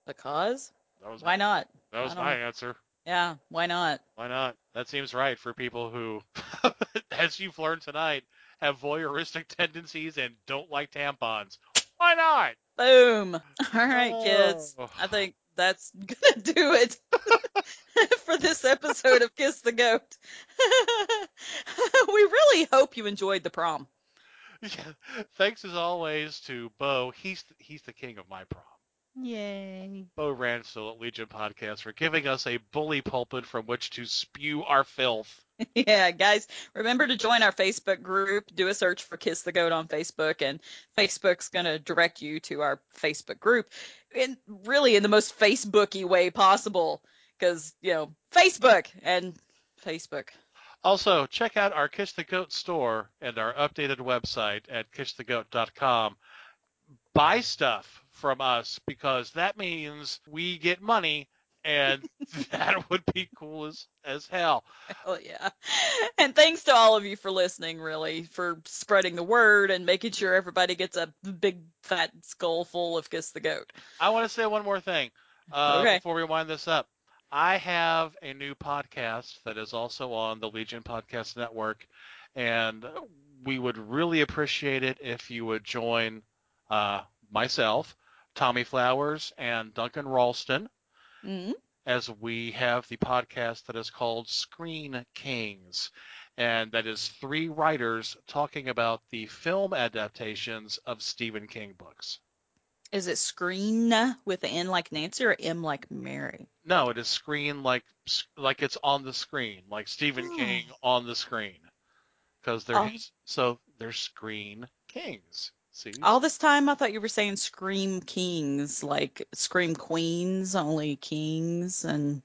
Because? That was Why not? That was my answer. Yeah, why not? Why not? That seems right for people who, as you've learned tonight, have voyeuristic tendencies and don't like tampons. Why not? Boom. All right, kids. Oh. I think that's gonna do it for this episode of Kiss the Goat. we really hope you enjoyed the prom. Yeah. Thanks as always to Bo. He's he's the king of my prom. Yay. Bo Ransel at Legion Podcast for giving us a bully pulpit from which to spew our filth. Yeah, guys, remember to join our Facebook group. Do a search for Kiss the Goat on Facebook, and Facebook's going to direct you to our Facebook group. And really, in the most Facebooky way possible, because, you know, Facebook and Facebook. Also, check out our Kiss the Goat store and our updated website at kissthegoat.com. Buy stuff from us because that means we get money and that would be cool as, as hell. Oh, yeah. And thanks to all of you for listening, really, for spreading the word and making sure everybody gets a big fat skull full of Kiss the Goat. I want to say one more thing uh, Okay. before we wind this up. I have a new podcast that is also on the Legion Podcast Network, and we would really appreciate it if you would join uh, myself, Tommy Flowers, and Duncan Ralston Mm. as we have the podcast that is called Screen Kings. And that is three writers talking about the film adaptations of Stephen King books. Is it screen with an N like Nancy or M like Mary? No, it is screen like like it's on the screen, like Stephen Oh. King on the screen, because they're Oh. so they're Screen Kings. See, All this time, I thought you were saying Scream Kings, like Scream Queens, only kings, and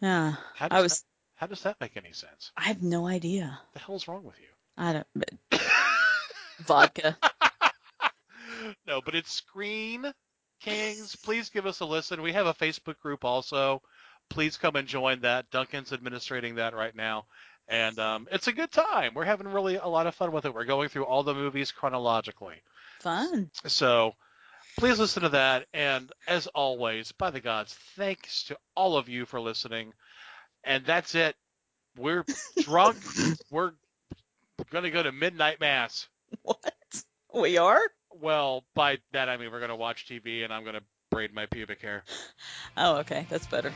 yeah, how I was. that, how does that make any sense? I have no idea. The hell's wrong with you? I don't. But, vodka. No, but it's Scream Kings. Please give us a listen. We have a Facebook group also. Please come and join that. Duncan's administrating that right now. And um, it's a good time. We're having really a lot of fun with it. We're going through all the movies chronologically. Fun. So please listen to that. And as always, by the gods, thanks to all of you for listening. And that's it. We're drunk. We're going to go to midnight mass. What? We are. Well, by that I mean we're going to watch TV and I'm going to braid my pubic hair. Oh, okay, that's better.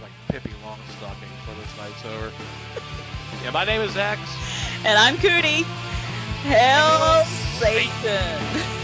Like Pippi Longstocking before this night's over. yeah, my name is X. And I'm Cootie. Hell Satan.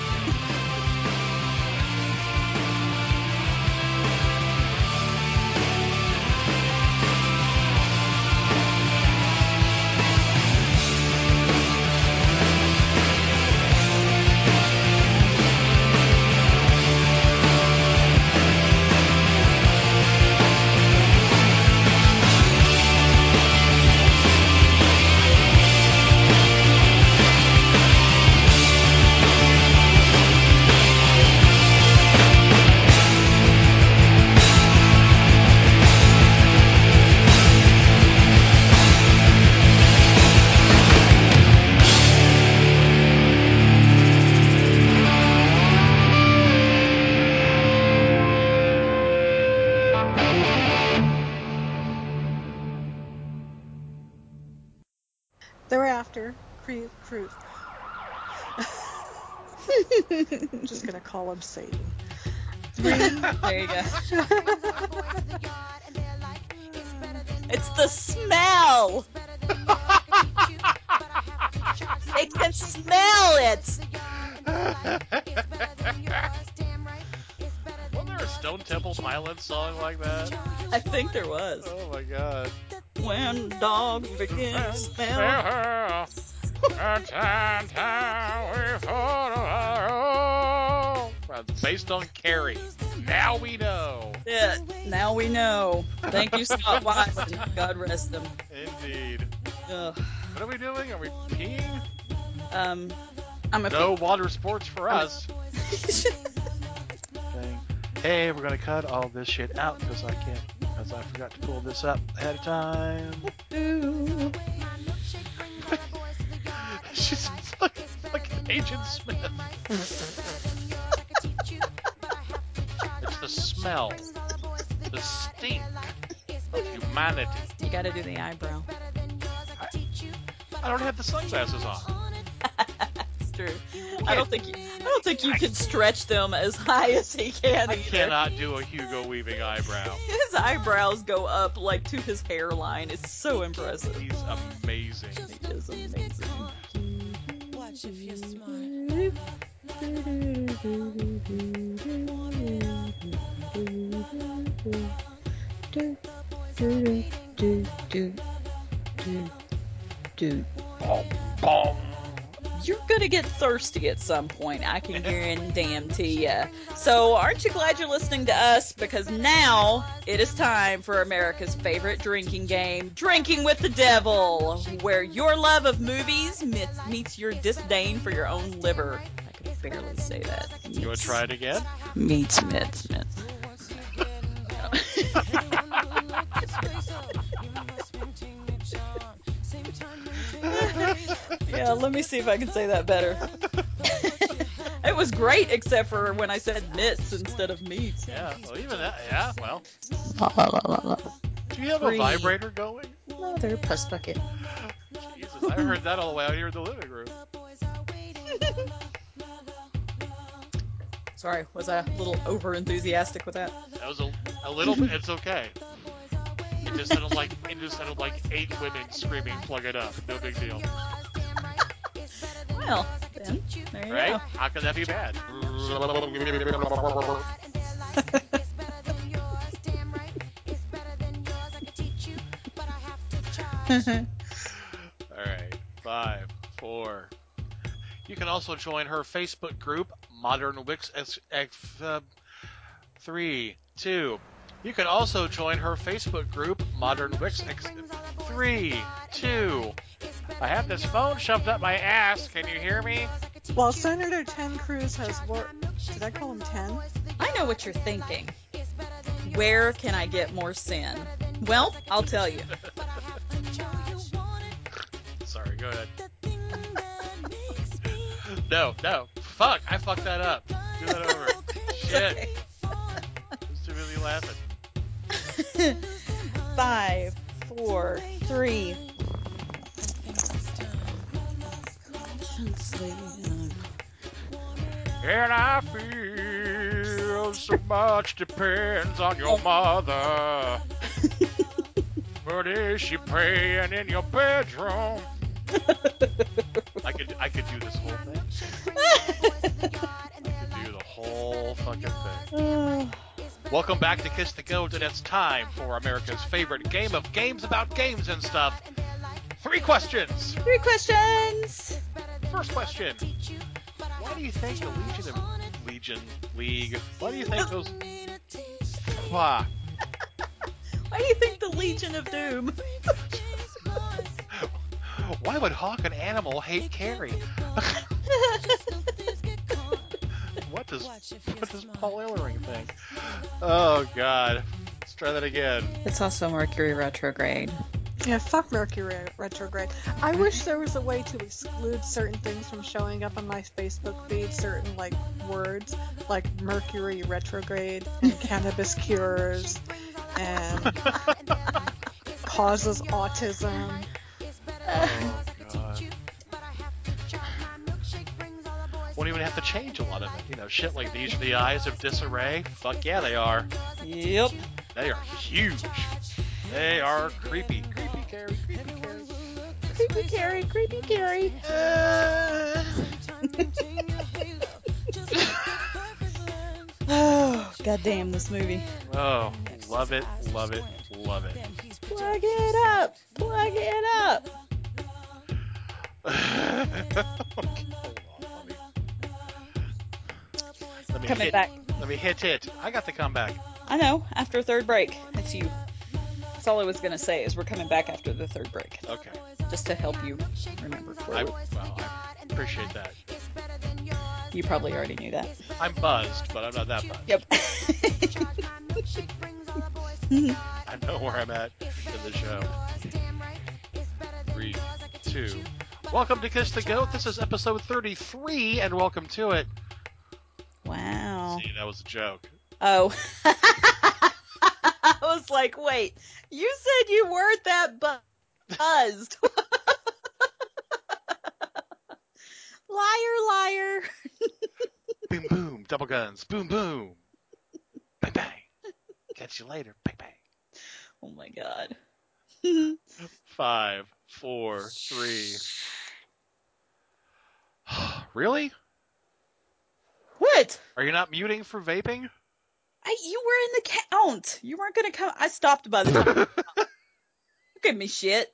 Gonna call him Satan. there you go. It's the smell. they can smell it. Wasn't there a Stone Temple Pilots song like that? I think there was. Oh my god. When dogs begin to smell. Based on Carrie. Now we know. Yeah, now we know. Thank you, Scott Watson. God rest him. Indeed. Ugh. What are we doing? Are we peeing? Um, I'm a No water sports for us. Hey, we're gonna cut all this shit out because I can't, because I forgot to pull this up ahead of time. She's like, like Agent Smith. smell, the stink of humanity. You got to do the eyebrow. I I don't have the sunglasses on. It's true. I don't think you, I don't think you can stretch them as high as he can I either. cannot do a Hugo Weaving eyebrow. His eyebrows go up like to his hairline. It's so impressive. He's amazing. He is amazing. Watch if you're smart. You're gonna get thirsty at some point. I can guarantee you. So, aren't you glad you're listening to us? Because now it is time for America's favorite drinking game, Drinking with the Devil, where your love of movies meets, meets your disdain for your own liver. I could barely say that. You want to try it again? Meets mitts, mitts. yeah, let me see if I can say that better. it was great, except for when I said mitts instead of meats. Yeah, well, even that, yeah, well. La, la, la, la, la. Do you have a vibrator going? No, they're a puss bucket. Jesus. I heard that all the way out here in the living room. Sorry, was I a little over enthusiastic with that? That was a, a little bit. It's okay. It just sounded like it just sounded like eight women screaming, "Plug it up!" No big deal, Well, then there you right? go. How could that be bad? All right, five, four. You can also join her Facebook group, Modern Wix X, X, uh, three, two. You can also join her Facebook group, Modern Wix X, three, two. I have this phone shoved up my ass. Can you hear me? While Senator Ted Cruz has worked. Did I call him Ten? I know what you're thinking. Where can I get more sin? Well, I'll tell you. Sorry, go ahead. No, no. Fuck, I fucked that up. Do that over. Shit. Too busy laughing? Five, four, three. And I feel so much depends on your mother. but is she praying in your bedroom? I could I could do this whole thing. I could do the whole fucking thing. Welcome back to Kiss the Goat, and it's time for America's favorite game of games about games and stuff. Three questions. Three questions. First question. Why do you think the Legion of Legion League? Why do you think those? Why? Why do you think the Legion of Doom? Why would Hawk and Animal hate Carrie? what does what does Paul Ellering think? Oh God. Let's try that again. It's also Mercury retrograde. Yeah, fuck Mercury retrograde. I wish there was a way to exclude certain things from showing up on my Facebook feed, certain like words like Mercury retrograde and cannabis cures and causes autism. Oh God. Won't even have to change a lot of it. You know, shit like these are the eyes of disarray. Fuck yeah, they are. Yep. They are huge. They are creepy. Creepy Carrie. Creepy Carrie. Creepy Carrie, creepy Carrie. oh, goddamn this movie. Oh, love it, love it, love it. Plug it up. Plug it up. Okay, on, let me. Coming hit. back. Let me hit it. I got the comeback. I know. After third break. That's you. That's all I was gonna say is we're coming back after the third break. Okay. Just to help you remember. I, well, I appreciate that. You probably already knew that. I'm buzzed, but I'm not that buzzed. Yep. I know where I'm at in the show. Three, two. Welcome to Kiss the Goat. This is episode 33, and welcome to it. Wow. See, that was a joke. Oh. I was like, wait, you said you weren't that bu- buzzed. liar, liar. Boom, boom, double guns. Boom, boom. Bang, bang. Catch you later. Bang, bang. Oh my god. Five, four, three. really? What? Are you not muting for vaping? I, you were in the count. You weren't gonna come. I stopped by the time. Don't give me shit.